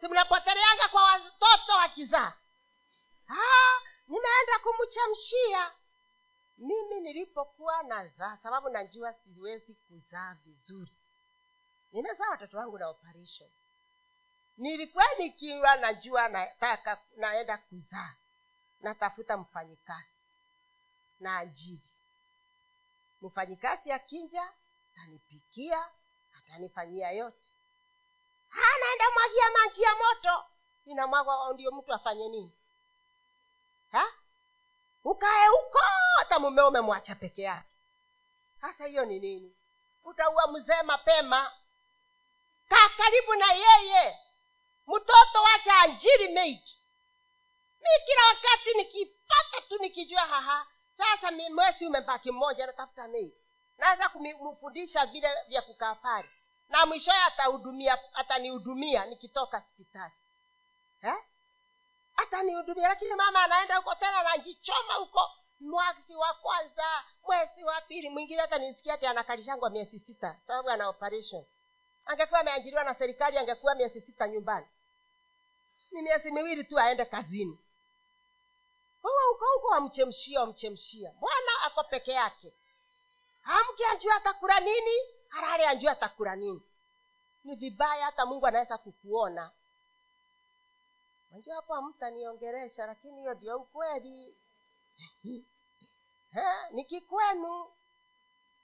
si mnapoteleanga kwa watoto wakizaa nimeenda kumchamshia. Mimi nilipokuwa nazaa sababu najua siwezi kuzaa vizuri. Nimezaa watoto wangu na operation. Nilikuwa nikiwa najua nataka naenda kuzaa natafuta mfanyikazi na ajiri. Mfanyikazi akinja atanipikia atanifanyia yote. Anaenda mwagia maji ya moto. Inamwagwa ndio mtu afanye nini ha? Ukae huko hata mumeo umemwacha peke yake. Sasa hiyo ni nini? Utaua mzee mapema. Kaa karibu na yeye. Mtoto wacha anjiri meiji. Mi kila wakati nikipata tu nikijua haha sasa mwesi umebaki mmoja natafuta mei naweza kumfundisha vile vya kukaa na mwishoye atahudumia atanihudumia nikitoka hospitali. Eh? Atanihudumia lakini mama anaenda huko tena anajichoma huko. Mwezi wa kwanza mwezi wa pili mwingine hata nisikia ati anakalishangwa miezi sita sababu ana operation. Angekuwa ameajiriwa na serikali angekuwa miezi sita nyumbani. Ni miezi miwili tu aende kazini. Huo huko huko wamchemshia wamchemshia. Bwana ako peke yake? Amke ajua atakula nini harare ajua atakula nini. Ni vibaya hata mungu anaweza kukuona najua hapa mtaniongeresha lakini hiyo ndio ukweli. Nikikwenu ni kikwenu.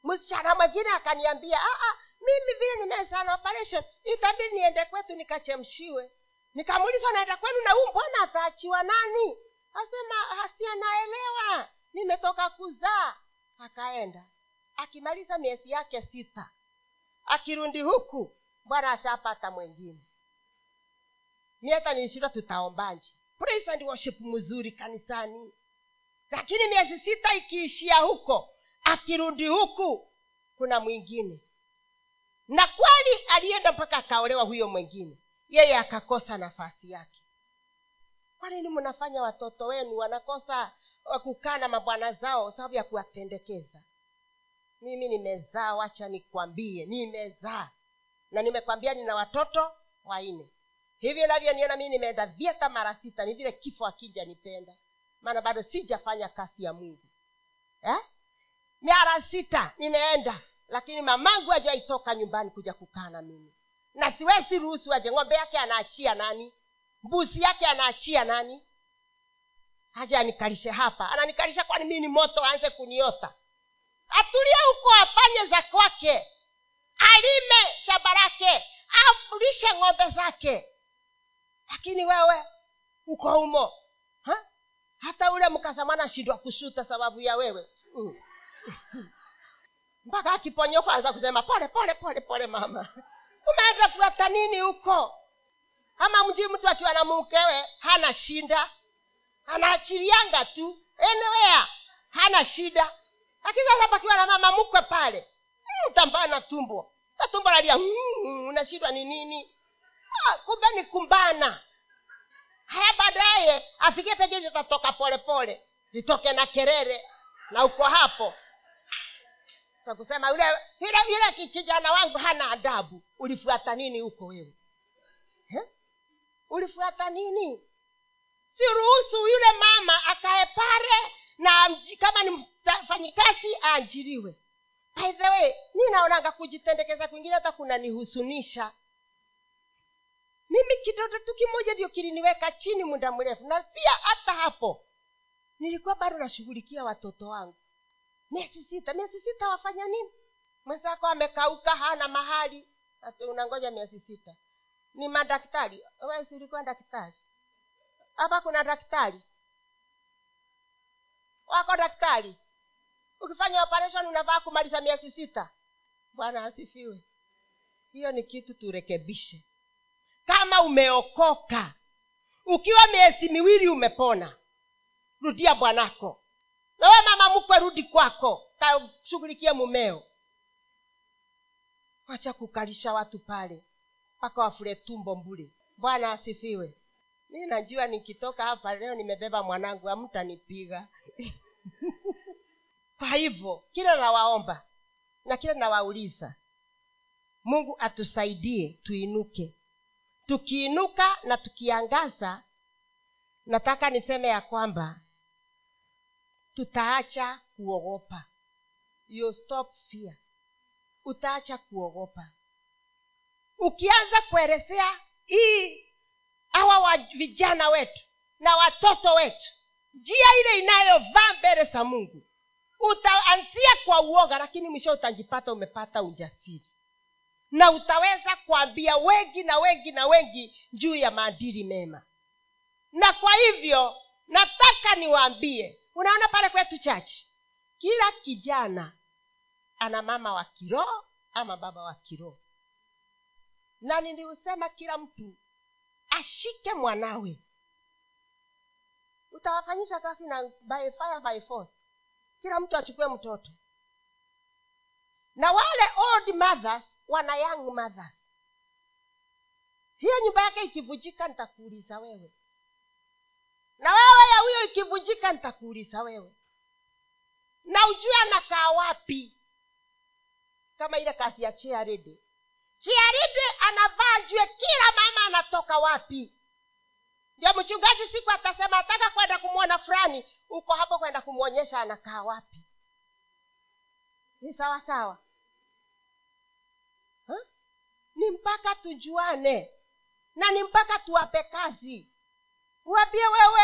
Msichana mwingine akaniambia "Ah, ah, mimi vile nimezana operation itabidi niende kwetu nikachemshiwe. Nikamuuliza naenda kwenu na huu mbona ataachiwa nani? Asema hasi anaelewa nimetoka kuzaa. Akaenda. Akimaliza miezi yake sita akirundi huku bwana ashapata mwengine mi hata nilishindwa tutaombaje? Praise and worship mzuri kanisani. Lakini miezi sita ikiishia huko akirudi huku kuna mwingine. Na kweli alienda mpaka akaolewa huyo mwingine. Yeye akakosa nafasi yake. Kwa nini mnafanya watoto wenu? Wanakosa wa kukaa na mabwana zao sababu ya kuwatendekeza mimi nimezaa wacha nikwambie nimezaa. Na nimekwambia nina watoto waine hivyo navyoniona mii nimeenda vyeta mara sita ni vile kifo akija nipenda. Maana bado sijafanya kazi ya mungu. Eh? mara sita nimeenda lakini mamangu hajaitoka nyumbani kuja kukaa mimi. Na siwezi ruhusu aje. Ng'ombe yake anaachia nani? Mbuzi yake anaachia nani? Aje anikalishe hapa. Ananikalisha kwani mii ni moto aanze kuniota. Atulie huko afanye za kwake. Alime shamba lake afulishe ng'ombe zake lakini wewe uko humo. Ha? hata ule mkasamana shindwa kushuta sababu ya wewe. Mm. mpaka akiponyoka kwanza kusema pole pole pole pole mama. Umeenda kuata nini huko? Kama mjui mtu akiwa na mkewe hana shinda anaachilianga tu. Enewea hana shida. Lakini sasa pakiwa na mama mkwe pale mm, tambana tumbo. Na tumbo lalia mm, unashindwa ni nini ah, kumbe ni kumbana. Haya baadaye afikie pengine litatoka polepole litoke na kerere na uko hapo. Sa kusema yule yule yule kijana wangu hana adabu. Ulifuata nini huko wewe? Ulifuata nini? Siruhusu yule mama akae pale na kama ni mfanyikazi aajiriwe. By the way mi naonanga kujitendekeza kwingine hata kunanihusunisha mimi kidoto tu kimoja ndio kiliniweka chini muda mrefu na pia hata hapo nilikuwa bado nashughulikia watoto wangu. Miezi sita miezi sita wafanya nini? Mwenzako amekauka hana mahali. Unangoja miezi sita. Ni madaktari. Wewe si ulikuwa daktari? Hapa kuna daktari? Wako daktari? Ukifanya operation unavaa kumaliza miezi sita? Bwana asifiwe. Hiyo ni kitu turekebishe kama umeokoka. Ukiwa miezi miwili umepona. Rudia bwanako. Nawe mama mkwe rudi kwako. Kashughulikie mumeo. Wacha kukalisha watu pale mpaka wafule tumbo mbule. Bwana asifiwe. Mi najua nikitoka hapa leo nimebeba mwanangu amtanipiga kwa hivyo kila nawaomba na kila nawauliza mungu atusaidie tuinuke tukiinuka na tukiangaza nataka niseme ya kwamba tutaacha kuogopa. You stop fear. Utaacha kuogopa. Ukianza kuelezea hii hawa wa vijana wetu na watoto wetu njia ile inayovaa mbele za mungu utaanzia kwa uoga lakini mwisho utajipata umepata ujasiri na utaweza kuambia wengi na wengi na wengi juu ya maadili mema. Na kwa hivyo nataka niwaambie unaona pale kwetu chachi kila kijana ana mama wa kiroho ama baba wa kiroho. Na niliusema kila mtu ashike mwanawe. Utawafanyisha kazi na by fire by force. Kila mtu achukue mtoto. Na wale old mothers wana young mothers hiyo nyumba yake ikivujika nitakuuliza wewe. Na wewe ya huyo ikivujika nitakuuliza wewe. Na ujue anakaa wapi. Kama ile kazi ya chiaridi chiaridi anavaa jue kila mama anatoka wapi. Ndio mchungaji siku atasema ataka kwenda kumwona fulani. Uko hapo kwenda kumwonyesha anakaa wapi. Ni sawa sawa. ha? Ni mpaka tujuane. Na ni mpaka tuwape kazi. Uwambie wewe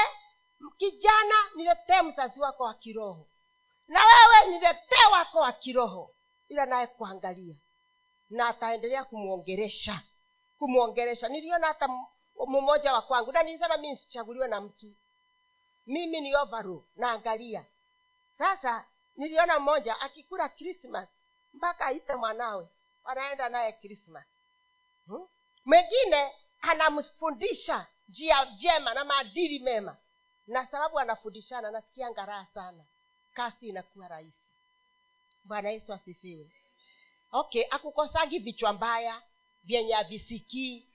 kijana niletee mzazi wako wa kiroho. Na wewe niletee wako wa kiroho. Ila naye kuangalia. Na ataendelea kumwongeresha kumwongeresha niliona hata mmoja wa kwangu. Na nilisema mi nisichaguliwe na mtu. Mimi ni overall naangalia. Sasa niliona mmoja akikula krismas mpaka aite mwanawe. Wanaenda naye krismas hmm? mwengine anamfundisha njia jema na maadili mema. Na sababu anafundishana nasikia ngaraha sana. Kasi inakuwa rahisi. Bwana yesu asifiwe. Okay akukosangi vichwa mbaya vyenye avisikii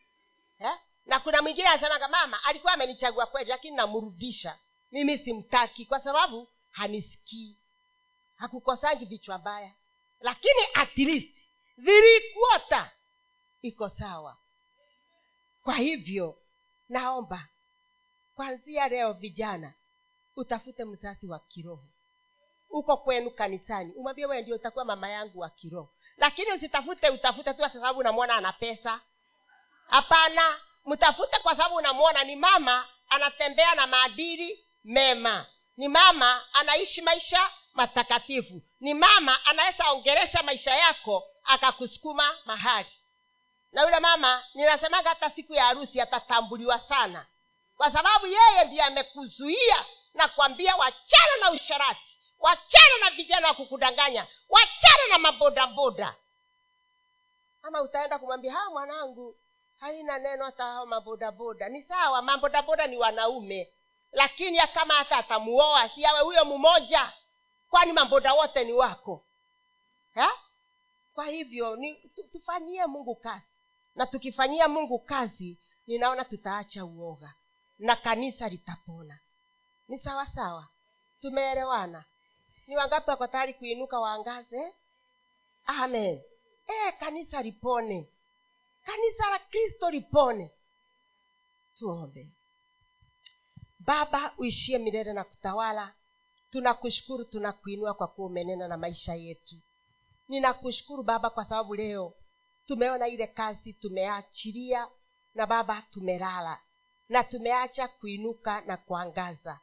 eh? na kuna mwingine anasemaga mama alikuwa amenichagua kweli lakini namrudisha. Mimi simtaki kwa sababu hanisikii. Hakukosangi vichwa mbaya. Lakini at least vilikuota iko sawa. Kwa hivyo naomba kwanzia leo vijana utafute mzazi wa kiroho. Uko kwenu kanisani umwambie wee ndio utakuwa mama yangu wa kiroho. Lakini usitafute utafute tu kwa sababu unamwona ana pesa. Hapana mtafute kwa sababu unamwona ni mama anatembea na maadili mema. Ni mama anaishi maisha matakatifu. Ni mama anaweza ongeresha maisha yako akakusukuma mahali na yule mama ninasemaga hata siku ya harusi atatambuliwa sana. Kwa sababu yeye ndiye amekuzuia na kuambia wachana na usharati wachana na vijana wa kukudanganya wachana na mabodaboda. Ama utaenda kumwambia ha mwanangu haina neno hata hao mabodaboda. Ni sawa mabodaboda ni wanaume. Lakini kama hata atamuoa si awe huyo mmoja. Kwani maboda wote ni wako? Ha? kwa hivyo ni tufanyie mungu kazi na tukifanyia mungu kazi ninaona tutaacha uoga na kanisa litapona. Ni sawa sawa. Tumeelewana. Ni wangapi wako tayari kuinuka waangaze? Amen. E, kanisa lipone. Kanisa la kristo lipone. Tuombe. Baba uishie milele na kutawala. Tunakushukuru tunakuinua kwa kuwa umenena na maisha yetu. Ninakushukuru baba kwa sababu leo tumeona ile kazi tumeachilia na baba tumelala na tumeacha kuinuka na kuangaza